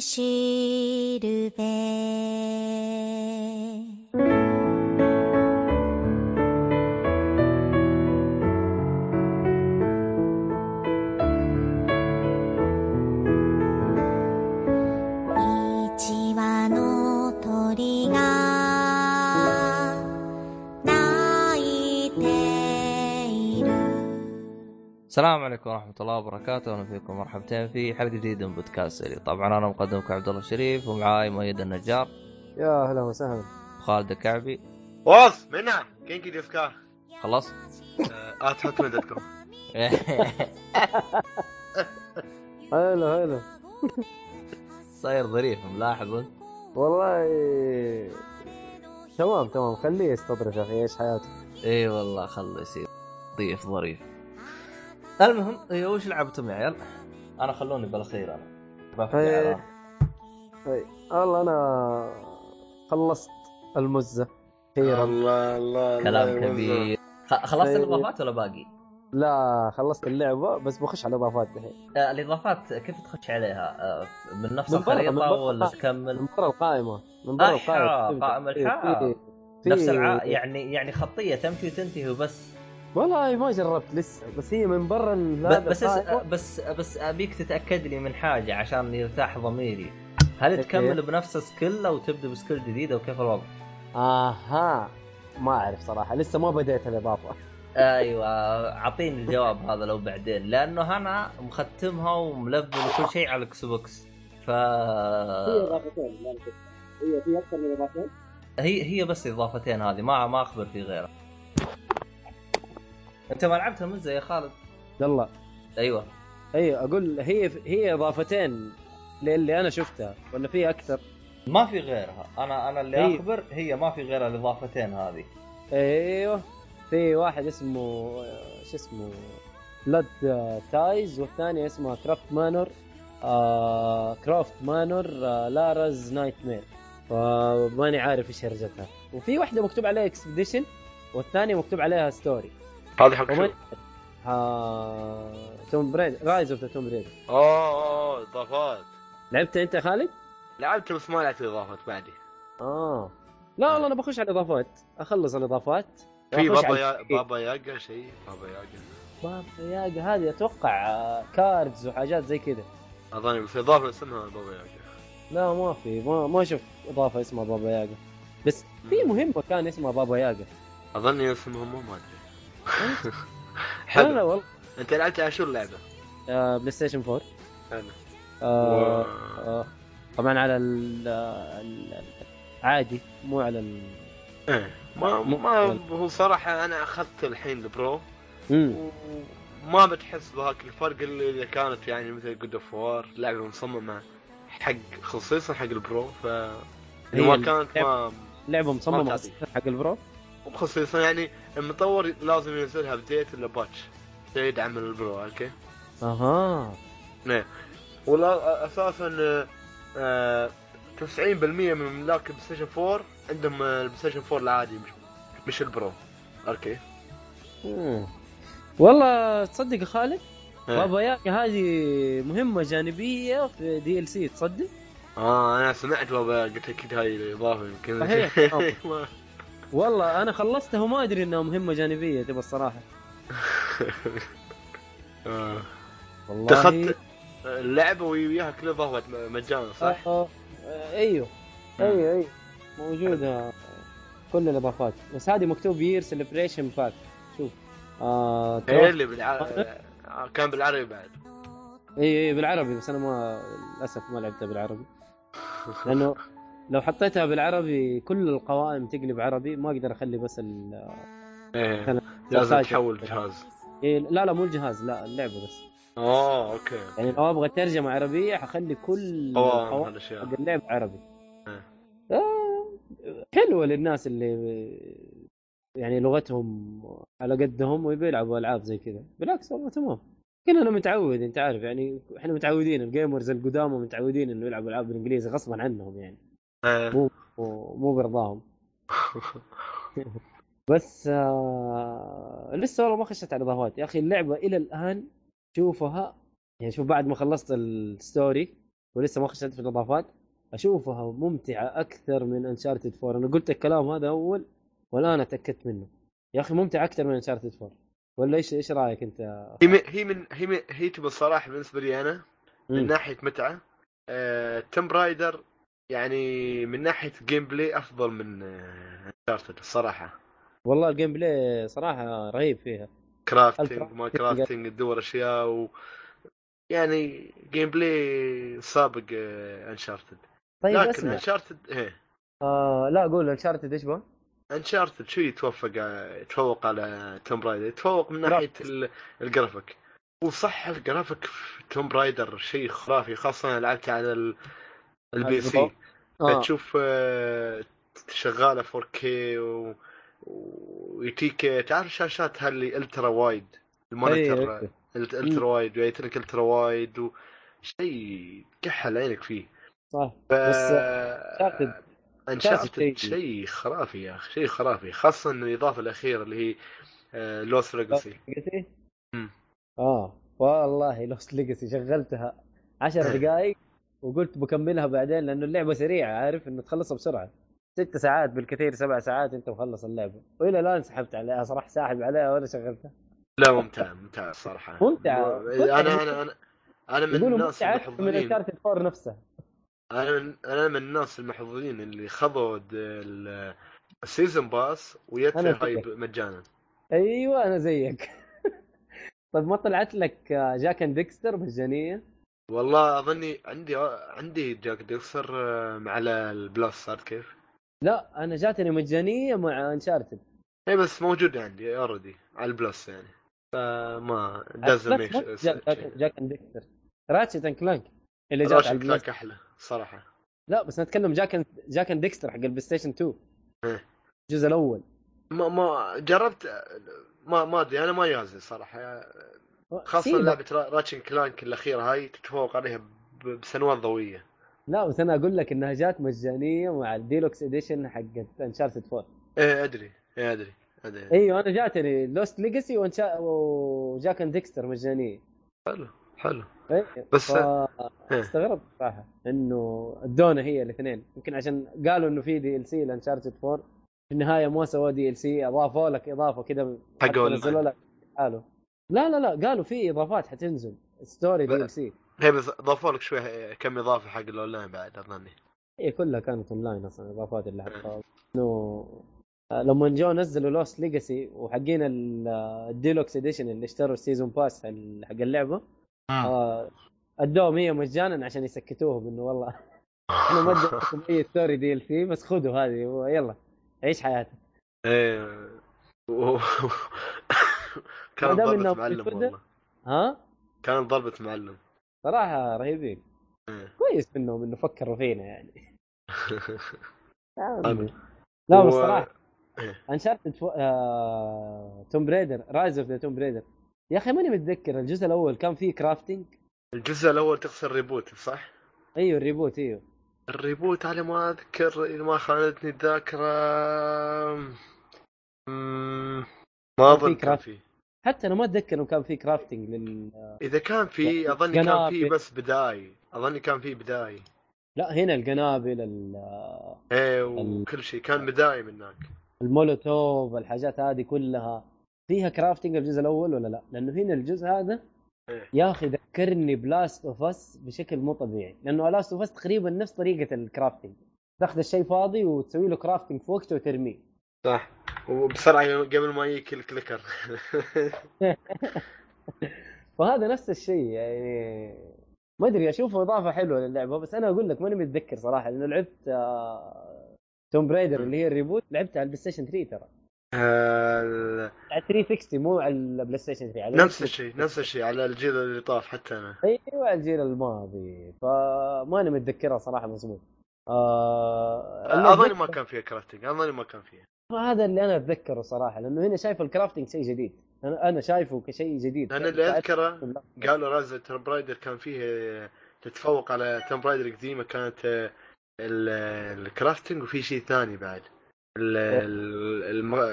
しるべ عليكم ورحمة الله وبركاته، أهلا فيكم مرحبتين في حلقة جديدة من بودكاست سري، طبعا أنا مقدمكم عبد الله الشريف ومعاي مؤيد النجار، يا أهلا وسهلا. خالد الكعبي، واص منع. كينكي ديسكا خلص؟ ات حكم دوت هلا هلا. صاير ظريف ملاحظ أنت؟ والله تمام تمام. خليه يستظرف يا أخي يعيش حياته؟ إي والله خله يصير ضيف ظريف. المهم إيه وش لعبتم يا عيال؟ أنا خلوني. باخذ إيه. إعلان. طيب والله أنا خلصت المزة أخيرا الله الله كلام كبير. خلصت إيه. الإضافات ولا باقي؟ لا خلصت اللعبة بس بخش على اضافات الحين آه، الإضافات كيف تخش عليها؟ آه، من نفس من برا- من الخريطة برا. ولا تكمل؟ من برا القائمة من برا أحا، القائمة قائمة في- الحق. في- في- نفس الع... يعني يعني خطية تمشي وتنتهي وبس. والله ما جربت لسه بس هي من برا بس القائمة. بس بس أبيك تتأكد لي من حاجة عشان يرتاح ضميري هل. تكمل بنفس skill أو تبدأ ب skill جديد أو كيف الوضع؟ آها ما أعرف صراحة لسه ما بديت الاضافه أيوه أعطيني الجواب هذا لو بعدين لأنه أنا مختمها وملفل وكل شيء على ال Xbox ف إضافتين هي في أكثر من اضافتين هي هي بس إضافتين هذه ما ما أخبر في غيرها انت ما لعبتها من زي يا خالد؟ يلا. أيوه. اي أقول هي هي إضافتين للي أنا شفتها ولا في أكثر؟ ما في غيرها. أنا أنا اللي أيوة. أخبر هي ما في غير الإضافتين هذه. أيوه. في واحد اسمه شو اسمه؟ بلاد تايز والثاني اسمه كرافت مانور آه كرافت مانور آه لارز نايت مير فماني عارف إيش هرجتها وفي واحدة مكتوب عليها اكسبediشن والثانية مكتوب عليها ستوري هذا حق شو؟ آه توم بريد رايز أوف ذا توم بريد أوه أوه إضافات. لعبت أنت يا خالد؟ لعبت بس ما لعبت إضافات بعدي. آه. لا والله أنا بخش على الإضافات أخلص الإضافات. في بابا يا بابا ياقا شيء بابا ياقا. بابا ياقا هذه أتوقع آه، cards وحاجات زي كذا. أظني بس إضافة اسمها بابا ياقا. لا ما في ما ما شفت إضافة اسمها بابا ياقا. بس في مهمة كان اسمها بابا ياقا. أظني اسمها مو ما ادري لا لا حلو والله. انت لعبت على شو اللعبة؟ آه PlayStation 4 أنا آه آه طبعا على ال- ال- العادي مو على ال. إيه ما ما هو صراحة أنا أخذت الحين ال Pro. وما بتحس بهاك الفرق اللي إذا كانت يعني مثل God of War لعبة مصممة حق خصيصا حق ال Pro. ف هي ما كانت ما لعبة مصممة حق ال Pro. وخصيصا يعني المطور لازم ينزلها update ولا patch يدعم ال Pro okay؟ أها. نعم. ولا أساسا آه، 90% من ملاك ال PlayStation 4 عندهم ال PlayStation 4 العادي مش مش ال Pro. okay؟ مم. والله تصدق يا خالد؟ إيه. بابا ياقا هذه مهمة جانبية في DLC تصدق؟ آه أنا سمعت بابا قلت أكيد هاي الاضافه يمكن. والله أنا خلصتها وما أدري إنها مهمة جانبية تبى الصراحة. آه. والله. دخلت اللعبة وياها كل اضافات مجانا صح؟ آه آه أيوه. أيوه أيوه. موجودة. كل الإضافات. بس هذه مكتوب Year Celebration Pack شوف. آه Croft- اللي بالعربي كان بالعربي بعد. اي اي بالعربي بس أنا ما للأسف ما لعبتها بالعربي. لأنه لو حطيتها بالعربي كل القوائم تقلب عربي ما أقدر أخلي بس ال إيه. لازم. تحول الجهاز. إيه لا لا مو الجهاز لا اللعبة بس. اوه okay. يعني لو أبغى ترجمة عربية حخلي كل حق اللعب عربي. إيه. آه حلوة للناس اللي يعني لغتهم على قدهم ويبي يلعبوا ألعاب زي كذا. بالعكس والله تمام. كلنا متعود أنت عارف يعني إحنا متعودين ال gamers القدامى متعودين إنه يلعبوا ألعاب بالإنجليزي غصبا عنهم يعني. مو مو برضاهم. بس آه لسه والله ما خشيت على الاضافات يا أخي اللعبة إلى الآن شوفها يعني شوف بعد ما خلصت الستوري ولسه ما خشيت في الإضافات أشوفها ممتعة أكثر من انشارتد 4 أنا قلت الكلام هذا أول والآن أتأكدت منه. يا أخي ممتع أكثر من انشارتد 4 ولا إيش إيش رأيك أنت؟ هي من هي من هي من هي تبى الصراحة بالنسبة لي أنا من. ناحية متعة آه، Tomb Raider يعني من ناحية gameplay أفضل من Uncharted الصراحة. والله ال gameplay صراحة رهيب فيها. crafting. ما crafting تدور أشياء و يعني gameplay سابق Uncharted طيب لكن اسمع. Uncharted إيه. آه لا قول Uncharted إيش بقى؟ Uncharted شو يتوفق يتفوق على Tomb Raider يتفوق من ناحية ال- الجرافيك وصح الجرافيك في Tomb Raider شيء خرافي خاصة أنا لعبت على ال- ال PC. آه. تشوف آه، شغالة 4K و... ويعطيك تعرف الشاشات هاللي ultra wide. ult- ultra wide ويعطيك ultra wide و... شيء كحل عينك فيه صح ف... بس Uncharted- Uncharted Uncharted شيء- خرافي يا أخي شيء خرافي خاصة إن الإضافة الأخيرة اللي هي Lost Legacy. آه والله Lost Legacy شغلتها عشر إيه. دقائق وقلت بكملها بعدين لأنه اللعبة سريعة عارف؟ إنه تخلصها بسرعة. ست ساعات بالكثير سبع ساعات أنت مخلص اللعبة. وإلى الآن سحبت عليها صراحة ساحب عليها ولا شغلتها. لا ممتع ممتع الصراحه ممتعة. أنا أنا أنا أنا من الناس من المحظوظين Uncharted 4 نفسها. أنا من أنا من الناس المحظوظين اللي خذوا ال season pass wait أنا هاي زيك. مجانا. أيوه أنا زيك. طيب ما طلعت لك Jak and Daxter مجانية؟ والله أظني عندي عندي Jak Daxter آه، على ال Plus عرفت كيف؟ لا أنا جاتني مجانية مع Uncharted اي بس موجود عندي already على ال Plus يعني. فما doesn't make Jak Daxter. Ratchet and Clank اللي جات على راشد البلاي كلاك أحلى صراحة. لا بس نتكلم Jak Jak Daxter حق البلاي ستيشن 2 إيه. الجزء الأول. ما ما جربت ما ما أدري أنا ما يازي صراحة. خاصة. لعبة Ra- Ratchet Clank الأخيرة هاي تتفوق عليها بسنوات ضوئية. لا بس أنا أقول لك إنها جات مجانية مع ال deluxe edition حق Uncharted 4 إيه أدري. إيه أدري. أدري إيوه أنا جاتني Lost Legacy و Jak and Daxter مجانية. حلو حلو. إيه، بس- ف... إيه. استغربت صراحة إنه ادونا هي الاثنين. يمكن عشان قالوا إنه في DLC ل Uncharted 4 في النهاية ما سووا DLC أضافوا لك إضافة كذا حق. نزلوا لك حاله. لا لا لا قالوا في إضافات حتنزل. story DLC هي بس ضافوا لك شوي كم إضافة حق الاونلاين بعد اظني هي كلها كانت اونلاين أصلا الإضافات اللي حطها إنه آه، لما جو نزلوا Lost Legacy وحقين ال- آه، ال deluxe edition اللي اشتروا ال season pass حق اللعبة آه، ادوهم هي مجانا عشان يسكتوهم إنه والله. إحنا ما اديتكم اي story DLC بس خذوا هذه ويلا عيش حياتك. إيه دام ضربة معلم. والله ها كانت ضربة معلم صراحة رهيبين إيه. كويس منهم إنه فكروا فينا يعني حلو. لا بس إيه. Uncharted fo... آه... Tomb Raider Rise of the Tomb Raider يا أخي ماني متذكر الجزء الأول كان فيه crafting الجزء الأول تقصد reboot صح؟ أيوه ال reboot أيوه ال reboot على ما أذكر إذا ما خانتني الذاكرة مم، ما أظن كان. فيه حتى أنا ما أتذكر إنه كان فيه crafting لل إذا كان يعني فيه أظني كان قنابل. بس بداية. أظني كان فيه بداية. لا هنا القنابل ال- إيه وكل شيء. كان بداية من هناك. المولوتوف الحاجات هذه كلها. فيها crafting الجزء الأول ولا لا؟ لأنه هنا الجزء هذا إيه. يا أخي ذكرني ب Last of Us بشكل مو طبيعي. لأنه Last of Us تقريبا نفس طريقة ال crafting تأخذ الشيء فاضي وتسوي له crafting في وقته وترميه. صح. وبسرعة قبل ما يجيك ال clicker. فهذا نفس الشيء يعني ما أدري اشوفه إضافة حلوة للعبة بس أنا أقول لك ماني متذكر صراحة لأنه لعبت آه... Tomb Raider اللي هي ال reboot لعبتها على البلاي ستيشن 3 ترى. ال- على 360 مو على البلاي ستيشن 3 على نفس الشيء نفس الشيء على الجيل اللي طاف حتى أنا. أيوه الجيل الماضي. فماني متذكرها صراحة مضبوط آه... اظني ما كان فيها crafting اظني ما كان فيها. هذا اللي أنا أتذكره صراحة لأنه هنا شايف ال crafting شيء جديد. أنا أنا شايفه كشيء جديد. أنا اللي أذكره قالوا Rise Tomb Raider كان فيه تتفوق على Tomb Raider القديمه كانت ال- ال crafting وفي شيء ثاني بعد.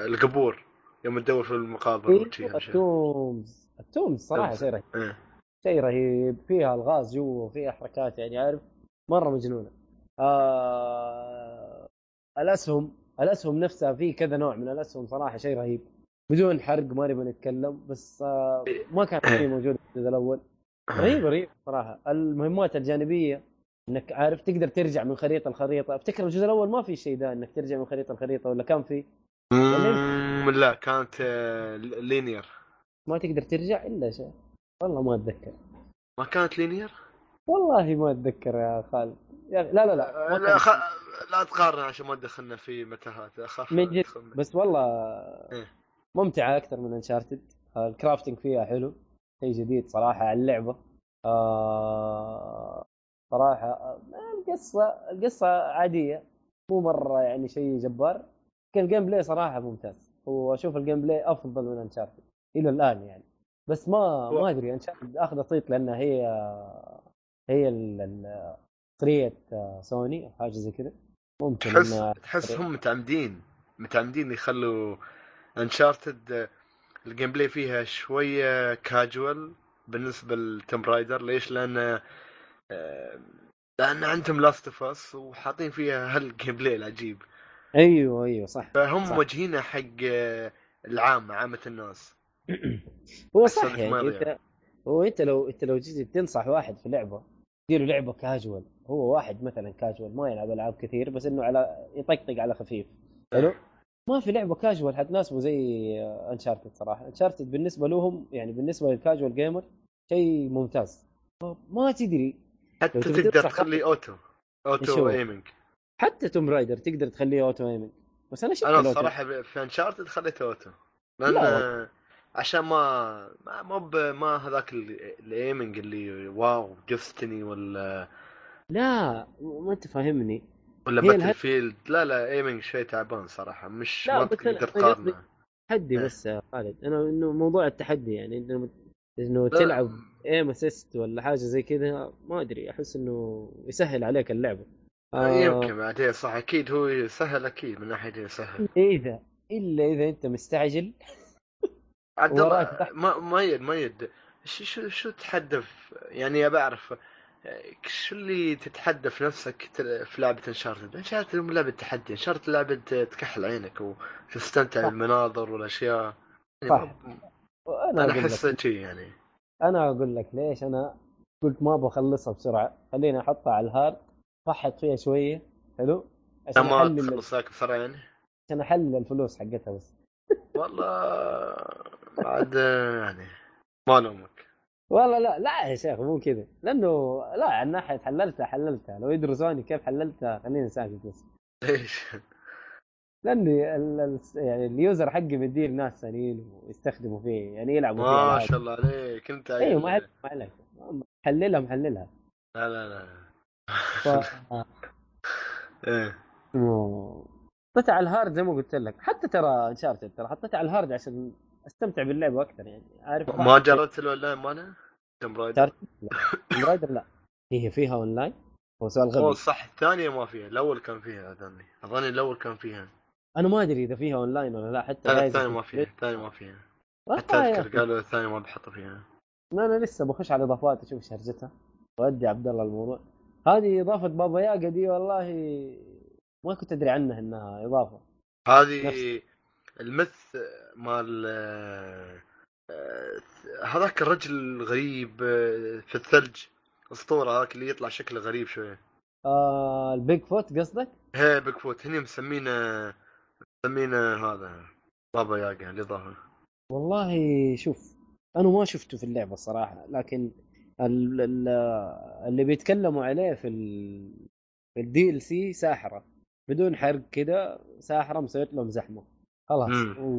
القبور يوم تدور في المقابر إيه، وشي هالشيء. ال tombs ال tombs صراحة. شيء رهيب. إيه. شيء رهيب. فيها الغاز جوا وفيها حركات يعني عارف؟ مرة مجنونة. آه الأسهم. الأسهم نفسها في كذا نوع من الأسهم صراحة شيء رهيب. بدون حرق ما نبغى نتكلم بس آه ما كان شيء موجود في الجزء الأول. رهيب رهيب صراحة. المهمات الجانبية إنك عارف تقدر ترجع من خريطة لخريطة. أفتكر الجزء الأول ما في شيء ده إنك ترجع من خريطة لخريطة ولا كان في؟ لا كانت آه، linear ما تقدر ترجع إلا شيء. والله ما أتذكر. ما كانت linear؟ والله ما أتذكر يا خالد. يا أخي لا لا لا لا, كان خ... لا تقارن عشان ما تدخلنا في متاهات. اخاف من جد بس والله إيه. ممتعة أكثر من Uncharted ال crafting فيها حلو شيء جديد صراحة على اللعبة. آه صراحة آه، القصة القصة عادية مو مرة يعني شيء جبار لكن ال gameplay صراحة ممتاز. وأشوف ال gameplay أفضل من Uncharted إلى الآن يعني. بس ما ما أدري Uncharted أخذ صيت لأنها هي هي ال- ال- صريه سوني أو حاجة زي كذا ممكن تحس تحس هم متعمدين متعمدين يخلوا Uncharted ال gameplay فيها شوية كاجوال بالنسبة ل Tomb Raider ليش؟ لأن آه، لأن عندهم Last of Us وحاطين فيها هال gameplay العجيب أيوه أيوه صح فهم صح. حق آه، العامه عامة الناس هو صح يعني أنت. هو أنت لو أنت لو جيت تنصح واحد في لعبة تديله لعبة كاجوال هو واحد مثلا كاجوال ما يلعب ألعاب كثير بس إنه على يطقطق على خفيف. حلو. ما في لعبة كاجوال حتناسبه زي Uncharted صراحة. Uncharted بالنسبة لهم يعني بالنسبة لل casual gamer شيء ممتاز. ما تدري. حتى تقدر تخليه auto auto؟ aiming حتى Tomb Raider تقدر تخليه auto aiming بس أنا شفت أنا. الصراحه في Uncharted خليته auto لأن لا. عشان ما ما مو ب- ما هذاك ال- ال aiming اللي واو جستني ولا لا ما أنت فاهمني. ولا Battle الهد- field لا لا aiming شوي تعبان صراحة. مش لا، ما تقدر أنا تقارنه. تحدي إيه. بس يا خالد. أنا إنه موضوع التحدي يعني إنه إنه لا، تلعب aim assist ولا حاجة زي كذا ما أدري. أحس إنه يسهل عليك اللعبة. آه يمكن بعدين صح أكيد هو سهل أكيد من ناحية يسهل. إذا إلا إذا أنت مستعجل. عبد وراك الله تحت. ما ميد شو شو شو تحدف يعني ابى أعرف. آه، شو اللي تتحدف نفسك تل- في لعبة Uncharted Uncharted مو لعبة تحدي Uncharted لعبة تكحل عينك وتستمتع صح. بالمناظر والأشياء. يعني صح. أنا أحس لك شي يعني. أنا أقول لك ليش أنا قلت ما أبغى أخلصها بسرعة. خليني أحطها على ال hard فحط فيها شوية. حلو؟ عشان ما أحلل تخلص ذاك بسرعة يعني؟ عشان أحلل الفلوس حقتها بس. والله آه، يعني ما الومك والله لا لا يا شيخ مو كذا. لأنه لا عن ناحيه حللتها حللتها. لو يدرسوني كيف حللتها خليني ساكت بس. ليش؟ لأني ال... يعني اليوزر حقي مديه لناس ثانيين ويستخدموا فيه يعني يلعبوا فيه ما. شاء الله عليك أنت أيوه ما. عليك ما عليك. محللها محللها. لا لا لا. ف... إيه. حطيتها على ال hard زي ما قلت لك. حتى ترى Uncharted ترى حطيتها على ال hard عشان أستمتع باللعبة أكثر يعني. عارف ما جربت الأونلاين ماله؟ Tomb Raider؟ لا. Raider لا. هي فيها أونلاين؟ هو سؤال غبي. صح. الثانية ما فيها. الأول كان فيها أظني. أظني الأول كان فيها. أنا ما أدري إذا فيها أونلاين ولا لا حتى لا الثانية ما في فيها. الثانية ما فيها. حتى أذكر أخي. قالوا الثانية ما بيحطوا فيها. ما أنا لسه بخش على الإضافات أشوف شرجتها وادي عبد الله الموضوع. هذه إضافة بابا ياقا دي والله ما كنت أدري عنها إنها إضافة. هذه المث مال آه، هذاك الرجل الغريب آه، في الثلج. اسطورة هذاك اللي يطلع شكله غريب شوية آه البيج فوت قصدك؟ هي بيج فوت. هني مسمينه مسمينه هذا بابا ياقا الاضافة والله شوف أنا ما شفته في اللعبة الصراحه لكن ال- ال- اللي بيتكلموا عليه في ال في الدي ال سي ساحرة. بدون حرق كذا ساحرة مسويت لهم زحمة. خلاص. و...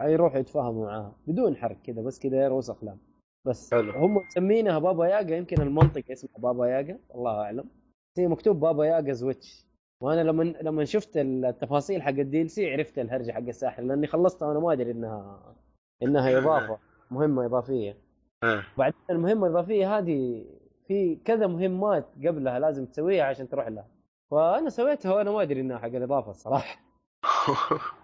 حيروحوا يتفاهموا معاها بدون حرق كذا بس كذا رؤوس أقلام. بس حلو. هم مسمينها بابا ياقا يمكن المنطق اسمها بابا ياقا الله أعلم. هي مكتوب Baba Yaga the witch. وأنا لما لما شفت التفاصيل حق ال DLC عرفت الهرجة حق الساحر لأني خلصتها وأنا ما أدري إنها إنها إضافة مهمة إضافية. إيه بعدين المهمة الإضافية هذه في كذا مهمات قبلها لازم تسويها عشان تروح لها. فانا سويتها وأنا ما أدري إنها حق الإضافة الصراحة.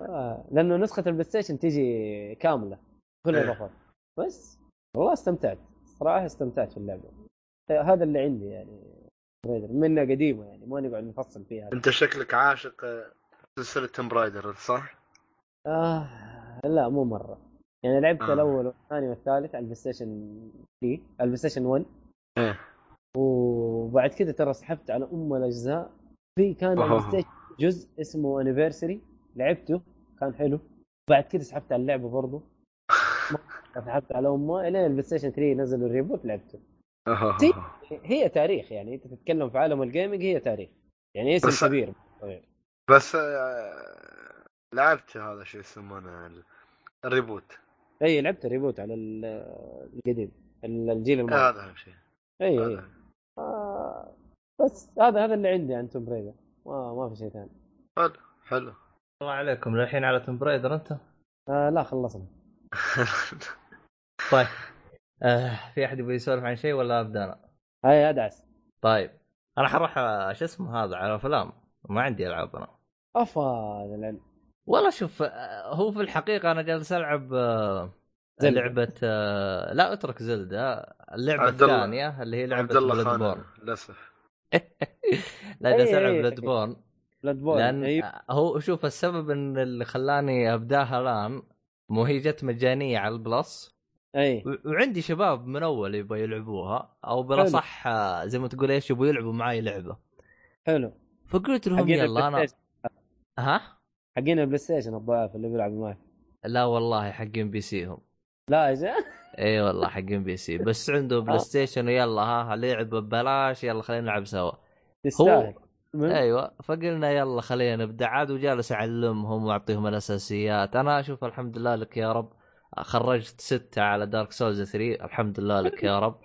آه لأنه نسخة ال PlayStation تيجي كاملة كل إيه. الاضافات بس والله استمتعت صراحة استمتعت في اللعبة هذا اللي عندي يعني منها قديمة يعني ما نقعد نفصل فيها أنت شكلك عاشق سلسلة Tomb Raider صح؟ آه لا مو مرة يعني لعبت آه. الأول والثاني والثالث على ال PlayStation 3 على ال PlayStation 1 إيه وبعد كذا ترى سحبت على أم الأجزاء في كان. ال PlayStation جزء اسمه Anniversary لعبته كان حلو. بعد كذا سحبت على اللعبة برضه سحبت على أمه الين ال PlayStation 3 نزلوا ال reboot لعبته. هي تاريخ يعني أنت تتكلم في عالم ال gaming هي تاريخ. يعني اسم بس- كبير. بس آه، لعبت هذا شو يسمونه ال- ال reboot. إي لعبت ال reboot على ال- القديم الجيل الماضي. هذا أهم شيء. إي آه بس هذا هذا اللي عندي عن Tomb Raider ما ما في شيء ثاني. حلو حلو. الله عليكم. للحين على Tomb Raider أنت؟ آه لا خلصنا. طيب. آه في أحد يبغى يسولف عن شيء ولا أبدأ أنا؟ هاي أدعس. طيب. أنا حروح آه، شو اسمه هذا على أفلام. ما عندي ألعاب أنا. أفا العلم. والله شوف آه، هو في الحقيقة أنا جالس ألعب آه، Zelda. لعبة آه، لا أترك Zelda. الله. الثانية اللي هي الله Bloodborne للأسف. لا العب أي- Bloodborne Bloodborne لأن أيوه. آه، هو شوف السبب إن اللي خلاني أبداها الآن مو هي جت مجانية على ال Plus. أي. وعندي شباب من أول يبغوا يلعبوها أو بالأصح آه، زي ما تقول إيش يبغوا يلعبوا معي لعبة. حلو. فقلت لهم يلا أنا ها؟ حقين ال PlayStation الضعاف اللي بيلعبوا معي لا والله حقين PC هم لا يا. إي والله حقين PC. بس عنده Play آه. Station ويلا ها لعبه ببلاش يلا خلينا نلعب سوا. المهم، أيوه فقلنا يلا خلينا نبدأ. عاد وجالس اعلمهم واعطيهم الأساسيات. أنا أشوف الحمد لله لك يا رب. خرجت ستة على Dark Souls 3 الحمد لله لك يا رب.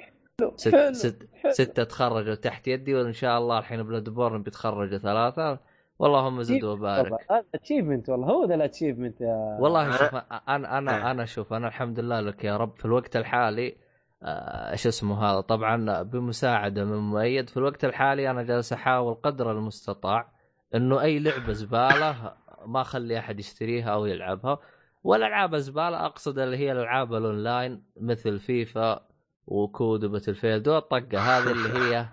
ست ست. ستة تخرجوا تحت يدي وإن شاء الله الحين Bloodborne بيتخرجوا ثلاثة. واللهم زد وبارك والله، هذا achievement والله. هو ذا ال achievement يا والله أنا- شوف أنا أنا آه. أنا شوف أنا الحمد لله لك يا رب. في الوقت الحالي آه، إيش اسمه هذا؟ طبعا بمساعدة من مؤيد. في الوقت الحالي أنا جالس أحاول قدر المستطاع إنه أي لعبة زبالة ما أخلي أحد يشتريها أو يلعبها. والألعاب زبالة أقصد اللي هي الألعاب الأونلاين مثل FIFA و COD و Battlefield. والطقه هذه اللي هي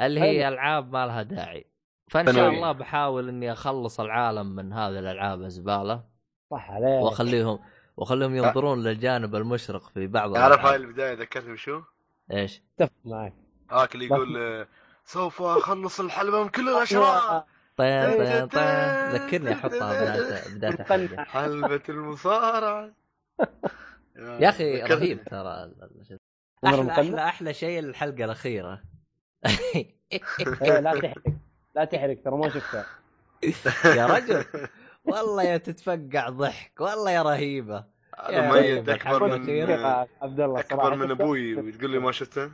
اللي هي ألعاب ما لها داعي. فإن شاء. الله بحاول إني أخلص العالم من هذه الألعاب الزباله صح عليك. واخليهم وأخليهم ينظرون للجانب المشرق في بعض تعرف هاي. البداية ذكرتني بشو؟ إيش؟ اتفق معك. هاك اللي يقول سوف أخلص الحلبة من كل الأشرار. طين طين طين ذكرني أحطها بدايه بداية الحلقة حلبة المصارعة. يا أخي. رهيب ترى أحلى؟ أحلى أحلى شيء الحلقة الأخيرة. إيه، لا تحرق. لا تحرق ترى ما شفتها. يا رجل. والله يا تتفقع ضحك والله يا رهيبة. يا ميت أكبر من عبد الله أكبر من؟ أبوي وتقول لي ما شفته؟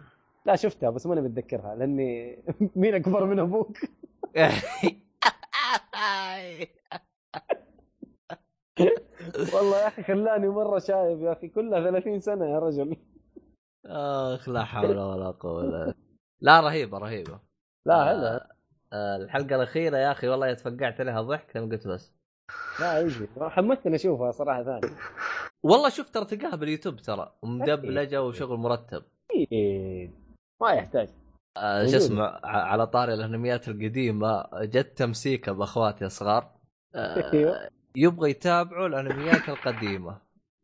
لا شفتها بس ماني متذكرها لأني مين أكبر من أبوك؟ والله يا أخي خلاني مرة شايب يا أخي كلها 30 سنة يا رجل. أخ لا حول ولا قوة إلا لا رهيبه رهيبه لا هلا. الحلقة الأخيرة يا أخي والله تفقعت لها ضحك لما قلت بس. لا يجي حمستني أشوفها صراحة ثاني والله شفت ترى تلقاها باليوتيوب ترى مدبلجه وشغل مرتب. ما يحتاج. آه، شو. اسمه على طاري الأنميات القديمة جت تمسيكة بأخواتي الصغار. آه، أيوه. يبغى يتابعوا الأنميات القديمة.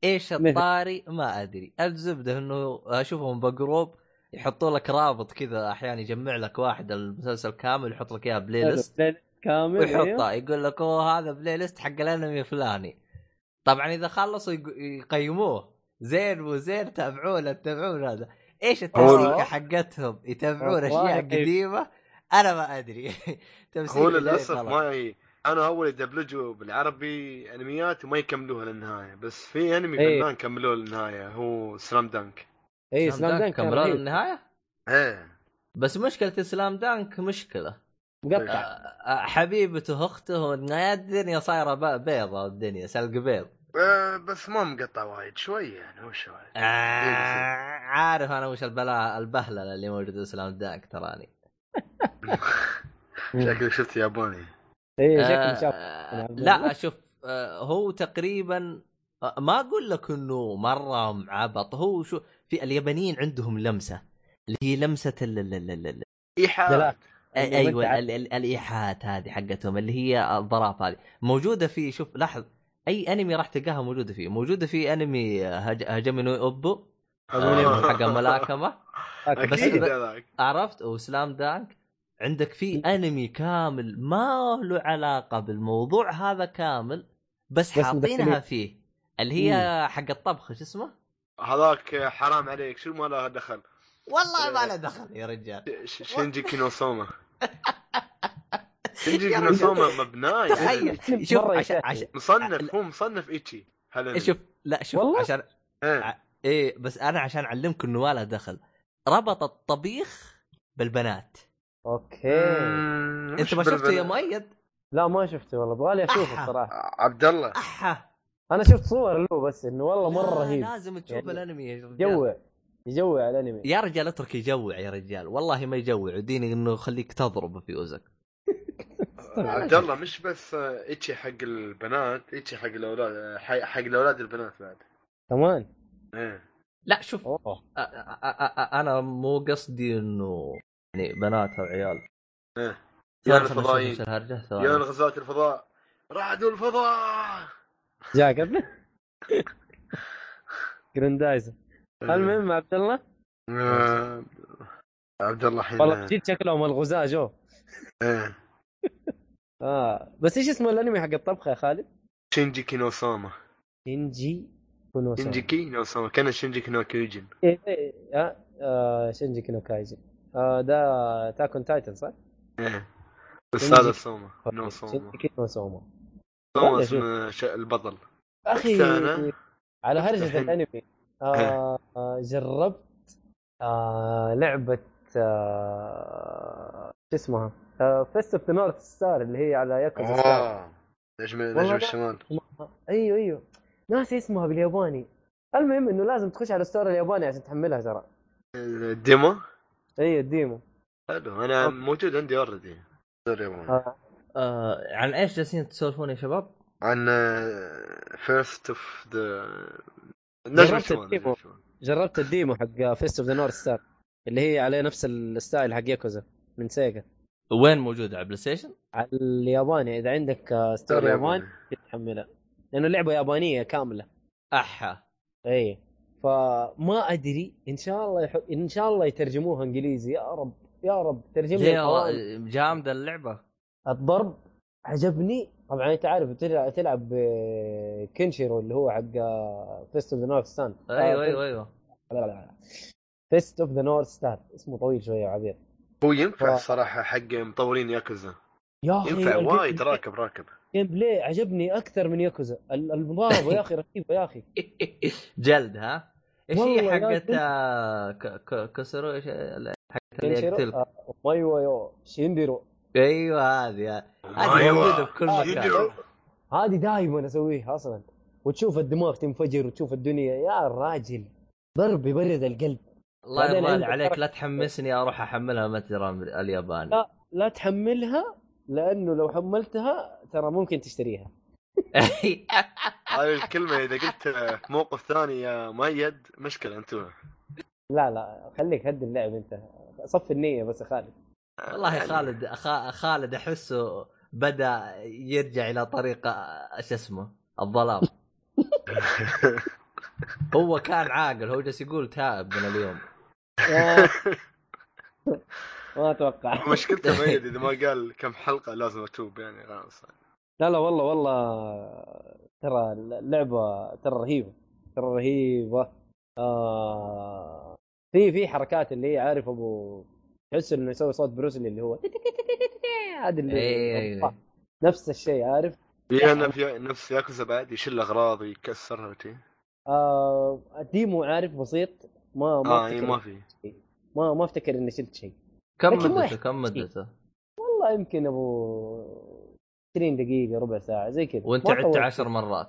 إيش؟ الطاري؟ ما أدري. الزبده إنه اشوفهم ب group يحطوا لك رابط كذا أحيانا يجمع لك واحد المسلسل كامل يحط لك اياه playlist. كامل أيوه. ويحطها يقول لك أوه هذا playlist حق الأنمي الفلاني. طبعا إذا خلصوا يق- يقيموه. زين مو زين تابعونا تابعون هذا. إيش التمسيكه حقتهم؟ يتابعون أشياء إيه. قديمة؟ أنا ما أدري. تمسيكه هو للأسف. ما ي... أنا أول يدبلجوا بالعربي أنميات وما يكملوها للنهاية بس في أنمي إيه. فنان كملوه للنهاية هو سلام دانك اي سلام دانك كان كملوا رهيب. للنهايه إيه. بس مشكلة سلام دانك مشكلة. مقطع. آه، حبيبته أخته الدنيا صايرة بيضة الدنيا سلق بيض. آه، بس ما مقطع وايد شوية يعني مو شوية آه عارف أنا وش البلاء البهللة اللي موجوده في سلام دانك تراني. شكلك شفت ياباني. اي آه، شكله شاف لا شوف آه، هو تقريبا آه، ما أقول لك إنه مرة معبط هو شو في اليابانيين عندهم لمسة اللي هي لمسة ال ال ال ال ال ايحاء أيوه أنت ال- ال- الإيحاءات هذه حقتهم اللي هي الظراف هذه. موجودة في شوف لاحظ أي أنمي راح تلقاها موجودة فيه. موجودة في أنمي هج... Hajime no Ippo آه. حق الملاكمه بس- عرفت؟ و Slam Dunk. عندك في أنمي كامل ما له علاقة بالموضوع هذا كامل بس بس حاطينها. فيه اللي هي حق الطبخ شو اسمه؟ هذاك حرام عليك. شو ما له دخل؟ والله ما له دخل يا رجال. ش- Shingeki no Soma. Shingeki no Soma مبناي. تخيل. شوف عشان, مصنف هو مصنف ecchi هل شوف لا شوف والله؟ عشان إيه. إيه بس أنا عشان اعلمك إنه ما له دخل. ربط الطبيخ بالبنات. okay. أنت ما شفته يا؟ مؤيد؟ لا ما شفته والله. ابغالي أشوفه. الصراحه عبد الله. أحا. أنا شفت صور له بس إنه والله مرة لا، رهيب. لازم تشوف يعني الأنمي يا رجال. يجوع يجوع على الأنمي. يا رجال اترك يجوع يا رجال. والله ما يجوع. وديني إنه خليك تضرب في أوزك. عبد الله مش بس إيتشي حق البنات إيتشي حق الأولاد حق حق الأولاد البنات بعد. كمان؟ إيه. لا شوف أوه. أ- أ- أ- أنا مو قصدي إنه يعني بنات أو عيال. إيه. يا الفضائيين. يا. الغزاة الفضاء. رعد الفضاء! جاء قبله المهم عبد الله؟ آه، عبد الله الحين والله جيت شكلهم الغزاة جو. إيه. آه بس إيش اسمه الأنمي حق الطبخ يا خالد؟ Shingeki no Soma. Shingeki no So Shingeki no Soma كان Shingeki no Kyojin إيه إيه آه. آه Shingeki no Kyojin آه Attack on Titan صح؟ إيه. بس هذا Soma no Soma Shingeki no Soma اسم ش- البطل. أخي. على هرجة الحين. الأنمي. آه آه جربت آه لعبة آه شو اسمها؟ Fist of the North Star اللي هي على ياكوزا style آه نجم نجم. الشمال. أيوه أيوه. ناسي اسمها بالياباني. المهم إنه لازم تخش على ال store الياباني عشان تحملها ترى. ال demo؟ اي ال demo. حلو. أنا. موجود عندي already آه. آه عن إيش جالسين تسولفون يا شباب؟ عن Fist of the جربت ال demo. جربت ال demo حق Fist of the North Star اللي هي على نفس ال style حق ياكوزا من سيجا وين موجود؟ على بلاي ستيشن؟ على الياباني. إذا عندك آه، store ياباني تحملها لأنه لعبة يابانية كاملة. أحا. إي. فما أدري إن شاء الله يح... إن شاء الله يترجموها إنجليزي. يا رب يا رب ترجم لي ليه القوائم. والله جامدة اللعبة. الضرب عجبني. طبعا أنت عارف تلعب تلعب كنشيرو اللي هو حق Fist of the North Star أيوه أيوه أيوه. لا لا لا Fist of the North Star اسمه طويل شوية عبير. هو ينفع ف- صراحة حق مطورين ياكوزا. يا أخي ينفع وايد راكب راكب. ال gameplay عجبني أكثر من ياكوزا. ال- المضاربه يا أخي رهيبة يا أخي. جلد ها؟ إيش هي حقت. آه، ك- ك- كسرو إيش حقت اللي يقتل آه، omae wa mou shindeiru. أيوه هذه هذه. أيوة. موجودة بكل آه، مكان. هذه دائما أسويها أصلا. وتشوف الدماغ تنفجر وتشوف الدنيا. يا راجل ضرب يبرد القلب. الله يرضى عليك حركة- لا تحمسني أروح أحملها متجر الياباني. لا. لا تحملها لأنه لو حملتها ترى ممكن تشتريها. هاي الكلمة إذا قلت موقف ثاني يا مؤيد مشكلة انتبه لا لا خليك هد اللعب أنت. صف النية بس يا خالد. والله يعني خالد خا- خالد أحسه بدأ يرجع إلى طريق آه، شو اسمه الظلام. هو كان عاقل هو جالس يقول تائب من اليوم. ما أتوقع. مشكلته مؤيد إذا ما قال كم حلقة لازم أتوب يعني خلاص. لا لا والله والله ترى اللعبة ترى رهيبة ترى رهيبة. آه في في حركات اللي هي عارف أبو تحس إنه يسوي صوت بروسلي اللي هو هذا اللي إيه، إيه. نفس الشيء عارف؟ نف- نفس ياكوزا بعد يشيل اغراض ويكسرها وشي آه الديمو عارف بسيط؟ ما ما آه أفتكر ما في. ما ما أفتكر اني شلت شيء. كم مدته؟ كم. مدته؟ والله يمكن أبو 20 دقيقة ربع ساعة زي كذا. وأنت عدت طولت. عشر مرات.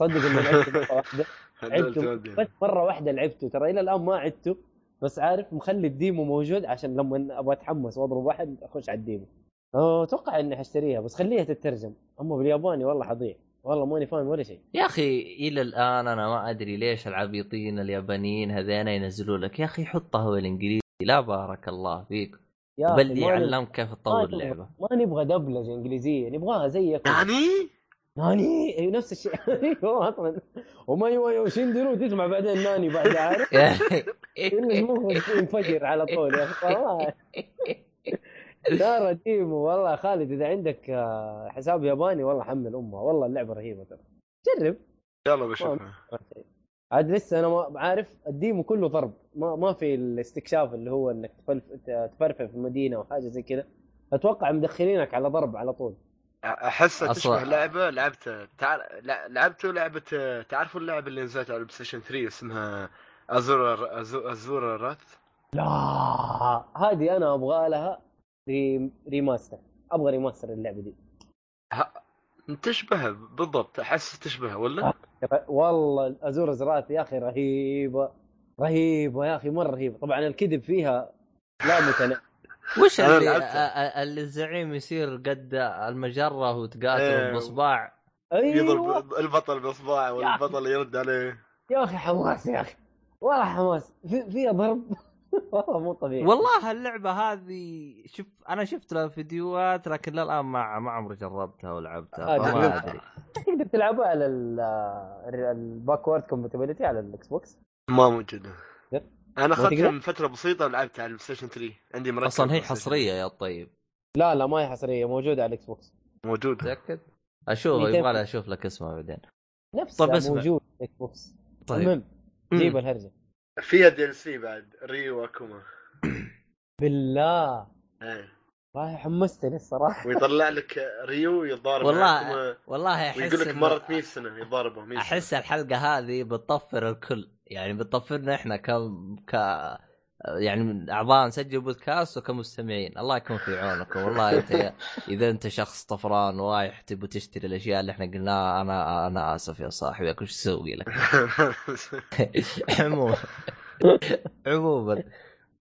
صدق إني لعبت مرة واحدة. عدته. بس مرة واحدة لعبته ترى إلى الآن ما عدته. بس عارف مخلي ال demo موجود عشان لما أبغى أتحمس وأضرب واحد أخش على ال demo. أتوقع إني حشتريها بس خليها تترجم. اما بالياباني والله حضيع. والله ماني فاهم ولا شيء. يا أخي إلى الآن أنا ما أدري ليش العبيطين اليابانيين هذين ينزلوا لك. يا أخي حطها بالإنجليزي. لا بارك الله فيك. بل يعلمك كيف تطور اللعبة. ما نبغى دبلجة إنجليزية نبغاها زيك يعني؟ nani؟ اي نفس الشيء. هو أصلا omae wa mou shindeiru تسمع بعدين nani بعد عارف؟ ينفجر على طول يا أخي. والله. ترى demo والله. خالد إذا عندك آه، حساب ياباني والله حمل امها والله اللعبة رهيبة ترى. جرب. يلا بشوفها عاد لسه أنا ما عارف ال demo كله ضرب. ما ما في الاستكشاف اللي هو إنك تفرفر في المدينة أو حاجة زي كذا. أتوقع مدخلينك على ضرب على طول. احسها أصلاً- تشبه لعبة لعبتها تع... لع- لعبته لعبة تعرفوا اللعبة اللي نزلت على البلاي ستيشن 3 اسمها Asura Asu... Asura's Wrath لا هذه أنا أبغى لها re... remaster أبغى remaster اللعبة دي. تشبه بالضبط أحس تشبه ولا؟ ر- والله Asura's Wrath يا أخي رهيبة رهيبة يا أخي مرة رهيبة. طبعا الكذب فيها لا متناهي وش اللي اللي الزعيم يصير قد المجرة وتقاتل إيه. باصبع أيوه. يضرب البطل باصبعه والبطل يرد عليه. يا أخي حماس يا أخي. والله حماس. في... فيها ضرب. والله مو طبيعي. والله اللعبه هذه شوف أنا شفت لها فيديوهات لكن للآن ما ما عمري جربتها ولعبتها آه، جربتها. أدري. تقدر تلعبها على ال backward compatibility على الإكس بوكس؟ ما موجودة؟ أنا أخذتها؟ من فترة بسيطة ولعبتها على البلاي ستيشن 3 عندي مركب أصلا هي. حصرية يا طيب لا لا ما هي حصرية موجودة على الإكس بوكس موجودة متأكد؟ أشوف. يبغى لي أشوف لك اسمها بعدين نفسها طب اسمع. موجود الاكس بوكس طيب المهم. جيب الهرجة فيها DLC بعد ريو وأكوما بالله إيه والله حمستني الصراحة. ويطلع لك ريو يتضارب والله والله أحس ويقول لك مرت 100 سنة يضاربوا 100 سنة. أحس الحلقة هذه بتطفر الكل. يعني بتطفرنا إحنا ك ك يعني من أعضاء نسجل بودكاست وكمستمعين. الله يكون في عونكم. والله أنت إذا أنت شخص طفران ورايح تبي تشتري الأشياء اللي إحنا قلناها أنا أنا آسف يا صاحبي. شو أسوي لك؟ عموما. عموما.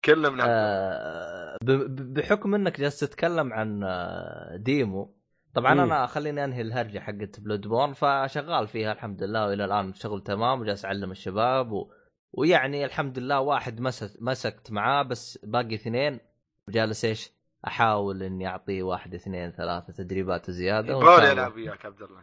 بنعرف آه، بحكم إنك جالس تتكلم عن آه، ديمو طبعا مم. أنا خليني أنهي الهرجة حقت Bloodborne فشغال فيها الحمد لله وإلى الآن شغل تمام وجالس أعلم الشباب و... ويعني الحمد لله واحد مسك مسكت معاه بس باقي اثنين وجالس إيش أحاول إني أعطيه واحد اثنين ثلاثة تدريبات زيادة الله- يلعب وياك عبد الله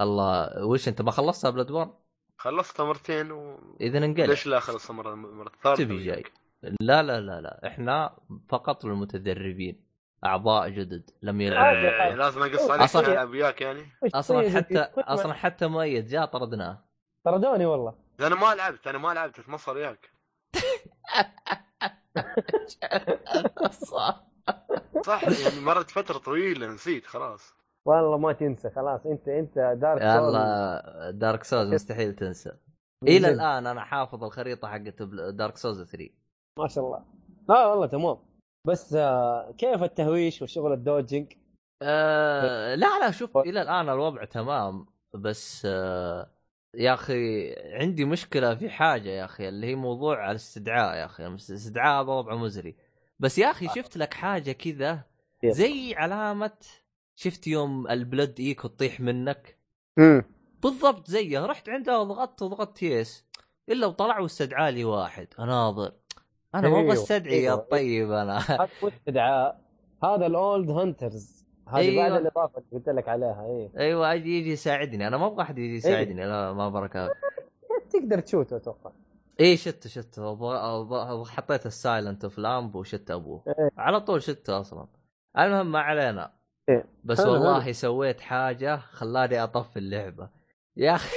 الله وش أنت ما خلصتها Bloodborne؟ خلصتها مرتين و... إذا انقلب ليش لا خلصها مره مرة الثالثه تبي جاي؟ لا لا لا لا. إحنا فقط للمتدربين أعضاء جدد لم يلعبوا إيه، لازم أقص عليك العب وياك يعني. أصلا حتى أصلا حتى مؤيد جاء طردناه. طردوني والله. أنا ما لعبت أنا ما لعبت أتمصر وياك. صح. صح يعني مرت فترة طويلة نسيت خلاص. والله ما تنسى خلاص. أنت أنت دارك سول يلا دارك سوز مستحيل تنسى. إلى. الآن أنا حافظ الخريطة حقت Dark Souls 3 ما شاء الله. لا والله تمام. بس آه، كيف التهويش وشغل ال dodging آه لا لا شوف إلى الآن الوضع تمام. بس آه يا أخي عندي مشكلة في حاجة يا أخي اللي هي موضوع الاستدعاء يا أخي. الاستدعاء هذا وضع مزري. بس يا أخي شفت لك حاجة كذا؟ زي علامة شفت يوم ال Blood Echo تطيح منك؟ امم بالضبط زيه. رحت عنده وضغطت وضغطت yes إلا وطلع واستدعى لي واحد. أناظر. أنا ما أبغى أيوه، استدعي يا أيوه. طيب أنا. مو استدعاء. هذا ال Old Hunters هذه أيوه. بعد الإضافة اللي قلت لك عليها إيه. أيوه أجي يجي يساعدني. أنا ما أبغى أحد يجي يساعدني لا ما بركات تقدر تشوته أتوقع. إيه شت شت. حطيت ال silencing blank وشت أبوه. إيه. على طول شته أصلا. المهم ما علينا. إيه. بس حلو، والله سويت حاجة خلاني أطفي اللعبة. يا أخي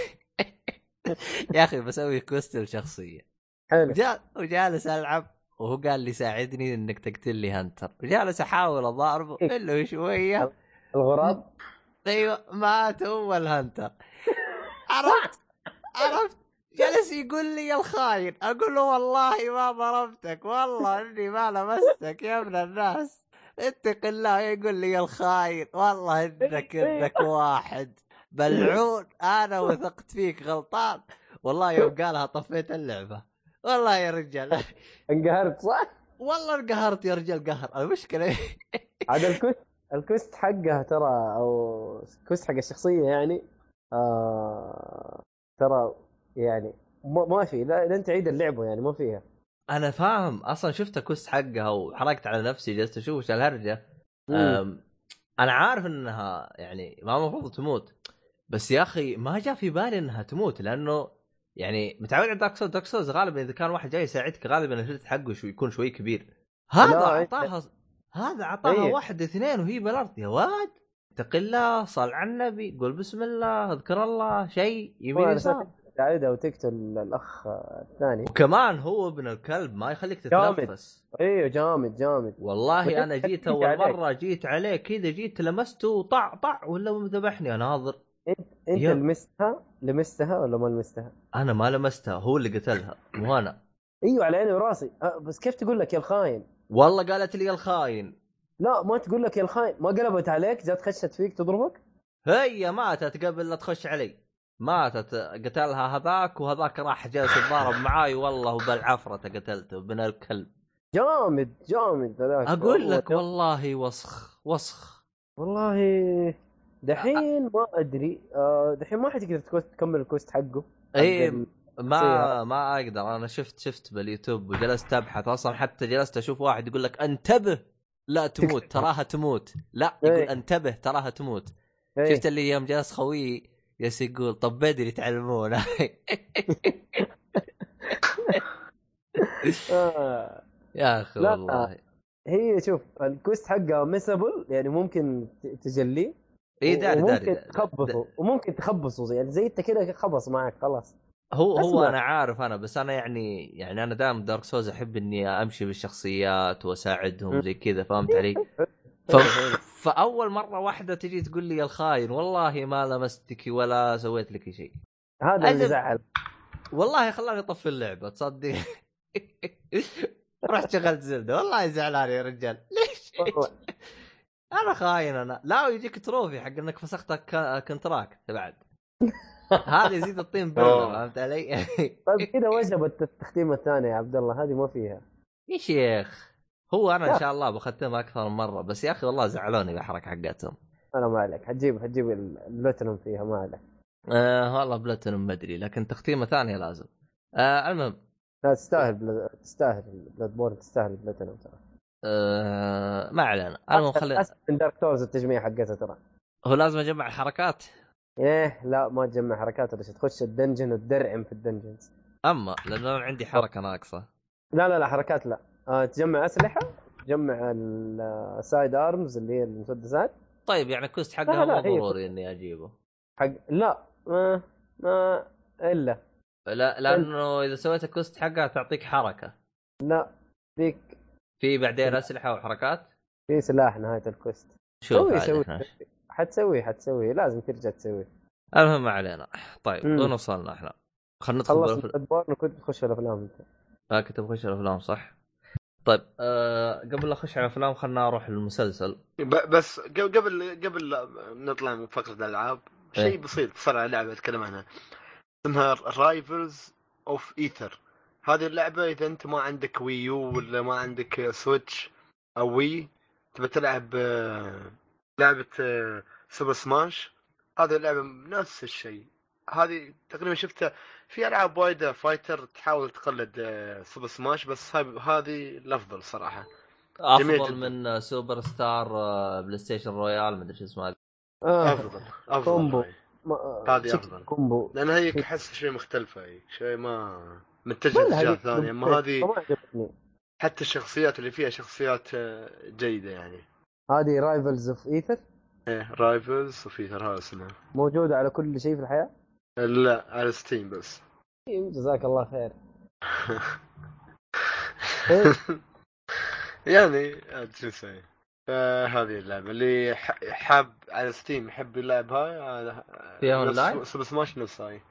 يا أخي بسوي quest الشخصيه حلو. وجا- وجالس ألعب وهو قال لي ساعدني إنك تقتل لي hunter. وجالس أحاول أضاربه. إلا شوية الغراب. أيوه مات هو ال hunter. عرفت؟ عرفت؟ جلس يقول لي يا الخاين أقول له والله ما ضربتك والله إني ما لمستك يا ابن الناس. اتق الله يقول لي يا الخاين والله إنك إنك واحد. ملعون أنا وثقت فيك غلطان. والله يوم قالها طفيت اللعبة. والله يا رجال. انقهرت صح؟ والله انقهرت يا رجال قهر. المشكلة عاد ال quest ال quest حقها ترى أو ال quest حق الشخصية يعني آه ترى يعني ما في. لا لن تعيد اللعبة يعني ما فيها. أنا فاهم. أصلا شفت quest حقها وحرقت على نفسي جلست أشوف وش الهرجة. أنا عارف إنها يعني ما المفروض تموت. بس يا أخي ما جاء في بالي إنها تموت لأنه يعني متعود على Dark Souls Dark Souls غالبا إذا كان واحد جاي يساعدك غالبا ال health حقه شو يكون شوي كبير. هذا لا، أعطاها هذا أعطاها إيه. واحد اثنين وهي بالارض يا واد اتق الله صل على النبي قول بسم الله اذكر الله شيء يمين يسار تساعدها وتقتل الأخ الثاني. وكمان هو ابن الكلب ما يخليك. تتنفس. أيوه جامد جامد. والله أنا جيت أول. مرة جيت عليه كذا جيت لمسته وطع طع ولا ذبحني اناظر انت يا- لمستها؟ لمستها ولا ما لمستها؟ أنا ما لمستها هو اللي قتلها مو أنا. أيوه على عيني وراسي. أه، بس كيف تقول لك يا الخاين؟ والله قالت لي الخاين. لا ما تقول لك يا الخاين. ما قلبت عليك جات خشت فيك تضربك؟ هي ماتت قبل لا تخش علي. ماتت قتلها هذاك وهذاك راح جالس يتضارب معاي والله وبالعافية قتلته ابن الكلب. جامد جامد ذاك. أقول لك. والله وسخ وسخ. والله دحين ما أدري آه، دحين ما حتقدر تكمل ال quest حقه اي ما. ما أقدر أنا شفت شفت باليوتيوب وجلست أبحث أصلا حتى جلست أشوف واحد يقول لك انتبه لا تموت تراها تموت لا يقول إيه. انتبه تراها تموت إيه. شفت اللي يوم جلس خويي يس يقول طب بدري تعلمونا آه. يا أخي. والله هي شوف ال quest حقها missable يعني ممكن تجليه اي داري وممكن داري, داري. تخبصه وممكن تخبصه زي- يعني زي انت كده خبص معك خلاص هو هو اسمع. أنا عارف أنا بس أنا يعني يعني أنا دائما Dark Souls أحب إني أمشي بالشخصيات وأساعدهم. زي كذا فهمت علي؟ ف... فأول مرة واحدة تجي تقول لي يا الخاين والله ما لمستك ولا سويت لك شيء هذا اللي. زعل والله خلاني أطفي اللعبة تصدق رحت شغلت Zelda والله زعلان يا رجال ليش. أنا خاين أنا لا ويجيك trophy حق إنك فسخت ك- contract بعد هذا يزيد الطين بله أوه. فهمت علي؟ طيب كذا وجبت التختيمه الثانية يا عبد الله هذه ما فيها يا شيخ هو أنا. إن شاء الله بختمها أكثر من مرة بس يا أخي والله زعلوني بالحركه حقتهم أنا ما عليك حتجيب حتجيب البلاتينوم فيها ما عليك آه والله بلاتينوم ما أدري لكن تختيمة ثانية لازم آه المهم لا تستاهل. تستاهل Bloodborne تستاهل البلاتينوم ترى آه ما علينا. المهم خلينا من Dark Souls التجميع حقتها ترى. هو لازم أجمع الحركات؟ إيه لا ما تجمع حركات ولا شيء تخش ال dungeon وتدرعم في ال dungeons. أما لأنه أنا عندي حركة ناقصة. لا لا لا حركات لا. آه تجمع أسلحة تجمع ال side arms اللي هي المسدسات. طيب يعني quest حقها مو ضروري إني أجيبه. حق لا ما ما إلا. لا لأنه إذا سويت ال quest حقها تعطيك حركة. لا ذيك في بعدين اسلحه وحركات؟ في سلاح نهاية ال quest. شوف سوي. حتسوي حتسوي لازم ترجع تسوي المهم ما علينا. طيب. وين وصلنا إحنا؟ خلينا ندخل خلص بالأفل- Bloodborne وكنت تخش الافلام انت آه كنت بخش الافلام صح؟ طيب آه قبل لا أخش على الافلام خلنا أروح للمسلسل. ب- بس قبل قبل نطلع من فقرة الألعاب إيه. شيء بسيط صار على لعبة أتكلم عنها. اسمها Rivals of Aether هذه اللعبة إذا أنت ما عندك Wii U ولا ما عندك Switch أو Wii تبى تلعب آه، لعبة آه، Super Smash هذه اللعبة نفس الشيء هذه تقريبا شفتها في ألعاب وايدة fighter تحاول تقلد آه، Super Smash بس هاي- هذه الأفضل صراحة جميل أفضل. من آه، سوبر ستار آه، PlayStation Royale مدري شو اسمه آه. أفضل أفضل combo. ما- هذه أفضل. combo لأن هي احس شوي مختلفة هي شوي ما متجهة اتجاه هذه ثاني. أما هذه حتى الشخصيات اللي فيها شخصيات آه، جيدة يعني. هذه Rivals of Aether إيه Rivals of ترى هذا اسمه. موجودة على كل شيء في الحياة؟ لا على Steam بس. إيه، جزاك الله خير. إيه. يعني شو نسوي فهذه اللعبة. اللي حاب على Steam يحب يلعب هاي هذا فيها نفس- online؟ Super Smash نفس هاي. والله بس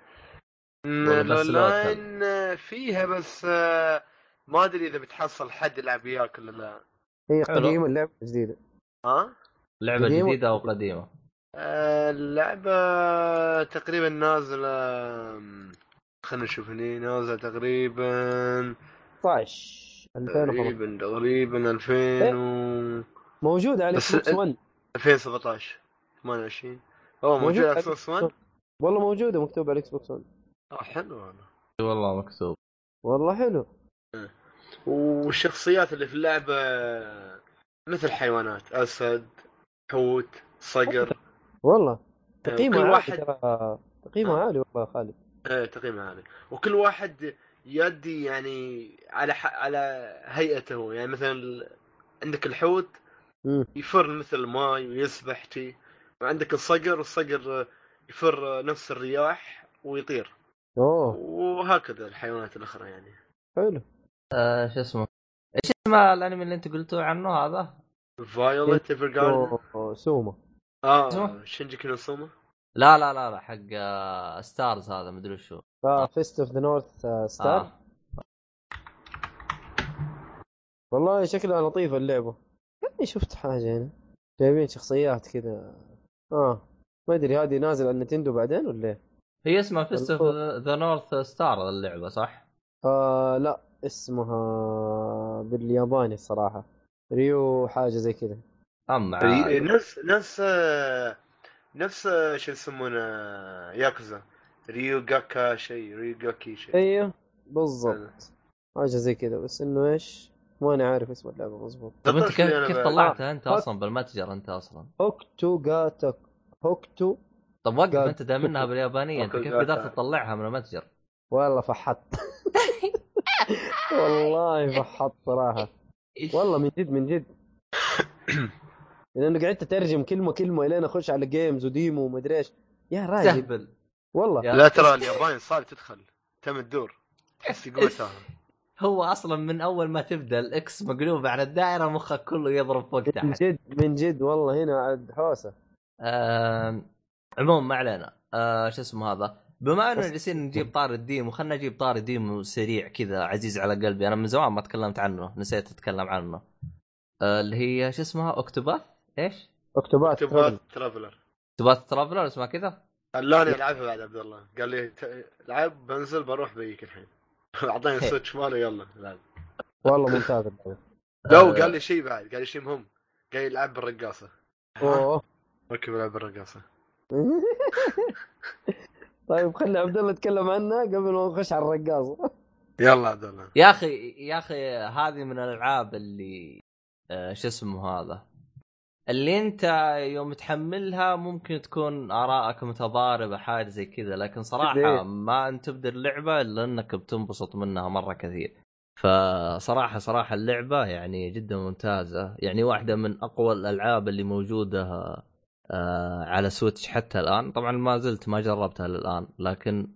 الاونلاين فيها بس آه، ما أدري إذا بتحصل حد يلعب وياك ولا لا. هي. قديمة اللعبة جديدة. ها؟ لعبة قديمة؟ جديدة أو قديمة؟ آه، اللعبة تقريبا نازلة خلينا نشوف هني نازلة تقريبا 16 2015 تقريبا تقريبا 2000 و موجوده على Xbox 1 2017 28 أوه موجود موجود على على إكس بوكس 1 والله موجوده مكتوب على إكس بوكس 1 آه حلو هذا والله مكتوب والله حلو. والشخصيات اللي في اللعبة مثل حيوانات أسد حوت صقر. والله. تقييمه كل عالي واحد- تقييمه آه. عالي والله يا خالد. إيه تقييم عالي. وكل واحد يدي يعني على ح... على هيئته. يعني مثلا عندك الحوت. يفر مثل الماي ويسبح تي وعندك الصقر والصقر يفر نفس الرياح ويطير. أوه. وهكذا الحيوانات الأخرى يعني. حلو. آه شو اسمه؟ إيش اسم الأنمي اللي أنت قلتوا عنه هذا؟ فايولت ايفر جاردن سوما. آه؟ شنجي كينوسوما لا لا لا لا حق آه ستارز هذا مدري وشو. فيست اوف ذا نورث ستار آه. والله شكلها لطيفة اللعبة. يعني شفت حاجة هنا. جايبين شخصيات كذا. آه ما أدري هذه نازل على Nintendo بعدين ولا إيه؟ هي اسمها Fist of the North Star اللعبة صح؟ آه لا اسمها بالياباني الصراحة Ryu حاجة زي كذا اما نفس نفس نفس شو يسمونه Yakuza Ryu ga شيء Ryu ga شيء أيوه بالضبط حاجة زي كذا بس إنه إيش؟ ماني عارف اسم اللعبة مضبوط طب أنت ذكرت كيف لي أنا كيف بعد. طلعتها أنت آه. أصلا بالمتجر أنت أصلا؟ هوكتو جاتا هوكتو طب وقف أنت دام انها باليابانيه أنت كيف قدرت. تطلعها من المتجر؟ والله فحط والله فحط صراحة. والله من جد من جد. لأنه قعدت أترجم كلمة كلمة إلين أخش على جيمز وديمو ومدري إيش. يا راجل. تهبل والله. لا ترى اليابان صعب تدخل تم الدور. تحس يقول سهل هو أصلا من أول ما تبدأ ال X مقلوب على الدائرة مخك كله يضرب فوق من تحت. جد من جد والله هنا عاد حوسة. عموما ما علينا. آه شو اسمه هذا؟ بما بس- جالسين نجيب طاري ال demo خلينا نجيب طاري demo سريع كذا عزيز على قلبي. أنا من زمان ما تكلمت عنه نسيت أتكلم عنه. آه اللي هي شو اسمها؟ Octopath؟ إيش؟ Octopath تبغى Traveler. Octopath Traveler اسمها كذا؟ خلاني العبها بعد عبد الله. قال لي ت- العب بنزل بروح بيك الحين. اعطاني ال Switch ماله يلا. العب والله ممتاز. لا آه. قال لي شيء بعد قال لي شيء مهم. قال لي العب بالرقاصة. أوه. okay بلعب بالرقاصة. طيب خلي عبد الله يتكلم عنها قبل ما نخش على الرقاصه يلا عبد الله يا أخي يا أخي هذه من الألعاب اللي آه شو اسمه هذا؟ اللي أنت يوم تحملها ممكن تكون ارائك متضاربة حاجة زي كذا لكن صراحة. ما انت تبدا اللعبة إلا أنك بتنبسط منها مرة كثير. فصراحة صراحة اللعبة يعني جدا ممتازة. يعني واحدة من أقوى الألعاب اللي موجودة آه على سويتش حتى الآن. طبعا ما زلت ما جربتها للآن لكن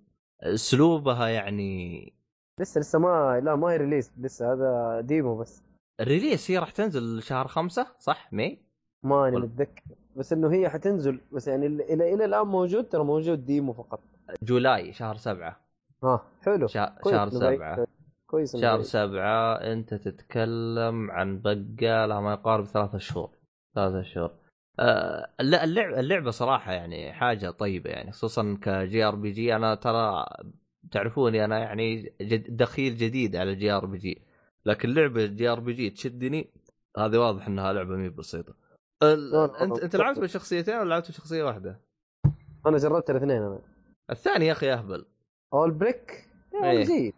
أسلوبها يعني لسه لسه ما لا ما هي release لسه هذا demo بس. ال release هي راح تنزل شهر خمسة صح؟ May؟ ماني ولا- متذكر. بس إنه هي حتنزل بس يعني إلى إلى الآن موجود ترى موجود demo فقط. July شهر سبعة. ها حلو. شا... شهر. سبعة. كويس شهر. سبعة أنت تتكلم عن بقى لها ما يقارب ثلاثة شهور. ثلاثة شهور. لا اللعبة اللعبة صراحة يعني حاجة طيبة يعني خصوصا ك JRPG أنا ترى تعرفوني أنا يعني جد دخيل جديد على جي آر بي جي لكن لعبة جي آر بي جي تشدني هذه واضح إنها لعبة مي ال... لا، لا، أنت أنت لعبت بالشخصيتين ولا لعبت بشخصية واحدة؟ أنا جربت الاثنين أنا. الثاني يا أخي أهبل. أول بريك. يعني جيد.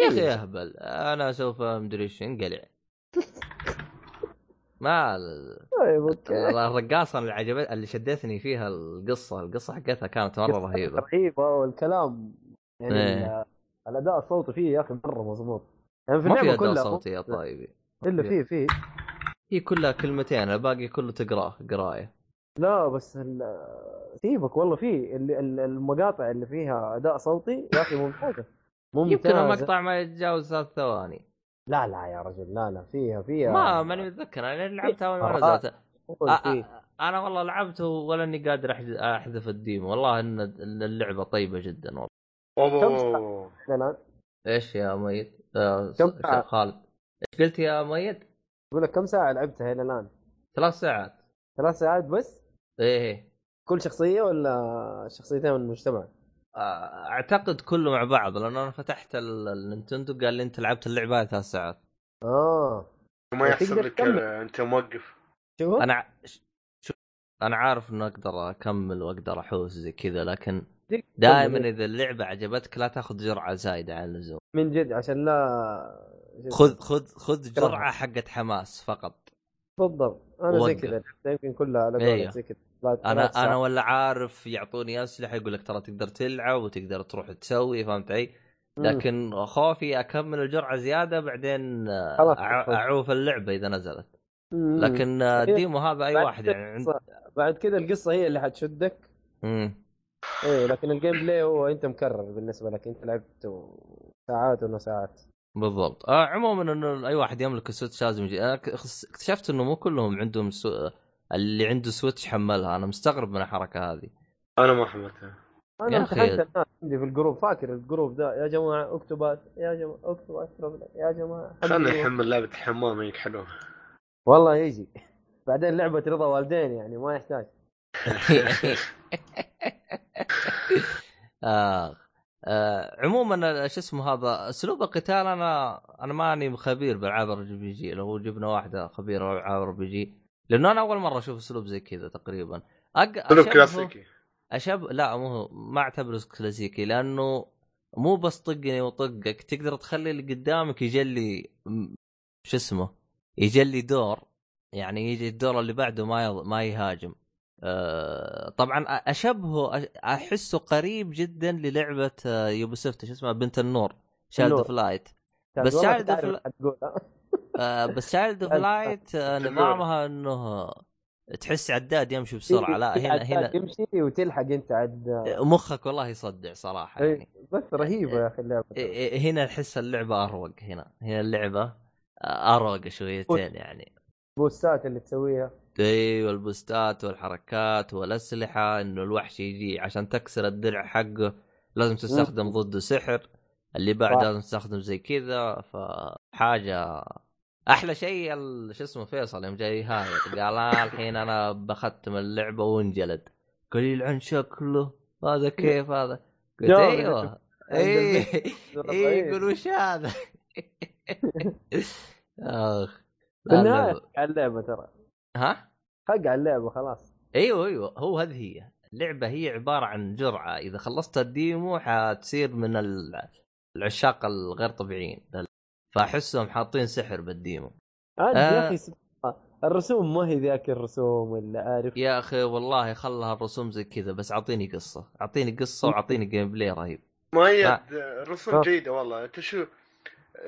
يا أخي. أهبل. أنا سوف مدري إيش انقلع. ما طيب okay. الرقاصه اللي عجبت اللي شدتني فيها القصة. القصة حقتها كانت مرة رهيبة. رهيبة والكلام يعني. ال- الأداء الصوتي فيه يا أخي مرة مضبوط. يعني في ما في أداء كلها صوتي يا طيبي. إلا فيه فيه. هي كلها كلمتين الباقي كله تقرأه قراية. لا بس ال- سيبك والله في ال- ال- المقاطع اللي فيها أداء صوتي يا أخي ممتازة. يمكن ممتازة. المقطع ما يتجاوز ثلاث ثواني. لا لا يا رجل لا لا فيها فيها ما ماني متذكر أنا لعبتها أول ما آه. نزلت آه، فيه. آه، أنا والله لعبته ولا أني قادر احذف ال demo والله إن اللعبة طيبة جدا والله اوه لا لا إيش يا ميت؟ آه كم ساعة؟ خالد إيش قلت يا ميت؟ أقول لك كم ساعة لعبتها إلى الآن؟ ثلاث ساعات ثلاث ساعات بس؟ إيه إيه كل شخصية ولا شخصيتين من المجتمع؟ آه، أعتقد كله مع بعض لأنه أنا فتحت ال- ال Nintendo قال لي أنت لعبت اللعبة هذه ثلاث ساعات آه ما يحسب لك. آه، أنت موقف شوف أنا شو أنا عارف إنه أقدر أكمل وأقدر أحوس زي كذا لكن دائما إذا اللعبة عجبتك لا تاخذ جرعة زايدة عن اللزوم من جد عشان لا شو خذ؟ خذ خذ. جرعة حقت حماس فقط بالضبط أنا زي. كذا يمكن كلها على أيوه. قولك زي كذا أنا أنا ساعات. ولا عارف يعطوني أسلحة يقول لك ترى تقدر تلعب وتقدر تروح تسوي فهمت علي؟ لكن خوفي أكمل الجرعة زيادة بعدين آه، أعوف اللعبة إذا نزلت. لكن آه، ال demo هذا أي واحد يعني؟ بعد كذا القصة هي اللي حتشدك. إيه لكن ال gameplay هو أنت مكرر بالنسبة لك. أنت لعبت ساعات وساعات بالضبط. آه عموما إنه أي واحد يملك ال Switch لازم يجي. أنا اكتشفت إنه مو كلهم عندهم سو... اللي عنده Switch حملها. أنا مستغرب من الحركة هذه. أنا ما حملتها. أنا. امتحنت الناس عندي في ال group. فاكر ال group ده يا جماعة Octopath يا جماعة Octopath يا جماعة خلنا. نحمل لعبة الحمام هيك حلوة والله يجي. بعدين لعبة رضا والدين يعني ما يحتاج. آه. آه. عموما شو اسمه هذا؟ أسلوب القتال أنا أنا ماني خبير بالعاب RPG. لو جبنا واحدة خبيرة بالعاب RPG لأنه أنا أول مرة أشوف أسلوب زي كذا تقريبا. أق... أسلوب كلاسيكي. اشب لا مو ما أعتبره كلاسيكي لأنه مو بس طقني وطقك. تقدر تخلي اللي قدامك يجلي شو اسمه يجلي دور. يعني يجي الدور اللي بعده ما يض... ما يهاجم. أه طبعا اشبهه أحسه قريب جدا للعبة آه، Ubisoft شو اسمها بنت النور Child. of Light بس والله شاهد آه، بس Child of Light. نظامها إنه تحس عداد يمشي بسرعة. لا هنا هنا يمشي وتلحق أنت عد مخك والله يصدع صراحة إيه، يعني. بس رهيبة يا أخي اللعبة. إيه، إيه، هنا احس اللعبة أروق هنا. هنا اللعبة آه، أروق شويتين يعني. boost ات اللي تسويها. أيوه ال boost ات والحركات والأسلحة إنه الوحش يجي عشان تكسر الدرع حقه لازم تستخدم ضده سحر. اللي بعد صح. لازم تستخدم زي كذا فحاجة أحلى شيء ال- شو اسمه فيصل يوم جاي يهايط قال آه الحين أنا بختم اللعبة وانجلد. لي عن شكله هذا كيف هذا؟ قلت جاوب. أيوه. إيه إيه. يقول وش هذا؟ أخ في لا، النهاية لا. حق على اللعبة ترى. ها؟ حق على اللعبة خلاص. أيوه أيوه. هو هذه هي. اللعبة هي عبارة عن جرعة. إذا خلصت ال demo حتصير من ال- العشاق الغير طبيعيين. فاحسهم حاطين سحر بال demo. آه. يا أخي الرسوم ما هي ذاك الرسوم اللي عارف. يا أخي والله خلها الرسوم زي كذا بس أعطيني قصة. أعطيني قصة وأعطيني gameplay رهيب. ما هي لا. الرسوم آه. جيدة والله. أنت شو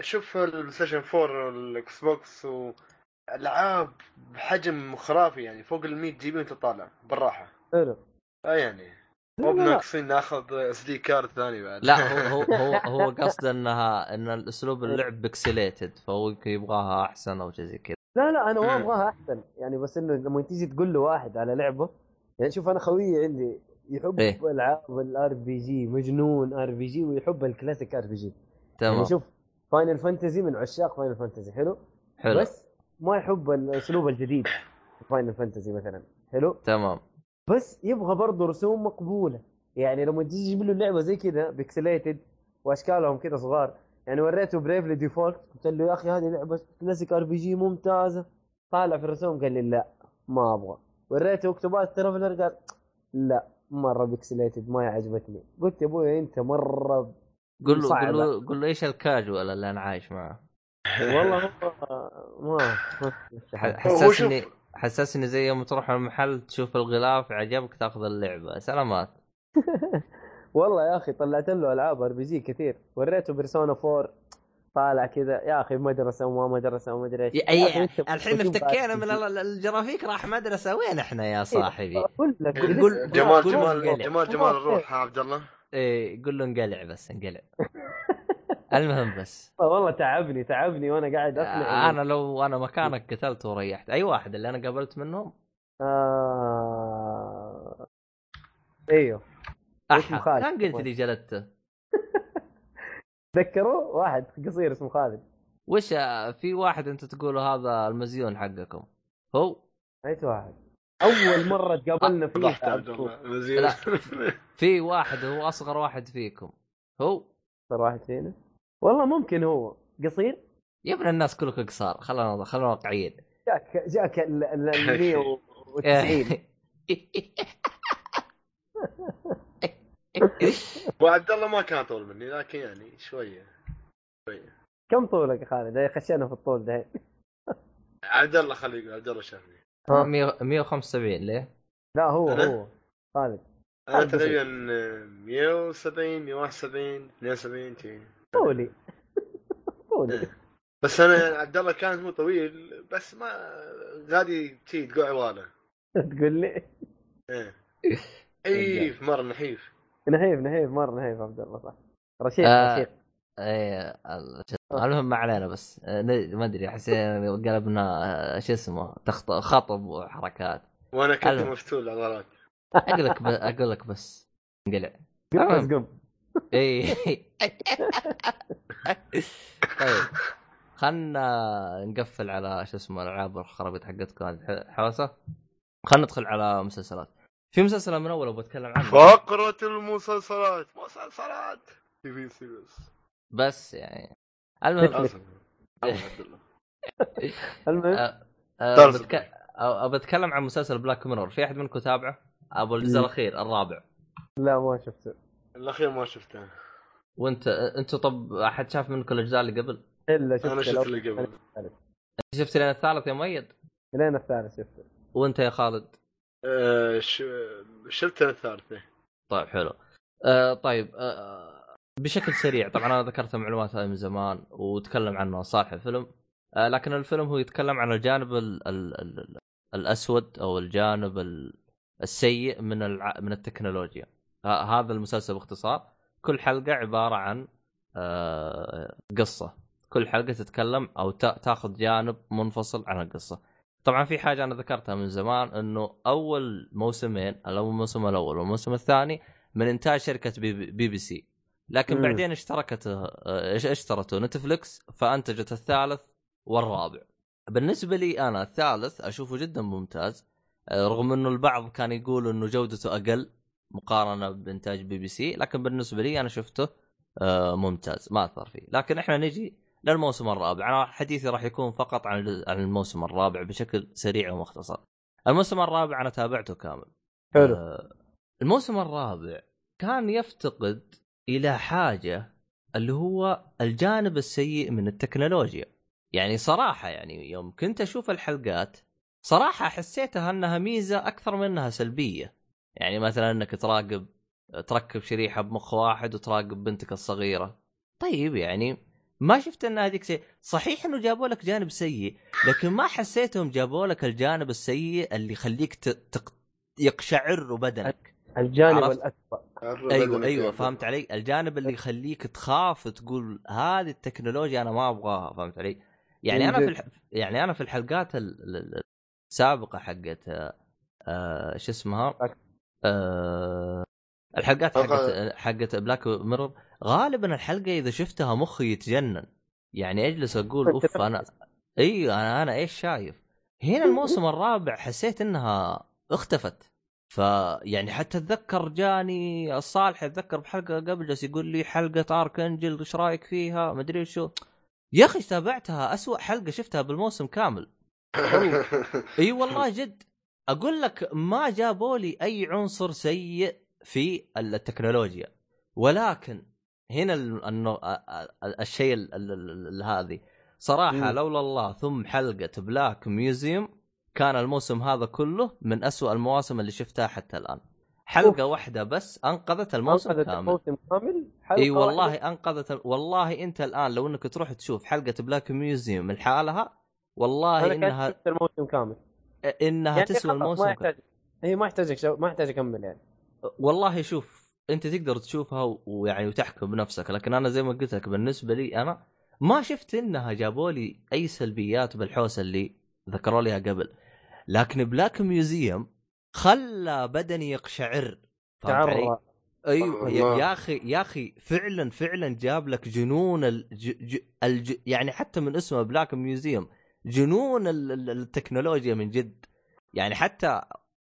شوف ال PlayStation 4 وال Xbox والعاب بحجم خرافي يعني فوق ال 100 GB وانت طالع بالراحة. حلو. آه يعني. مو. بناقصين ناخذ SD card ثاني بعد. لا هو هو هو, هو قصد انها إن الأسلوب اللعب pixelated فهو يمكن يبغاها أحسن أو شيء زي كذا. لا لا أنا ما. أبغاها أحسن. يعني بس إنه لما تيجي تقول له واحد على لعبه يعني شوف أنا خويي عندي يحب إيه. ألعاب ال RPG مجنون RPG ويحب ال classic RPG تمام. يعني شوف Final Fantasy من عشاق Final Fantasy حلو؟ حلو. بس ما يحب الأسلوب الجديد Final Fantasy مثلا حلو؟ تمام. بس يبغى برضه رسوم مقبولة. يعني لما تيجي تجيب له لعبة زي كذا pixelated وأشكالهم كذا صغار. يعني وريته Bravely Default قلت له يا أخي هذه لعبة classic RPG ممتازة. طالع في الرسوم قال لي لا ما أبغى. وريته Octopath Traveler قال لا مرة pixelated ما عجبتني. قلت يا أبوي أنت مرة قول له. قول له قول له إيش الكاجوال اللي أنا عايش معه؟ والله هو ما حسسني حسسني زي يوم تروح المحل تشوف الغلاف عجبك تاخذ اللعبة. سلامات. والله يا أخي طلعت له ألعاب RPG كثير. وريته Persona 4 طالع كذا يا أخي مدرسة وما مدرسة وما أدري إيش. الحين افتكينا. من ال- الجرافيك راح مدرسة. وين إحنا يا صاحبي؟ أقول لك قول- جمال جمال جمال جمال الروح يا عبد الله. إيه قول له انقلع بس انقلع. المهم بس. والله تعبني تعبني وأنا قاعد اسمع أنا لو أنا مكانك قتلت وريحت. أي واحد اللي أنا قابلت منهم؟ آه... إيوه. خالد. كان قلت لي جلدته. تذكروا واحد قصير اسمه خالد. وش في واحد أنت تقولوا هذا المزيون حقكم. هو؟ ايت واحد؟ أول مرة تقابلنا فيه ضحك عبد تعبتوا. الله. مزيون لا. في واحد هو أصغر واحد فيكم. هو؟ أكثر واحد فينا؟ والله ممكن هو. قصير؟ يا ابن الناس كلكم قصار. خلونا خلونا واقعيين. جاك جاك ال ال- ال 190 وعبد الله ما كان طول مني لكن يعني شوية شوية. كم طولك يا خالد؟ خشينا في الطول ده عبد الله خليه يقول عبد الله شافني. ها. 100 175 ليه؟ لا هو أنا؟ هو. خالد. أنا تقريبا 170 171 72 شي. طولي. طولي. بس أنا عبد الله كان هو طويل بس ما غادي تي تقع عواله. تقول لي؟ إيه. نحيف مرة نحيف. نهيف نهيف مرة نهيف عبد الله صح. رشيق آه. رشيق. إيه المهم ما علينا بس. آه، ن- ما أدري حسين قلبنا آه، شو اسمه تخط... خطب وحركات. وأنا كنت. مفتول العضلات أقول لك ب... أقول لك بس. انقلع. قم اي طيب خلنا نقفل على شو اسمه الألعاب الخرابيط حقتكم هذه. حوسة خلنا ندخل على مسلسلات. في مسلسل من أول أبغى أتكلم عنه. فقرة المسلسلات. مسلسلات. TV series بس يعني. المهم المهم. بتك... آه، بتكلم عن مسلسل Black Mirror في أحد منكم تابعه؟ أبو الجزء. الأخير الرابع. لا ما شفته. الأخير ما شفته وانت أنتوا طب أحد شاف منكم الأجزاء اللي قبل؟ إلا شفت أنا شفت. اللي قبل انت شفت لين الثالث يا مؤيد؟ لين الثالث شفته وأنت يا خالد؟ ش- شفت الثالثة طيب حلو آه طيب آه بشكل سريع طبعا أنا ذكرت المعلومات هذه من زمان وتكلم عنه صالح الفيلم آه لكن الفيلم هو يتكلم عن الجانب ال ال ال ال الأسود أو الجانب ال- السيء من الع... من التكنولوجيا هذا المسلسل باختصار كل حلقة عبارة عن آه قصة. كل حلقة تتكلم أو تا- تاخذ جانب منفصل عن القصة. طبعا في حاجة أنا ذكرتها من زمان إنه أول موسمين الموسم الأول والموسم الثاني من إنتاج شركة BB, B, C. لكن مم. بعدين اشتركت آه، اشترته Netflix فأنتجت الثالث والرابع. بالنسبة لي أنا الثالث أشوفه جدا ممتاز آه، رغم إنه البعض كان يقول إنه جودته أقل مقارنة بإنتاج بي بي سي لكن بالنسبة لي أنا شفته آه، ممتاز ما أثر فيه. لكن إحنا نجي للموسم الرابع. أنا حديثي راح يكون فقط عن عن الموسم الرابع بشكل سريع ومختصر. الموسم الرابع أنا تابعته كامل. حلو. آه، الموسم الرابع كان يفتقد إلى حاجة اللي هو الجانب السيء من التكنولوجيا. يعني صراحة يعني يوم كنت أشوف الحلقات صراحة حسيتها أنها ميزة أكثر من أنها سلبية. يعني مثلا إنك تراقب تركب شريحة بمخ واحد وتراقب بنتك الصغيرة. طيب يعني ما شفت إن هذيك سيء صحيح إنه جابوا لك جانب سيء لكن ما حسيتهم جابوا لك الجانب السيء اللي يخليك ت... تق... يقشعر بدنك. الجانب عرفت؟ الاسوء أيوه أيوه فهمت علي؟ الجانب اللي يخليك تخاف تقول هذه التكنولوجيا أنا ما أبغاها فهمت علي؟ يعني أنا في الح... يعني أنا في الحلقات ال- ال- ال- السابقة حقت آه، آه شو اسمها؟ آه الحلقات حقت حقت Black Mirror غالبا الحلقة إذا شفتها مخي يتجنن. يعني أجلس أقول أوف أنا إيوه أنا أنا إيش شايف؟ هنا الموسم الرابع حسيت إنها اختفت. فيعني حتى أتذكر جاني الصالح اتذكر بحلقة قبل جالس يقول لي حلقة Arkangel إيش رأيك فيها؟ مدري شو. يا أخي تابعتها أسوأ حلقة شفتها بالموسم كامل. إي والله جد. أقول لك ما جابوا لي أي عنصر سيء في التكنولوجيا. ولكن هنا الشيء ال- ال- ال- ال- هذه. صراحة مم. لولا الله ثم حلقة Black Museum كان الموسم هذا كله من أسوأ المواسم اللي شفتها حتى الآن. حلقة واحدة بس أنقذت الموسم أنقذت كامل. الموسم كامل؟ إي والله واحدة. انقذت والله أنت الآن لو إنك تروح تشوف حلقة Black Museum لحالها والله كنت إنها شفت الموسم كامل. إنها يعني تسوى الموسم ما يحتاج هي ما يحتاج شو... ما يحتاج أكمل يعني والله شوف أنت تقدر تشوفها ويعني وتحكم بنفسك لكن أنا زي ما قلت لك بالنسبة لي أنا ما شفت إنها جابوا لي أي سلبيات بالحوسة اللي ذكروا لي قبل لكن Black Museum خلى بدني يقشعر؟ تعرى أيوه. يا أخي يا أخي فعلا فعلا جاب لك جنون الج... ج... الج... يعني حتى من اسمه Black Museum جنون ال- ال- التكنولوجيا من جد. يعني حتى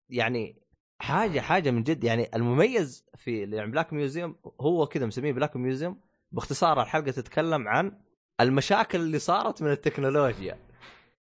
يعني حاجة حاجة من جد. يعني المميز في يعني Black Museum هو كذا مسميه Black Museum باختصار الحلقة تتكلم عن المشاكل اللي صارت من التكنولوجيا.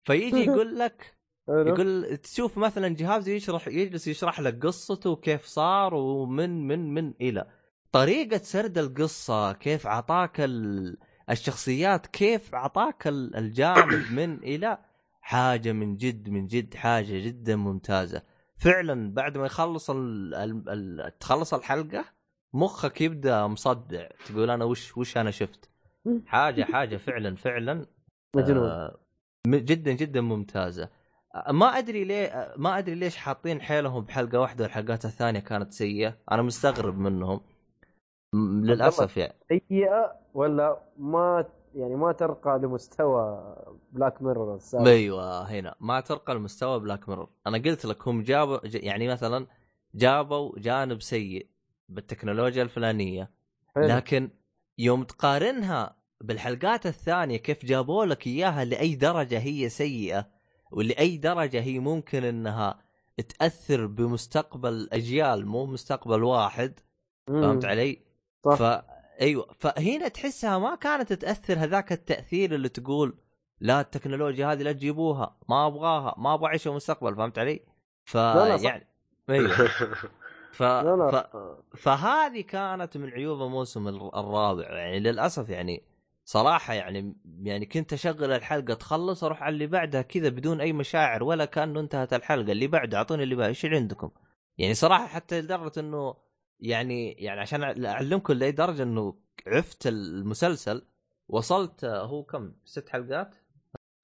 فيجي يقول لك يقول تشوف مثلا جهاز يشرح يجلس يشرح لك قصته وكيف صار ومن من من إلى. طريقة سرد القصة كيف عطاك ال... الشخصيات كيف أعطاك ال- الجانب من إلى حاجة من جد من جد حاجة جدا ممتازة. فعلا بعد ما يخلص ال... ال... ال... تخلص الحلقة مخك يبدأ مصدع. تقول أنا وش وش أنا شفت؟ حاجة حاجة. فعلا فعلا مجنون. آه، جدا جدا ممتازة. آه، ما أدري ليه آه، ما أدري ليش حاطين حيلهم بحلقة واحدة والحلقات الثانية كانت سيئة. أنا مستغرب منهم. للأسف يعني سيئة ولا ما يعني ما ترقى لمستوى Black Mirror السابق أيوه هنا ما ترقى المستوى Black Mirror أنا قلت لك هم جابوا يعني مثلا جابوا جانب سيء بالتكنولوجيا الفلانية حلو. لكن يوم تقارنها بالحلقات الثانية كيف جابوا لك إياها لأي درجة هي سيئة ولأي درجة هي ممكن إنها تأثر بمستقبل اجيال مو مستقبل واحد. فهمت علي؟ صح. ف أيوه فهنا تحسها ما كانت تاثر هذاك التأثير اللي تقول لا التكنولوجيا هذه لا تجيبوها ما أبغاها ما أبغى أعيش المستقبل فهمت علي؟ ف لا، لا،. يعني أيوه ف... لا لا ف... فهذه كانت من عيوب الموسم الر- الرابع يعني للأسف يعني صراحة يعني يعني كنت أشغل الحلقة تخلص أروح على اللي بعدها كذا بدون أي مشاعر ولا كأنه انتهت الحلقة اللي بعده أعطوني اللي بعده إيش اللي عندكم؟ يعني صراحة حتى لدرجة إنه يعني يعني عشان أعلمكم لاي درجه إنه عفت المسلسل وصلت هو كم؟ ست حلقات؟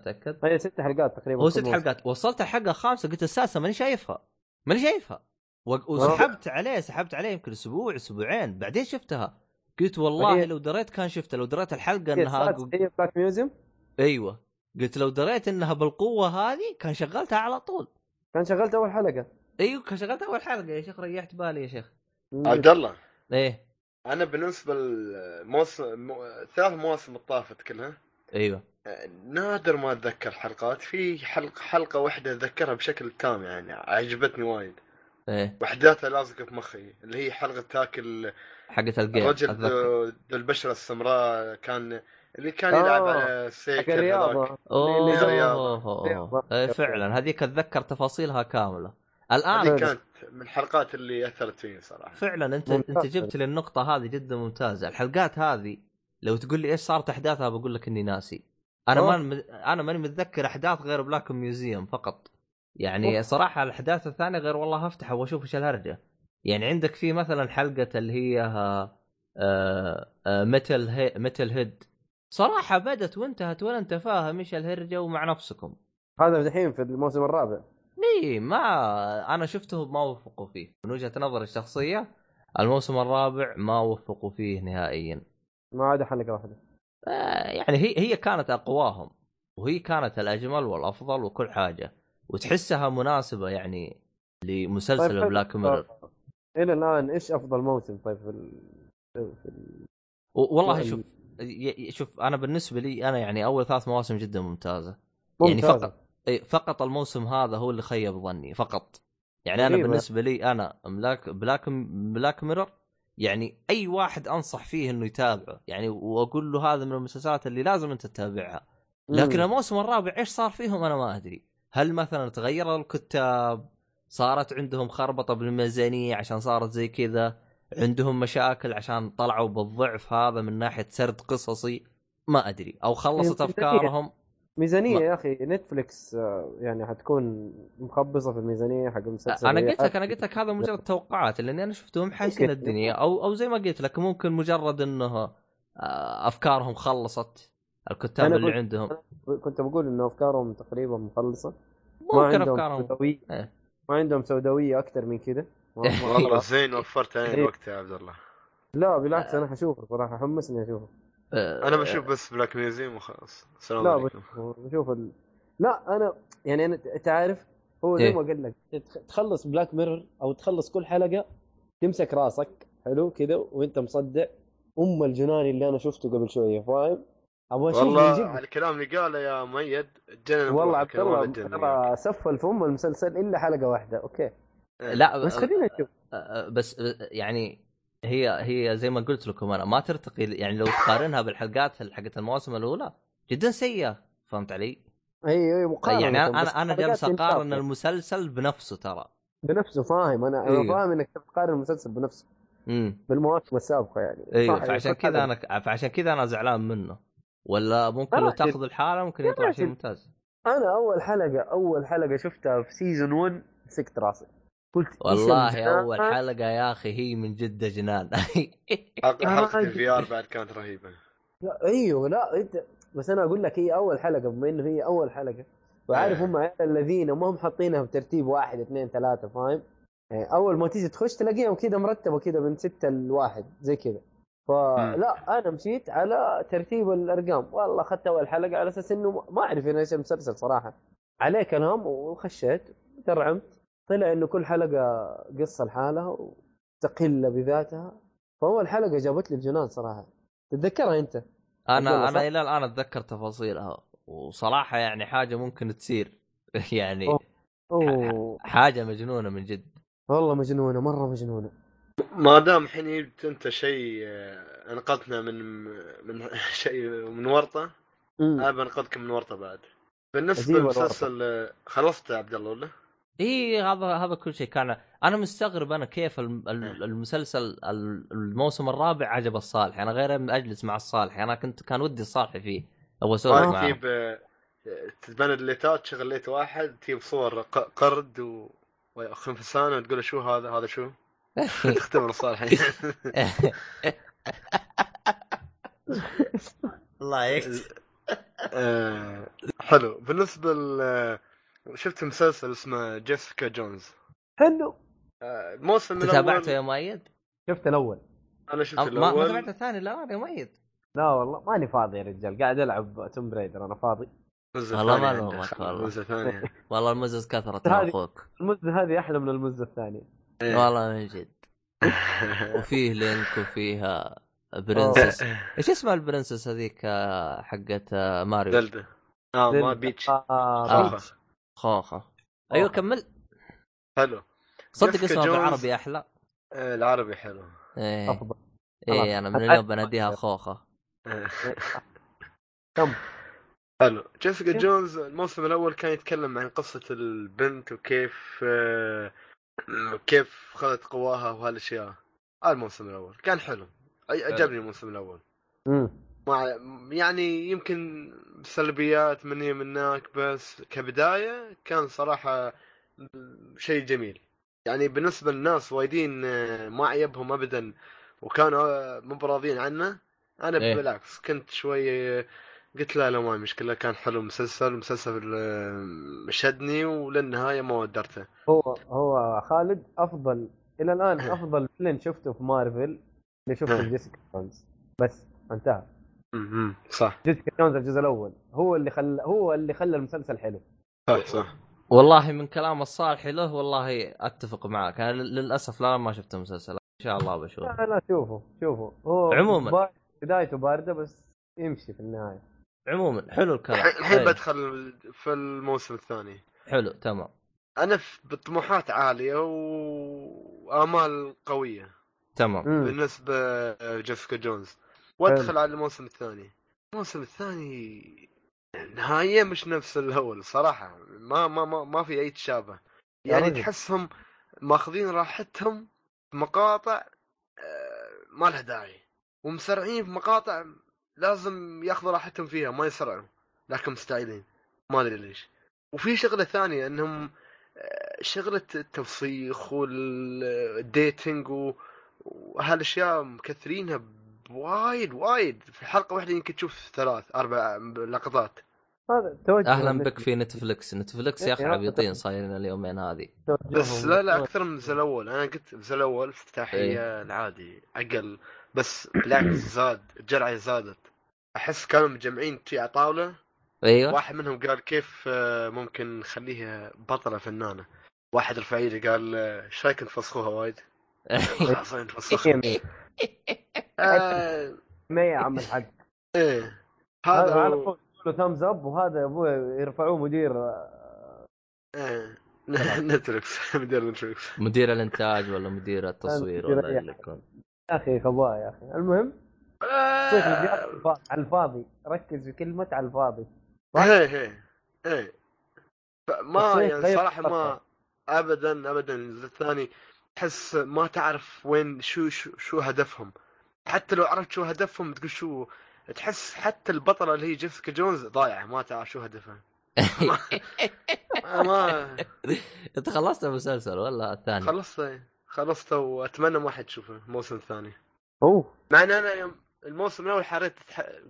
أتأكد؟ هي ست حلقات تقريبا هو ست. حلقات. وصلت الحلقة الخامسة قلت السادسة ماني شايفها. ماني شايفها. وسحبت عليه سحبت عليه يمكن أسبوع أسبوعين. بعدين شفتها. قلت والله لو دريت كان شفتها. لو دريت الحلقة إنها هي Black Museum أيوه. قلت لو دريت إنها بالقوة هذه كان شغلتها على طول. كان شغلت أول حلقة؟ أيوه كان شغلتها أول حلقة. يا شيخ ريحت بالي يا شيخ. عبد الله. إيه. أنا بالنسبة للموسم مو- ثلاث مواسم الطافت كلها. أيوه. نادر ما أتذكر حلقات. في حلقه حلقة واحدة أتذكرها بشكل تام يعني عجبتني وايد. إيه. واحداثها لازقة في مخي اللي هي حلقة تاكل حقت الجيم الرجل. ذو البشرة السمراء كان اللي كان آه، يلعب على حق السيكل هذاك. أوه أوه، أوه. إيه فعلا. هذيك أتذكر تفاصيلها كاملة. الآن هذه كانت من الحلقات اللي أثرت فيني صراحة. فعلا انت ممتاز. انت جبت لي النقطة هذه جدا ممتازة. الحلقات هذه لو تقول لي إيش صارت أحداثها بقول لك إني ناسي. أنا أوه. ما أنا ماني متذكر أحداث غير Black Museum فقط. يعني صراحة الأحداث الثانية غير والله أفتح وأشوف إيش الهرجة. يعني عندك في مثلا حلقة اللي هي آه، آه، Metal هي Metalhead صراحة بدت وانتهت ولا انت فاهم إيش الهرجة ومع نفسكم. هذا الحين في الموسم الرابع. اي ما أنا شفته ما وفقوا فيه. من وجهة نظري الشخصية الموسم الرابع ما وفقوا فيه نهائيا. ما عدا حلقة واحدة. آه، يعني هي هي كانت أقواهم وهي كانت الأجمل والأفضل وكل حاجة. وتحسها مناسبة يعني لمسلسل طيب، بلاك ميرور إلى الآن إيش أفضل موسم؟ طيب في ال... في ال... والله ال- شوف شوف أنا بالنسبة لي أنا يعني أول ثلاث مواسم جدا ممتازة. يعني ممتازة. فقط. إيه، فقط الموسم هذا هو اللي خيب ظني فقط. يعني أنا. بالنسبة لي أنا Black Black Black Mirror يعني أي واحد أنصح فيه إنه يتابعه. يعني وأقول له هذا من المسلسلات اللي لازم أنت تتابعها. لكن. الموسم الرابع إيش صار فيهم أنا ما أدري. هل مثلا تغير الكتاب؟ صارت عندهم خربطة بالميزانية عشان صارت زي كذا؟ عندهم مشاكل عشان طلعوا بالضعف هذا من ناحية سرد قصصي؟ ما أدري. أو خلصت أفكارهم؟ ميزانية ما- يا أخي نتفلكس آه، يعني حتكون مخبصة في الميزانية حق المسلسل أنا قلت لك أنا. قلت لك هذا مجرد توقعات لأني أنا شفتهم حاسين. الدنيا. أو أو زي ما قلت لك ممكن مجرد إنه آه، أفكارهم خلصت الكتاب أنا اللي عندهم. كنت بقول إنه أفكارهم تقريبا مخلصة. ما ممكن عندهم أفكارهم. سوداوية. إيه. ما عندهم سوداوية أكثر من كذا والله زين وفرت علي إيه. الوقت يا عبد الله. لا بالعكس أنا حشوفه صراحة حمسني أشوفه. آه، أنا بشوف بس بلاك ميوزيوم وخلاص. السلام لا عليكم. بشوف ال... لا أنا يعني أنا انت عارف هو زي إيه. ما قلت لك تخ- تخلص بلاك ميرور أو تخلص كل حلقة تمسك راسك حلو كذا وأنت مصدع. أم الجنان اللي أنا شفته قبل شوية فاهم؟ أبغى أشوف والله على الكلام اللي قاله يا مؤيد جنن والله عبد الله. ترى سفل في ام المسلسل إلا حلقة واحدة أوكي. لا بس خلينا نشوف. آه، بس آه، يعني هي هي زي ما قلت لكم أنا ما ترتقي يعني لو تقارنها بالحلقات حقت المواسم الأولى جدا سيئة فهمت علي؟ أي أي مقارنة يعني أنا أنا جالس أقارن إنصاف. المسلسل بنفسه ترى. بنفسه فاهم. أنا أنا إيوه. فاهم إنك تقارن المسلسل بنفسه. امم بالمواسم السابقة يعني. أيوه فعشان كذا. أنا فعشان كذا أنا زعلان منه. ولا ممكن لو تأخذ الحالة ممكن يطلع شيء ممتاز. أنا أول حلقة أول حلقة شفتها في سيزون 1 مسكت راسي. قلت والله؟ أول حلقة يا أخي هي من جده جنان حلقه. ال VR بعد كانت رهيبة لا أيوه لا انت بس أنا أقول لك هي أول حلقة بما إنه هي أول حلقة وعارف إيه. هم الذين ما هم حاطينها بترتيب واحد اثنين ثلاثة فاهم؟ يعني أول ما تيجي تخش تلاقيهم كذا مرتبة كذا من ستة لواحد زي كذا فلا أنا مشيت على ترتيب الأرقام والله أخذت أول حلقة على أساس إنه ما أعرف أنا إيش المسلسل صراحة عليه كلام وخشيت ترعمت طلع إنه كل حلقة قصة لحالها وتقل بذاتها فاول حلقه جابت لي الجنان صراحة تتذكرها أنت أنا؟ أنا إلى الآن أتذكر تفاصيلها وصراحة يعني حاجة ممكن تصير يعني أوه. أوه حاجة مجنونة من جد والله مجنونة مرة مجنونة ما دام الحين جبت أنت شيء آه، أنقذتنا من من شيء من ورطة. أنا بنقذكم من ورطة بعد بالنسبة للمسلسل آه، خلصت يا عبد الله ولا؟ اي هذا هذا كل شيء. كان أنا مستغرب أنا كيف الم- ال- المسلسل ال- الموسم الرابع عجب الصالح. أنا غير أجلس مع الصالح. أنا كنت كان ودي الصالح فيه. أبغى أسولف معاه تجيب تبان الليتات شغل ليت واحد تجيب صور قرد و وخنفسان وتقول شو هذا؟ هذا شو؟ تختبر الصالح. الله يكتب حلو. بالنسبة شفت مسلسل اسمه Jessica Jones. حلو. آه، الموسم تابعته يا الأول مؤيد؟ شفت الأول. أنا شفت أم- ما الأول. تابعت الثاني؟ لا يا مؤيد. لا والله ماني فاضي يا رجال. قاعد ألعب Tomb Raider أنا فاضي. والله ما لومك والله. والله المزز كثرت يا هذه- أخوك. المزة هذه أحلى من المزة الثانية. إيه. والله من جد. وفيه Link وفيها princess إيش اسمها ال princess هذيك آه، حقت آه، ماريو؟ زلدا آه ما بيتش. آه آه. بيتش. خوخه أيوه. كمل. حلو. صدق اسمها جونز. بالعربي أحلى. آه، العربي حلو. إيه. أفضل. إيه أنا من اليوم بناديها خوخه كم؟ حلو. Jessica Jones الموسم الأول كان يتكلم عن قصة البنت وكيف آه، كيف خذت قواها وهالأشياء. هذا الموسم الأول. كان حلو. أي- عجبني الموسم الأول. مم. مع يعني يمكن سلبيات مني من هناك بس كبداية كان صراحة شيء جميل يعني بالنسبة للناس وايدين آه، ما عيبهم ابدا وكانوا آه، مو براضيين عنه أنا إيه. بالعكس كنت شوي آه، قلت لا لا ما مشكلة كان حلو مسلسل مسلسل شدني وللنهاية ما ودرته هو هو خالد أفضل إلى الآن إيه. أفضل فيلم شفته في مارفل اللي شفته في إيه. جيسيكا جونز بس انتهى صح. جيسيكا جونز الجزء الأول. هو اللي خلى هو اللي خلى المسلسل حلو. صح صح. والله من كلام الصالح له والله أتفق معك. أنا للأسف لا ما شفت المسلسل. إن شاء الله بشوف. لا لا شوفوا شوفوا هو عموماً. بدايته باردة بس يمشي في النهاية. عموما. حلو الكلام. الحين بدخل في الموسم الثاني. حلو تمام. أنا في بطموحات عالية وآمال قوية. تمام. بالنسبة جيسيكا جونز. وادخل على الموسم الثاني. الموسم الثاني نهاية مش نفس الأول صراحة. ما ما ما, ما في أي تشابه. يعني. تحسهم ماخذين راحتهم في مقاطع آه، ما لها داعي. ومسرعين في مقاطع لازم ياخذوا راحتهم فيها ما يسرعوا. لكن مستعجلين ما أدري ليش. وفي شغلة ثانية إنهم آه، شغلة التوسيخ وال dating و- وهالأشياء مكثرينها وايد وايد. في حلقة واحدة يمكن تشوف ثلاث أربع لقطات. هذا توجه أهلا بك في Netflix Netflix يا أخي عبيطين صايرين اليومين هذه. بس لا لا أكثر من الجزء الأول. أنا قلت الجزء الأول. افتتاحيه العادي أقل. بس بالعكس زاد الجرعة زادت. أحس كانوا مجمعين شي على طاولة. أيوه. واحد منهم قال كيف آه، ممكن نخليها بطلة فنانة. واحد رفع ايده قال آه، إيش رأيك نفسخوها وايد؟ خلاص نفسخها ما يا عم الحاج. إيه هذا هذا على طول له thumbs up وهذا يا أبوي يرفعوه مدير آه، إيه نتفلكس مدير نتفلكس مدير الإنتاج ولا مدير التصوير ولا اللي يكون. يا أخي غباء يا أخي. المهم آه، على الفاضي- ركز في كلمة على الفاضي. إيه إيه إيه. ما الصيف يعني صراحة ما. ابدا ابدا. الثاني تحس ما تعرف وين شو شو, شو هدفهم. حتى لو عرفت شو هدفهم تقول شو تحس حتى البطلة اللي هي Jessica Jones ضايعة ما تعرف شو هدفها. ما, ما انت خلصت المسلسل ولا الثاني؟ خلصت خلصته وأتمنى ما حد يشوفه الموسم الثاني أوه. مع إن أنا يوم الموسم الأول حريت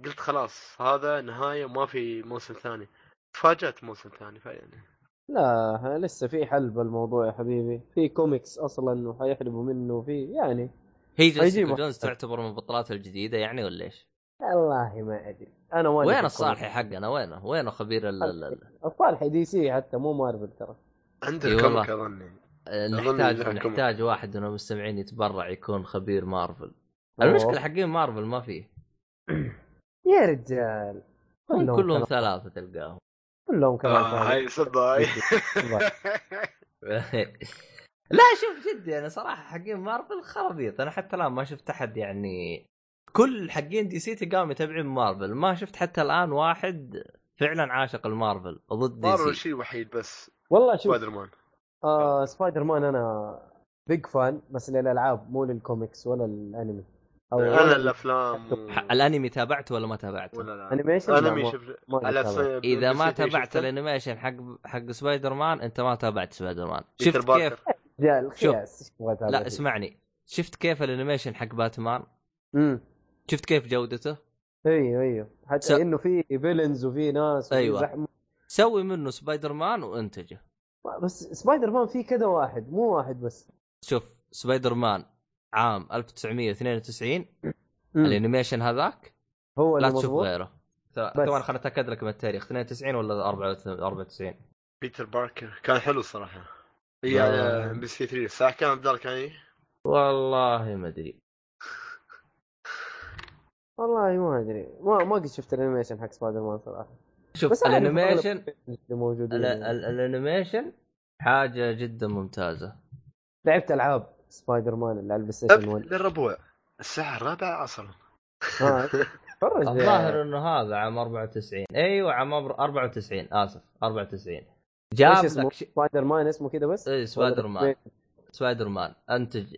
قلت خلاص هذا نهاية وما في موسم ثاني. تفاجأت موسم ثاني فيعني لا لسه في حلب بالموضوع يا حبيبي. في كوميكس أصلا وحيحلبوا منه في يعني هي جيسيكا. جونز تعتبر من البطولات الجديدة يعني ولا إيش؟ والله ما أدري. أنا ما وين الصالحي حقنا؟ وينه؟ وينه خبير ال- ال- ال- الصالحي دي سي حتى مو مارفل ترى. عنده إي ال comic والله. اظني نحتاج. نحتاج واحد من المستمعين يتبرع يكون خبير مارفل. المشكلة حقين مارفل ما فيه يا رجال. هم كلهم ثلاثة تلقاهم. كلهم كمان آه. هاي صدق هاي. لا شوف جدي أنا صراحة حقين مارفل خرابيط. أنا حتى الآن ما شفت أحد يعني كل حقين دي سي تلقاهم يتابعون مارفل. ما شفت حتى الآن واحد فعلا عاشق المارفل ضد دي مارفل سي. شيء وحيد بس. والله شوف سبايدر مان آه سبايدر مان أنا big fan بس للألعاب مو للكوميكس ولا الأنمي. أو أنا الأفلام و... الأنمي تابعته ولا ما تابعته؟ ولا لا animation anime ما- شوف ما على أتابع. ص- إذا ما تابعت؟ ال animation حق حق سبايدر مان أنت ما تابعت سبايدر مان شفت. كيف رجال. خياس لا؟ اسمعني شفت كيف ال animation حق باتمان امم شفت كيف جودته أيوه أيوه حتى س- إنه في villains وفي ناس وفي أيوة. زحمة سوي منه سبايدر مان وانتجه بس سبايدر مان في كذا واحد مو واحد بس شوف سبايدر مان عام 1992 مم. ال animation هذاك هو لا تشوف غيره. كمان خليني اتاكد لك من التاريخ. 92 ولا 94 بيتر باركر. كان حلو الصراحة. لا. على إم بي سي 3 الساعة كم عبد الله كان إيه؟ والله ما أدري. والله ما أدري. ما ما قد شفت ال animation حق سبايدر مان صراحة. شوف ال animation موجودين. ال animation حاجة جدا ممتازة. لعبت ألعاب. سبايدر مان اللي على البلاي ستيشن 1 للربوع. الساعة الرابعه عصرا الظاهر إنه هذا عام 94 أيوه عام 94 آسف 94 إيش جاب لك ش... سبايدر مان اسمه كذا بس؟ إيه، سبايدر مان. سبايدر مان. انتج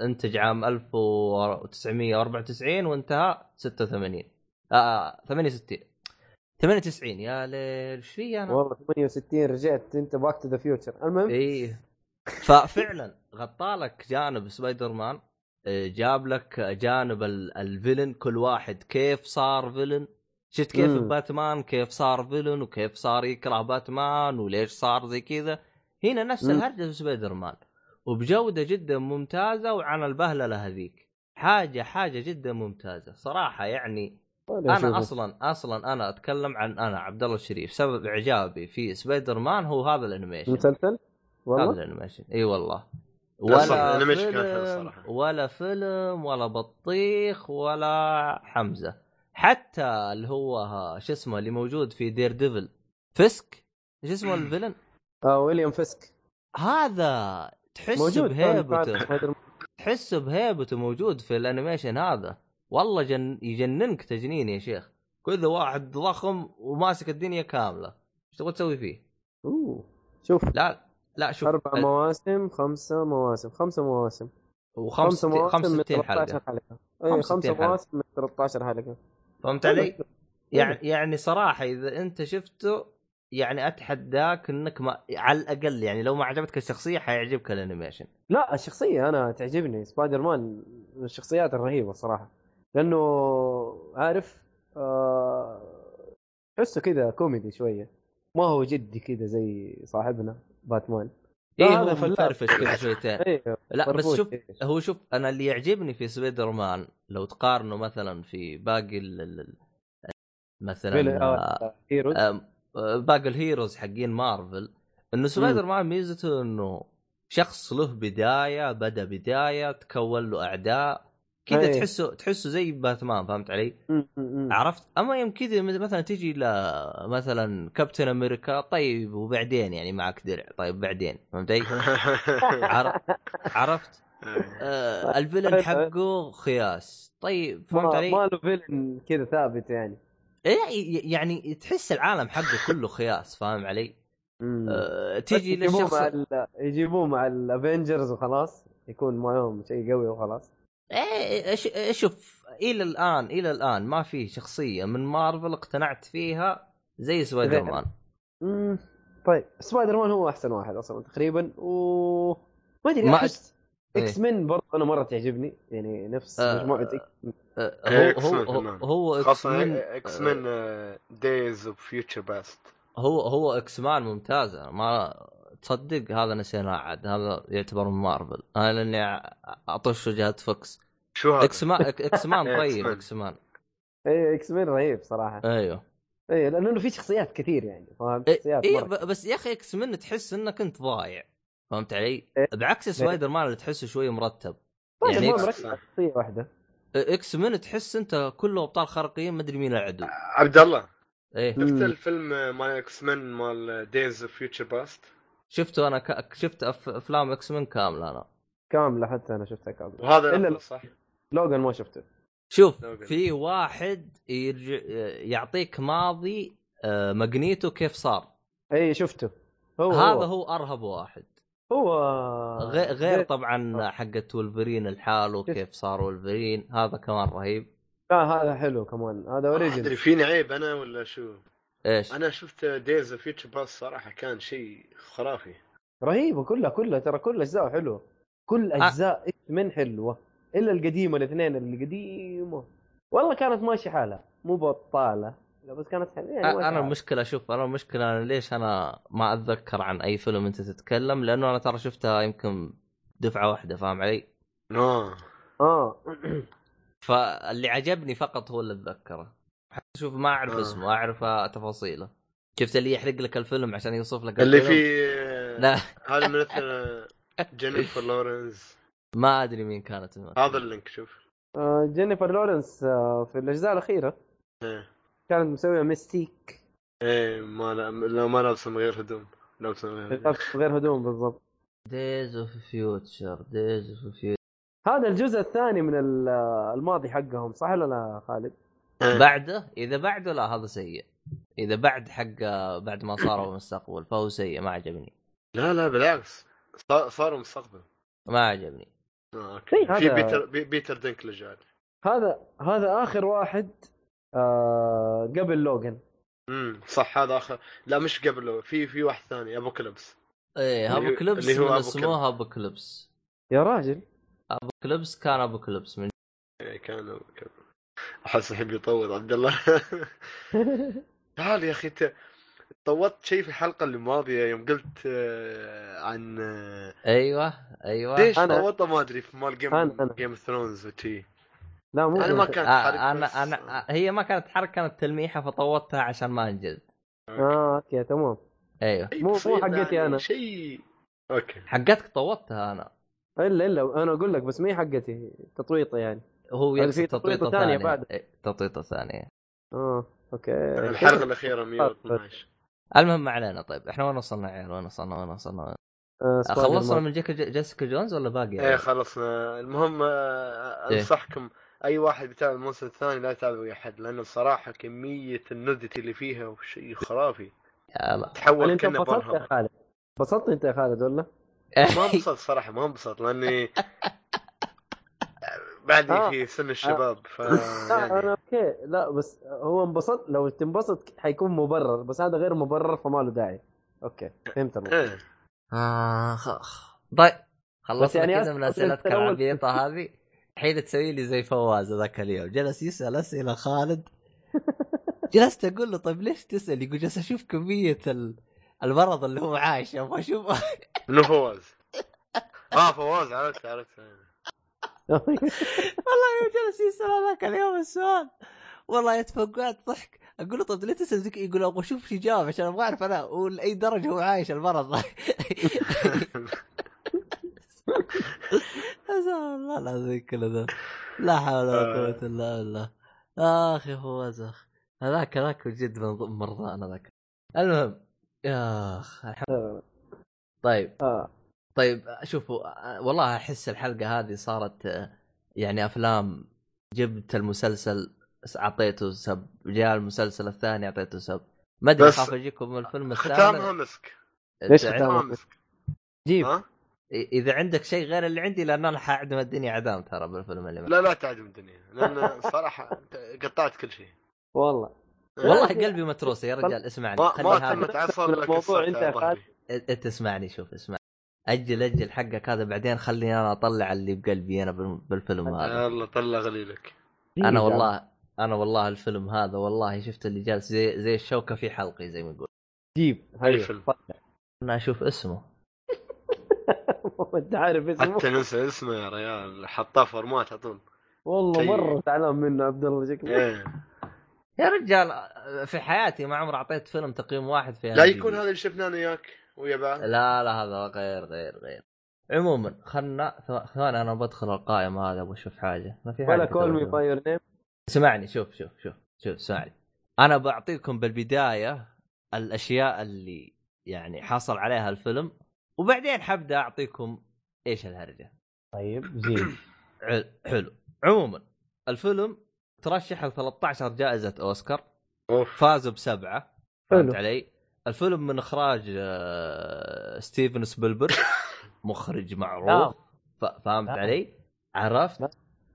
أنتج عام 1994 وانتهى 86 آه 68 98 يا ليل. إيش في أنا؟ والله 68 رجعت أنت back to the future المهم إيه. ففعلا غطى لك جانب سبايدر مان آه، جاب لك جانب ال- ال villain كل واحد كيف صار villain؟ شفت كيف مم. باتمان؟ كيف صار villain؟ وكيف صار يكره باتمان؟ وليش صار زي كذا؟ هنا نفس. الهرجة في سبايدر مان وبجودة جدا ممتازة وعن البهللة هذيك. حاجة حاجة جدا ممتازة. صراحة يعني. أنا أصلا أصلا أنا أتكلم عن أنا عبد الله الشريف. سبب إعجابي في سبايدر مان هو هذا ال animation. مسلسل؟ والله؟ ال animation. إي والله. ولا ال animation كان حلو فيلم. ولا فيلم ولا بطيخ ولا حمزة. حتى اللي هو شو اسمه اللي موجود في دير ديفل فيسك؟ إيش اسمه ال villain؟ آه ويليام فيسك. هذا تحس بهيبته. تحس بهيبته موجود في ال animation هذا. والله جن... يجننك تجنين يا شيخ. كذا واحد ضخم وماسك الدنيا كاملة. إيش تبغى تسوي فيه؟ أوه شوف. لا. لا شوف أربع مواسم خمسة مواسم خمسة مواسم. وخمس خمسة مواسم من 65 13 حلقة. حلقة اي 65 خمسة. مواسم من 13 حلقة. فهمت علي؟ يعني يعني صراحة إذا أنت شفته يعني أتحداك إنك ما على الأقل يعني لو ما عجبتك الشخصية حيعجبك ال animation. لا الشخصية أنا تعجبني. سبايدر مان من الشخصيات الرهيبة صراحة. لأنه عارف آه، تحسه كذا كوميدي شوية. ما هو جدي كذا زي صاحبنا. باتمان إيه هذا هو. مفرفش كذا شويتين لا بس. شوف هو شوف أنا اللي يعجبني في سبايدر مان لو تقارنه مثلا في باقي ال- مثلا آه، آه، آه، باقي ال heroes حقين مارفل إنه سبايدر مان ميزته إنه شخص له بداية بدأ بداية تكون له أعداء كذا أي. تحسه تحسه زي باتمان فهمت علي؟ عرفت؟ أما يوم كذا مثلا تجي ل مثلا كابتن أمريكا طيب وبعدين يعني معك درع طيب بعدين فهمت علي؟ عر- عرفت؟ آه الفيلن حقه خياس طيب فهمت ما, علي؟ ما له فيلن كذا ثابت يعني إيه، يعني تحس العالم حقه كله خياس فاهم علي؟ آه بس تيجي يجيبوه للشخص مع. يجيبوه مع الافنجرز وخلاص يكون معهم شيء قوي وخلاص إيه إيش- شوف إلى الآن إلى الآن ما في شخصية من مارفل اقتنعت فيها زي سبايدر مان. طيب سبايدر مان هو أحسن واحد أصلا تقريبا و ما أدري أحس إيه. إكس مان برضه أنا مرة تعجبني يعني نفس آه. مجموعة إكس آه، إيه، هو هو مان هو, إكس خاصة مان إكس مان Days of Future Past هو هو إكس مان ممتازة ما تصدق هذا نسيناه عاد هذا يعتبر من مارفل أنا لأني أطش جهة فوكس شو هذا؟ إكس مان إكس مان إيه، طيب مان. إكس مان اي إكس مان رهيب صراحة أيوه اي لأنه في شخصيات كثير يعني فهمت إيه شخصيات إيه مرة. ب- بس يا أخي إكس مان تحس انك انت ضايع فهمت علي؟ إيه. بعكس سبايدر مان اللي تحسه شوي مرتب طيب يعني إكس- مركز على شخصية واحدة إكس مان تحس أنت كله أبطال خارقين ما أدري مين العدو عبد الله إيه. شفت الفيلم مال إكس مان مال Days of Future Past؟ شفته أنا ك... شفت أف... أفلام إكس مان كاملة أنا. كاملة حتى أنا شفتها كاملة. وهذا إلا الأفضل، صح؟ لوجان ما شفته. شوف. في واحد يرجع يعطيك ماضي آه، ماجنيتو كيف صار. إي شفته. هو هذا هو أرهب واحد. هو. غير, غير طبعا حقت ولفرين لحاله كيف صار ولفرين هذا كمان رهيب. لا هذا حلو كمان. هذا أدري origin فيني عيب أنا ولا شو؟ إيش؟ أنا شفت Days of Future Past صراحة كان شيء خرافي. رهيبة كلها كلها ترى كل اجزاء حلوة. كل أجزاء X-Men حلوة. إلا القديمه الاثنين اللي قديمه والله كانت ماشيه حالها مو بطالة. لا بس كانت حلوة يعني أنا. المشكلة شوف أنا المشكلة أنا ليش أنا ما أتذكر عن أي فيلم أنت تتكلم؟ لأنه أنا ترى شفتها يمكن دفعة واحدة فاهم علي؟ آه. آه. فاللي عجبني فقط هو اللي أتذكره. شوف ما أعرف آه. اسمه أعرف تفاصيله. شفت اللي يحرق لك الفيلم عشان يوصف لك اللي الفيلم؟ في لا. هذا مثل جينيفر لورنس. ما أدري مين كانت. هذا ال link شوف. آه، جينيفر لورنس آه، في الأجزاء الأخيرة. إيه. كانت مسويه Mystique. إيه ما لا لا ما لابسه من غير هدوم. لابسه من غير هدوم. غير هدوم بالضبط. Days of Future Days of Future هذا الجزء الثاني من ال- الماضي حقهم صح ولا لا خالد؟ إيه. بعده إذا بعده لا هذا سيء. إذا بعد حق بعد ما صاروا المستقبل فهو سيء ما عجبني. لا لا بالعكس. صار- صاروا مستقبل. ما عجبني. آه، أوكي. إيه، في هذا- بيتر بي- بيتر دينكلج هذا هذا آخر واحد آه قبل Logan امم صح هذا آخر. لا مش قبله في في واحد ثاني أبو كلبس. إيه أبو كلبس اللي هو من أبو اسمه أبو كلبس. يا راجل. أبو كلبس كان أبو كلبس من إيه، كان أبو كلبس. أحس يحب يطول عبد الله. تعال يا أخي أنت طوت شيء في الحلقة اللي ماضية يوم قلت آه، عن آه، أيوه أيوه. ليش أنا- طوطه ما أدري في مال جيم أنا- أنا. جيم اوف ثرونز وشي. لا مو أنا ما كانت آه حركة أنا بس- أنا هي ما كانت حركة كانت تلميحة فطوتها عشان ما أنجز. آه أوكي تمام. أيوه. مو- مو حقتي يعني، أنا. شيء. أوكي. حقتك طوتها أنا. إلا إلا أنا أقول لك بس مي حقتي تطويطه يعني. هو يقصد في تطويطه ثانية بعد. إيه، تطويطه ثانية. آه أوكي. الحلقة الأخيرة 112 المهم ما علينا طيب. إحنا وين وصلنا يا عيال؟ وين وصلنا؟ وين وصلنا؟ آه خلصنا. من جيك Jessica Jones ولا باقي؟ إيه خلصنا. المهم آه، إيه. أنصحكم أي واحد بيتابع الموسم الثاني لا يتابع ويا احد لأنه الصراحه كمية ال nudity اللي فيها وشيء خرافي. تحول كنا انبسطت يا خالد؟ انبسطت أنت يا خالد ولا؟ ما انبسطت صراحة ما انبسطت لأني بعدي آه. في سن الشباب ف لا يعني أنا أوكي لا بس هو انبسط لو تنبسط حيكون مبرر بس هذا غير مبرر فما له داعي أوكي فهمت الموضوع. إيه. اخ اخ طيب خلصنا يعني كذا من اسئلتك. العبيطه هذه الحين تسوي لي زي فواز ذاك اليوم جلس يسأل أسئلة خالد جلست أقول له طيب ليش تسأل يقول جالس أشوف كمية ال... المرض اللي هو عايشه أبغى أشوف منو فواز؟ آه فواز عرفت عرفت والله يوم جلس يسال هذاك اليوم السؤال. والله يتفقعت ضحك. أقول له طيب ليه تسأل ذيك؟ يقول أبغى أشوف شو جاوب عشان أبغى أعرف أنا ولاي درجة هو عايش المرض. والله العظيم كل ذا. لا حول ولا قوة إلا بالله. اخ يا فواز اخ هذاك هذاك جد من ضمن مرضانا ذاك. المهم يا أخ الحمد- طيب. آه. طيب شوفوا والله أحس الحلقة هذه صارت يعني أفلام جبت المسلسل أعطيته سب جاء المسلسل الثاني أعطيته سب. ما أدري اخاف أجيكم من الفيلم ختامها الثاني مسك. ليش ختامها؟ ختامها مسك؟ جيب. ها؟ إذا عندك شيء غير اللي عندي لأن أنا حأعدم الدنيا عدام ترى بالفيلم اللي معي. لا لا تعدم الدنيا لأن صراحة قطعت كل شيء. والله. والله قلبي متروس يا رجال اسمعني ما خلي ما عصر لك الموضوع. انت اسمعني شوف اسمع. أجل أجل حقك هذا بعدين خليني أنا أطلع اللي بقلبي أنا بال- بالفيلم هذا. يلا طلع غليلك. أنا والله أنا والله الفيلم هذا والله شفت اللي جالس زي زي الشوكة في حلقي زي ما يقول. جيب. أي هيا فيلم؟ أنا أشوف اسمه. أنت عارف اسمه. حتى ننسى اسمه يا ريال. حطاه format على طول. والله طيب. مرة زعلان منه عبد الله شكله. إيه. يا رجال في حياتي ما عمري أعطيت فيلم تقييم واحد في لا. يكون هذا اللي شفناه أنا وياك. ويا بعض لا لا هذا غير غير غير. عموما خلنا ث- ثواني أنا بدخل القائمه هذا أبغى أشوف حاجة. ما في حاجة ولا Call Me. By Your Name اسمعني شوف شوف شوف شوف اسمعني. أنا بعطيكم بالبداية الأشياء اللي يعني حصل عليها الفيلم وبعدين حبدأ أعطيكم إيش الهرجة. طيب زين. حلو حلو. عموما الفيلم ترشح ل 13 جائزة أوسكار. أوف. فازوا بسبعة. حلو. فهمت علي؟ الفيلم من إخراج آه، ستيفن سبيلبرغ مخرج معروف نعم. ف- فهمت نعم. علي؟ عرفت؟ نعم.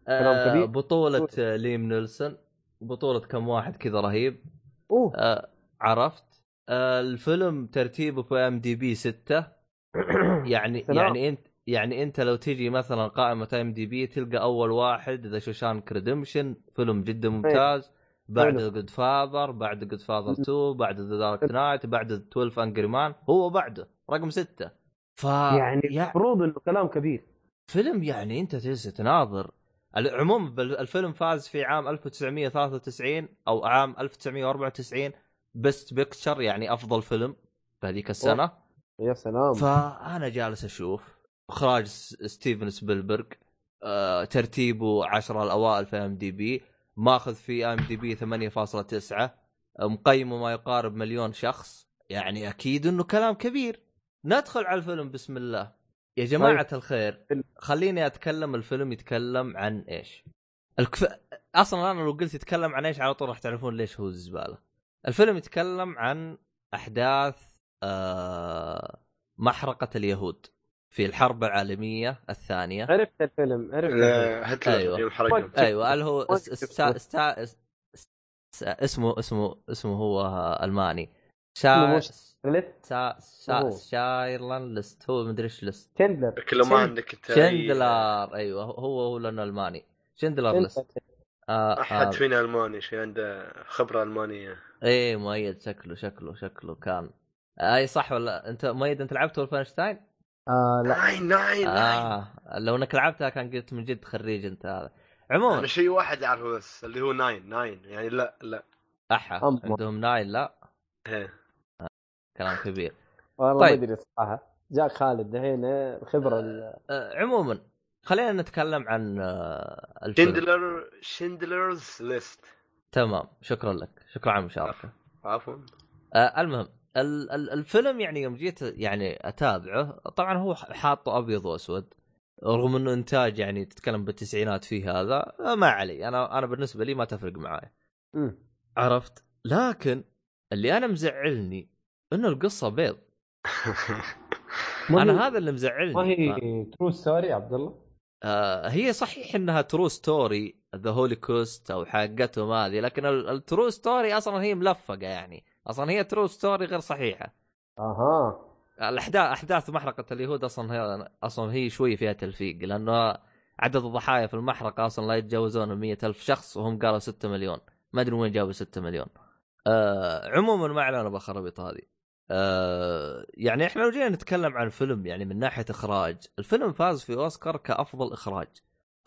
آه. بطولة آه، ليم نيلسون بطولة كم واحد كذا رهيب أوه آه عرفت؟ آه الفيلم ترتيبه في IMDb 6 يعني. يعني أنت يعني أنت لو تجي مثلا قائمة IMDb تلقى أول واحد The Shawshank Redemption فيلم جدا ممتاز بعد. Godfather بعد Godfather 2 بعد The Dark Knight بعد 12 Angry Men هو بعده رقم ستة. ف يعني المفروض إنه كلام كبير. فيلم يعني أنت تجلس تناظر. العموم بال- الفيلم فاز في عام 1993 أو عام 1994 Best Picture يعني أفضل فيلم في هذيك السنة. يا سلام. فأنا جالس أشوف إخراج ستيفن سبيلبرغ آه، ترتيبه 10 الأوائل في IMDb. ماخذ في IMDb 8.9 آه، مقيمه ما يقارب مليون شخص. يعني أكيد إنه كلام كبير. ندخل على الفيلم بسم الله. يا جماعة الخير خليني أتكلم الفيلم يتكلم عن إيش؟ الكف... أصلا أنا لو قلت يتكلم عن إيش على طول راح تعرفون ليش هو الزبالة. الفيلم يتكلم عن أحداث آه... محرقة اليهود. في الحرب العالمية الثانية. عرفت الفيلم عرفت. آه، هتلر أيوة. يوم حرقهم أيوه اللي هو اس- اسمه اسمه اسمه هو ألماني. شا... شا... شا... هو. شايرلاند ليست. هو مدري إيش ليست. تندلر كل ما عندك انت شندلر. أيوه هو هو لأنه ألماني. شندلر ليست. آه أحد آه فينا ألماني شيء عنده خبرة ألمانية. إيه مؤيد. شكله شكله شكله كان. أي صح ولا أنت مؤيد أنت لعبت ولفنشتاين؟ آه لا. ناين ناين ناين. آه لو إنك لعبتها كان قلت من جد خريج أنت هذا. عموما. أنا شيء واحد أعرفه بس اللي هو nein nein. يعني لا لا. أحا. عندهم nein لا. إيه. كلام كبير. والله طيب. ما أدري الصراحة. جاك خالد دحين آه، الخبره ال- آه عموما. خلينا نتكلم عن آه Schindler Schindler's List تمام. شكرا لك. شكرا على المشاركة. عفوا. آه المهم. ال- ال- الفيلم يعني يوم جيت يعني أتابعه طبعا هو حاطه أبيض وأسود رغم إنه إنتاج يعني تتكلم بالتسعينات فيه هذا ما علي أنا أنا بالنسبة لي ما تفرق معاي. عرفت؟ لكن اللي أنا مزعلني إنه القصة بيض. أنا هذا اللي مزعلني. ما هي true story يا عبد الله؟ آه هي صحيح إنها true story the Holocaust أو حقتهم هذه لكن ال true story أصلا هي ملفقة يعني. أصلا هي true story غير صحيحة. أها. الأحداث أحداث محرقة اليهود أصلا هي أصلا هي شوي فيها تلفيق لأنه عدد الضحايا في المحرقة أصلا لا يتجاوزون ال ألف شخص وهم قالوا 6 مليون. ما أدري وين جابوا 6 مليون. آه عموما ما علينا بالخرابيط هذه. آه يعني إحنا لو جينا نتكلم عن فيلم يعني من ناحية إخراج الفيلم فاز في أوسكار كأفضل إخراج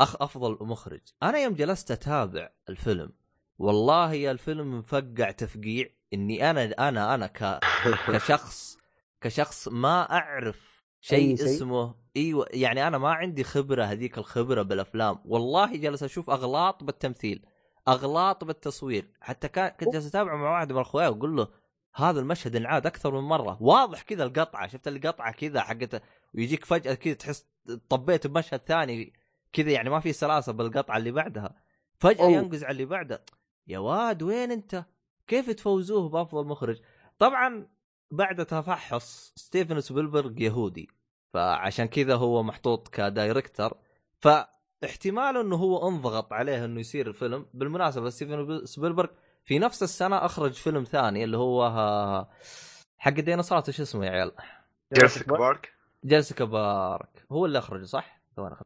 أخ أفضل مخرج. أنا يوم جلست أتابع الفيلم والله يا الفيلم مفقع تفقيع. إني أنا أنا أنا ك كشخص كشخص ما أعرف شيء شيء؟ اسمه. إيوه يعني أنا ما عندي خبرة هذيك الخبرة بالأفلام. والله جالس أشوف أغلاط بالتمثيل أغلاط بالتصوير. حتى كان كنت جالس اتابع مع واحد من اخوياي وأقول له هذا المشهد انعاد أكثر من مرة. واضح كذا القطعة شفت القطعة كذا حقت ويجيك فجأة كذا تحس طبيت بمشهد ثاني كذا يعني ما في سلاسة بالقطعة اللي بعدها. فجأة أوه. ينقز على اللي بعده. يا واد وين أنت؟ كيف تفوزوه بأفضل مخرج؟ طبعا بعد تفحص ستيفن سبيلبرغ يهودي فعشان كذا هو محطوط ك director فاحتمال إنه هو انضغط عليه إنه يصير الفيلم. بالمناسبة ستيفن سبيلبرغ في نفس السنة أخرج فيلم ثاني اللي هو حق الديناصورات وش اسمه يا عيال؟ Jurassic Park. Jurassic Park. هو اللي أخرجه صح؟ ثواني أخذ-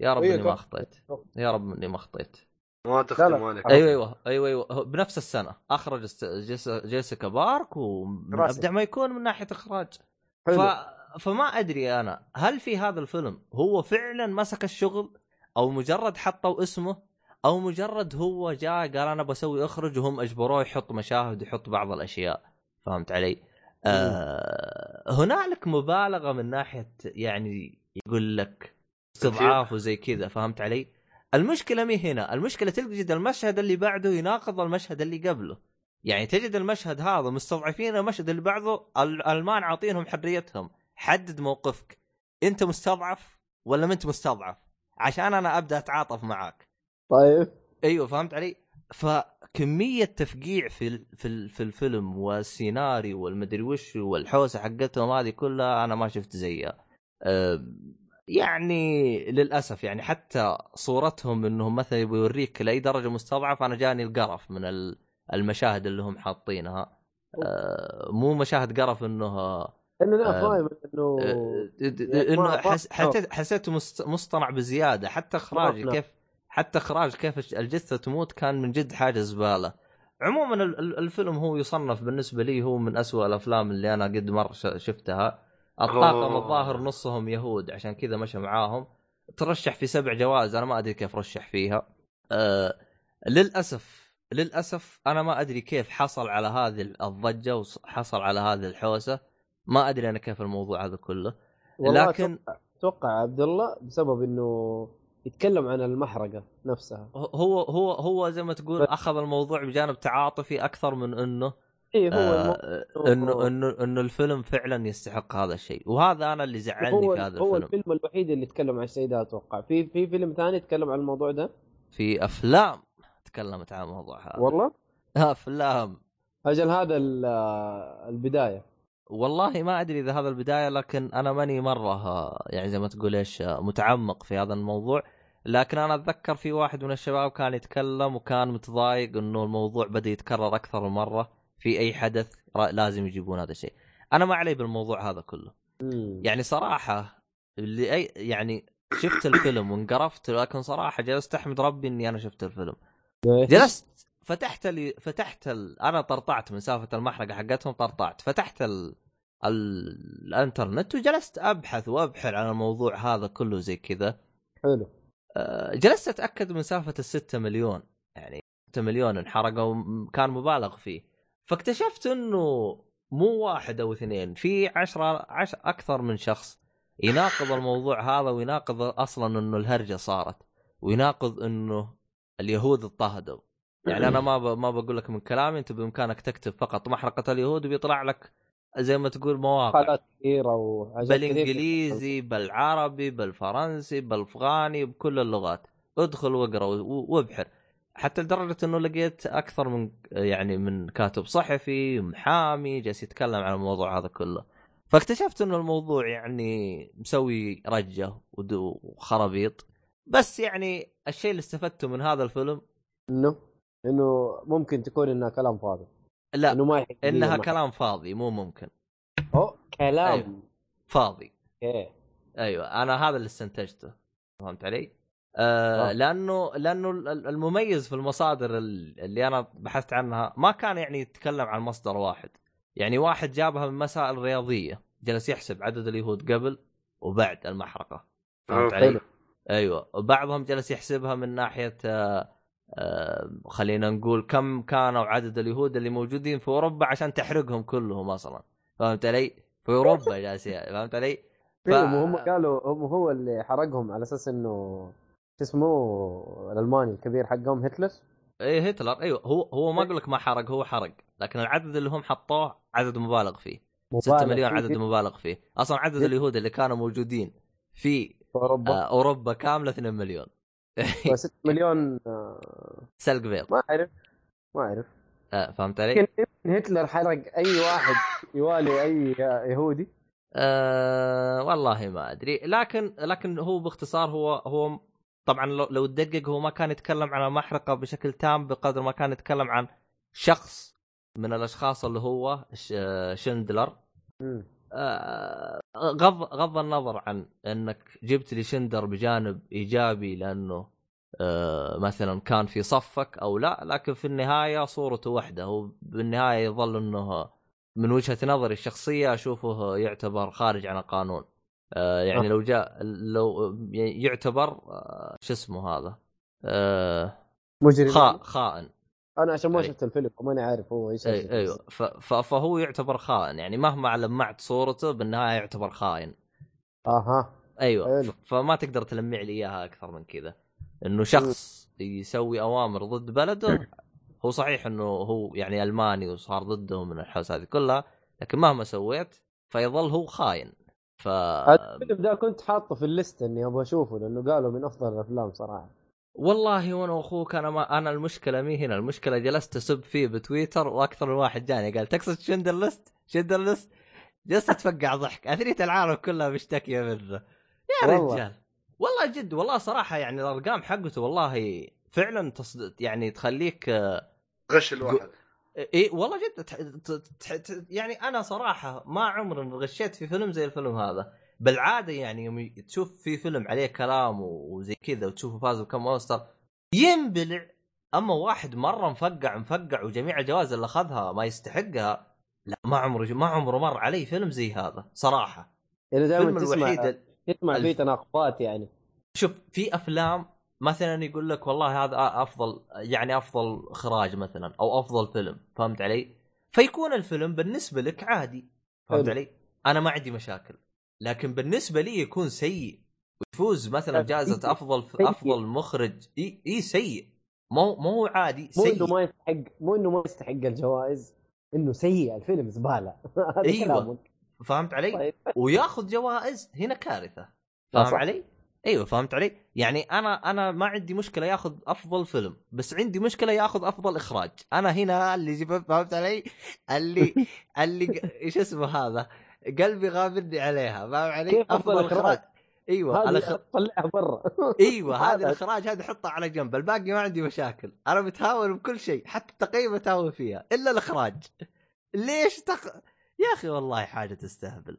يا رب إني ما. أخطيت. يا رب إني ما أخطيت. ما تختم. مالك أيوه أيوه أيوه أيوه بنفس السنة أخرج جيس- جيسيكا بارك ومن راسي. ابدع ما يكون من ناحية إخراج ف... حلو فما أدري أنا هل في هذا الفيلم هو فعلا مسك الشغل أو مجرد حطوا اسمه أو مجرد هو جاء قال أنا بسوي اخرج وهم أجبروه يحط مشاهد ويحط بعض الأشياء فهمت علي؟ آه هنالك مبالغة من ناحية يعني يقول لك استضعاف وزي كذا فهمت علي؟ المشكلة مي هنا، المشكلة تجد المشهد اللي بعده يناقض المشهد اللي قبله. يعني تجد المشهد هذا مستضعفين المشهد اللي بعده الألمان عاطينهم حريتهم، حدد موقفك. أنت مستضعف ولا ما أنت مستضعف؟ عشان أنا أبدأ أتعاطف معاك. طيب أيوه فهمت علي؟ فكمية تفقيع في ال- في ال- في الفيلم والسيناريو والمدري وش والحوسة حقتهم هذه كلها أنا ما شفت زيها. أه، يعني للأسف يعني حتى صورتهم إنهم مثلا يبغى يوريك لأي درجة مستضعف أنا جاني القرف من ال- المشاهد اللي هم حاطينها. أه، مو مشاهد قرف إنه إنه لا آه، فاهم إنه آه، يعني إنه حسيت حسيته. مصطنع بزيادة. حتى اخراجي ما- كيف حتى إخراج كيف الجثة تموت كان من جد حاجة زبالة. عموما ال- ال- الفيلم هو يصنف بالنسبة لي هو من أسوأ الأفلام اللي أنا قد مرة ش- شفتها. الطاقم. الظاهر نصهم يهود عشان كذا مشى معاهم. ترشح في سبع جوائز أنا ما أدري كيف رشح فيها. أه للأسف للأسف أنا ما أدري كيف حصل على هذه الضجة وحصل على هذه الحوسة. ما أدري أنا كيف الموضوع هذا كله. لكن أتوقع عبد الله بسبب إنه يتكلم عن المحرقة نفسها. هو هو هو زي ما تقول أخذ الموضوع بجانب تعاطفي أكثر من إنه اي هو آه. إنه إنه إنه الفيلم فعلا يستحق هذا الشيء. وهذا أنا اللي زعلني هو في هذا هو الفيلم. الفيلم الوحيد اللي يتكلم عن الشيء ده أتوقع. في في فيلم ثاني يتكلم عن الموضوع ده؟ في أفلام تكلمت عن الموضوع هذا. والله؟ أفلام. أجل هذا ال- البداية. والله ما أدري إذا هذا البداية لكن أنا ماني مرة آه، يعني زي ما تقول إيش آه، متعمق في هذا الموضوع. لكن أنا أتذكر في واحد من الشباب كان يتكلم وكان متضايق إنه الموضوع بدأ يتكرر أكثر من مرة. في أي حدث لازم يجيبون هذا الشيء. أنا ما علي بالموضوع هذا كله. مم. يعني صراحة اللي اي يعني شفت الفيلم وانقرفت لكن صراحة جلست أحمد ربي إني أنا شفت الفيلم؟ جلست فتحت لي فتحت ال... أنا طرطعت من سالفة المحرقة حقتهم طرطعت. فتحت ال... ال... الإنترنت وجلست أبحث وأبحر عن الموضوع هذا كله زي كذا. حلو. أه، جلست أتأكد من سالفة الستة مليون. يعني 6 مليون انحرقوا م- كان مبالغ فيه. فاكتشفت إنه مو واحد أو اثنين في عشرة عش... أكثر من شخص يناقض الموضوع هذا ويناقض أصلا إنه الهرجة صارت ويناقض إنه اليهود اضطهدوا. يعني أنا ما ب... ما بقول لك من كلامي أنت بإمكانك تكتب فقط محرقة اليهود وبيطلع لك زي ما تقول مواقع. كثيرة. بالانجليزي بالعربي بالفرنسي بالافغاني بكل اللغات. ادخل واقرأ و- وابحر. حتى لدرجة إنه لقيت أكثر من يعني من كاتب صحفي محامي جالس يتكلم عن الموضوع هذا كله. فاكتشفت إنه الموضوع يعني مسوي رجة وخرابيط. بس يعني الشيء اللي استفدته من هذا الفيلم إنه إنه ممكن تكون إنها كلام فاضي. لا إنه ما إنها ما- كلام فاضي مو ممكن. أو كلام. أيوه. فاضي. إيه أيوه أنا هذا اللي استنتجته. فهمت علي؟ آه آه. لأنه لأنه ال- المميز في المصادر ال- اللي أنا بحثت عنها ما كان يعني يتكلم عن مصدر واحد يعني واحد جابها من مسائل رياضية جلس يحسب عدد اليهود قبل وبعد المحرقة فهمت أوه، علي؟ أيوه وبعضهم جلس يحسبها من ناحية آه آه خلينا نقول كم كانوا عدد اليهود اللي موجودين في أوروبا عشان تحرقهم كلهم أصلا فهمت علي؟ في أوروبا جالس فهمت علي؟ أيوه مو هم قالوا هم هو اللي حرقهم على أساس إنه شو اسمه الألماني الكبير حقهم هتلر؟ إيه هتلر. أيوه هو هو ما أقول لك ما حرق هو حرق. لكن العدد اللي هم حطوه عدد مبالغ فيه. 6 مبالغ مليون فيه عدد جداً مبالغ فيه. أصلا عدد. اليهود اللي كانوا موجودين في أوروبا. آه أوروبا كاملة 2 مليون. 6 مليون آه، سلق بيض. ما أعرف ما أعرف. آه فهمت علي؟ يمكن يمكن هتلر حرق أي واحد يوالي أي يهودي. أه والله ما أدري. لكن لكن هو باختصار هو هو طبعا لو, لو تدقق هو ما كان يتكلم عن المحرقة بشكل تام بقدر ما كان يتكلم عن شخص من الأشخاص اللي هو شندلر. آه، غض غض النظر عن إنك جبت لي شندر بجانب إيجابي لأنه آه، مثلا كان في صفك أو لا لكن في النهاية صورته واحدة هو بالنهاية يظل إنه من وجهة نظري الشخصية أشوفه يعتبر خارج عن القانون. آه، يعني آه. لو جاء لو يعتبر آه، شو اسمه هذا؟ آه، مجرم. خا خائن. أنا عشان ما أي. شفت الفيلم وماني عارف هو إيش. أيوه. فهو يعتبر خائن. يعني مهما لمعت صورته بالنهاية يعتبر خائن. أها. أيوه. حلو. فما تقدر تلمع لي إياها أكثر من كذا. إنه شخص يسوي أوامر ضد بلده هو صحيح إنه هو يعني ألماني وصار ضده من الحوس هذه كلها لكن مهما سويت فيظل هو خاين ف الفيلم ده كنت حاطه في ال list إني أبغى أشوفه لأنه قالوا من أفضل الأفلام صراحة. والله وأنا وأخوك أنا ما أنا المشكلة مي هنا المشكلة جلست أسب فيه بتويتر وأكثر من واحد جاني قال تقصد Schindler's List؟ Schindler's List؟ جلست أتفقع ضحك اثريت العالم كلها مشتكية منه. يا والله. رجال. والله جد والله صراحة يعني الأرقام حقته والله فعلا تصد يعني تخليك غش الواحد. اي والله جد تح... ت... ت... ت... يعني أنا صراحة ما عمري غشيت في فيلم زي الفيلم هذا. بالعادة يعني يوم تشوف في فيلم عليه كلام و- وزي كذا وتشوفه فاز بكم أوسكر ينبلع. أما واحد مرة مفقع مفقع وجميع الجوائز اللي أخذها ما يستحقها لا ما عمره ما عمره مر علي فيلم زي هذا صراحة. اللي دائما الفيلم تسمع الوحيد تسمع فيه تناقضات يعني. شوف في أفلام مثلا يقول لك والله هذا أفضل يعني أفضل إخراج مثلا أو أفضل فيلم فهمت علي؟ فيكون الفيلم بالنسبة لك عادي فهمت. علي؟ أنا ما عندي مشاكل لكن بالنسبة لي يكون سيء ويفوز مثلا لا، جائزة سيء. أفضل سيء. أفضل مخرج اي اي سيء مو مو عادي مو إنه سيء ما يستحق مو إنه ما يستحق الجوائز إنه سيء الفيلم زبالة هذا أيوة. كلامك فهمت علي؟ طيب وياخذ جوائز هنا كارثة آه، فاهم صح. علي؟ أيوه فهمت علي؟ يعني أنا أنا ما عندي مشكلة ياخذ أفضل فيلم بس عندي مشكلة ياخذ أفضل إخراج أنا هنا اللي فهمت علي؟ اللي اللي إيش اسمه هذا؟ قلبي غابرني عليها فاهم علي؟ كيف أفضل إخراج؟ أيوه هذه الأخ... طلعها برا أيوه هذا الإخراج هذا حطه على جنب الباقي ما عندي مشاكل أنا متهاون بكل شيء حتى التقييم متهاون فيها إلا الإخراج ليش تق... يا أخي والله حاجة تستهبل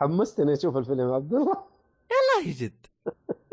حمستني أشوف الفيلم عبد الله والله جد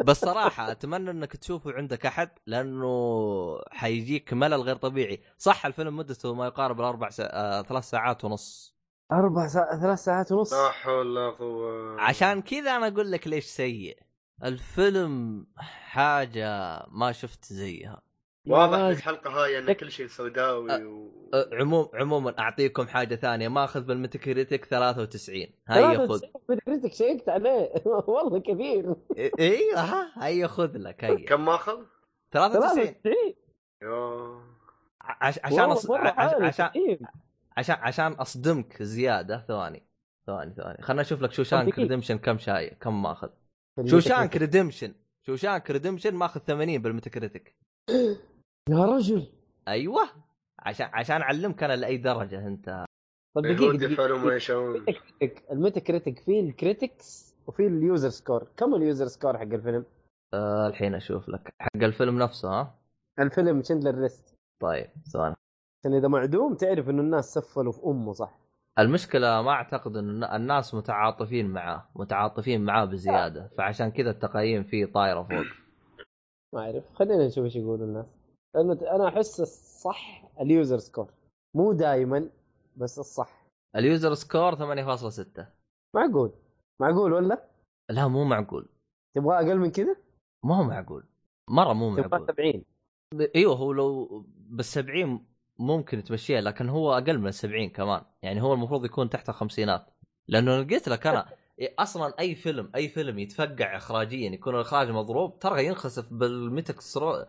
بس صراحة أتمنى أنك تشوفه عندك أحد لأنه حيجيك ملل غير طبيعي. صح الفيلم مدته ما يقارب الأربع سا... آه، ثلاث ساعات ونص. أربع ساعات ثلاث ساعات ونص؟ لا حول ولا قوة. عشان كذا أنا أقول لك ليش سيء. الفيلم حاجة ما شفت زيها. واضح الحلقة هاي ان كل شيء سوداوي و... أه، عموم عموما أعطيكم حاجة ثانية. ماخذ بال Metacritic 93 هيا خذ critic شيكت عليه والله كثير. أيوه ها هيا خذ لك هيا كم ماخذ؟ 93 93 يا عش... عشان أص... عش... عشان. عشان عشان أصدمك زيادة ثواني. ثواني ثواني. خلنا أشوف لك Shawshank. Redemption كم شاي كم ماخذ. Shawshank. Redemption. Shawshank Redemption ماخذ 80 بال Metacritic. يا رجل. أيوه. عشان عشان أعلمك أنا لأي درجة أنت. طب اليهود دقيقة يفعلون ما يشاءون ال Metacritic ال Metacritic فيه ال critics وفي ال user score. كم ال user score حق الفيلم؟ آه الحين أشوف لك. حق الفيلم نفسه ها؟ الفيلم Schindler's List طيب ثواني عشان إذا معدوم تعرف إنه الناس سفلوا في أمه صح؟ المشكلة ما أعتقد إن الن- الناس متعاطفين معاه متعاطفين معاه بزيادة. فعشان كذا التقييم فيه طايرة فوق. ما أعرف. خلينا نشوف إيش يقولوا الناس. لأنه أنا أحس الصح ال user score مو دائما بس الصح. ال user score 8.6 معقول؟ معقول ولا؟ لا مو معقول. تبغى أقل من كذا؟ ما هو معقول. مرة مو تبغى معقول. 70 إيوه هو لو بال 70 ممكن تمشيها لكن هو أقل من 70 كمان. يعني هو المفروض يكون تحت الخمسينات. لأنه قلت لك أنا أصلا أي فيلم أي فيلم يتفقع اخراجيا يكون الإخراج مضروب ترى ينخسف بال Meta سرو...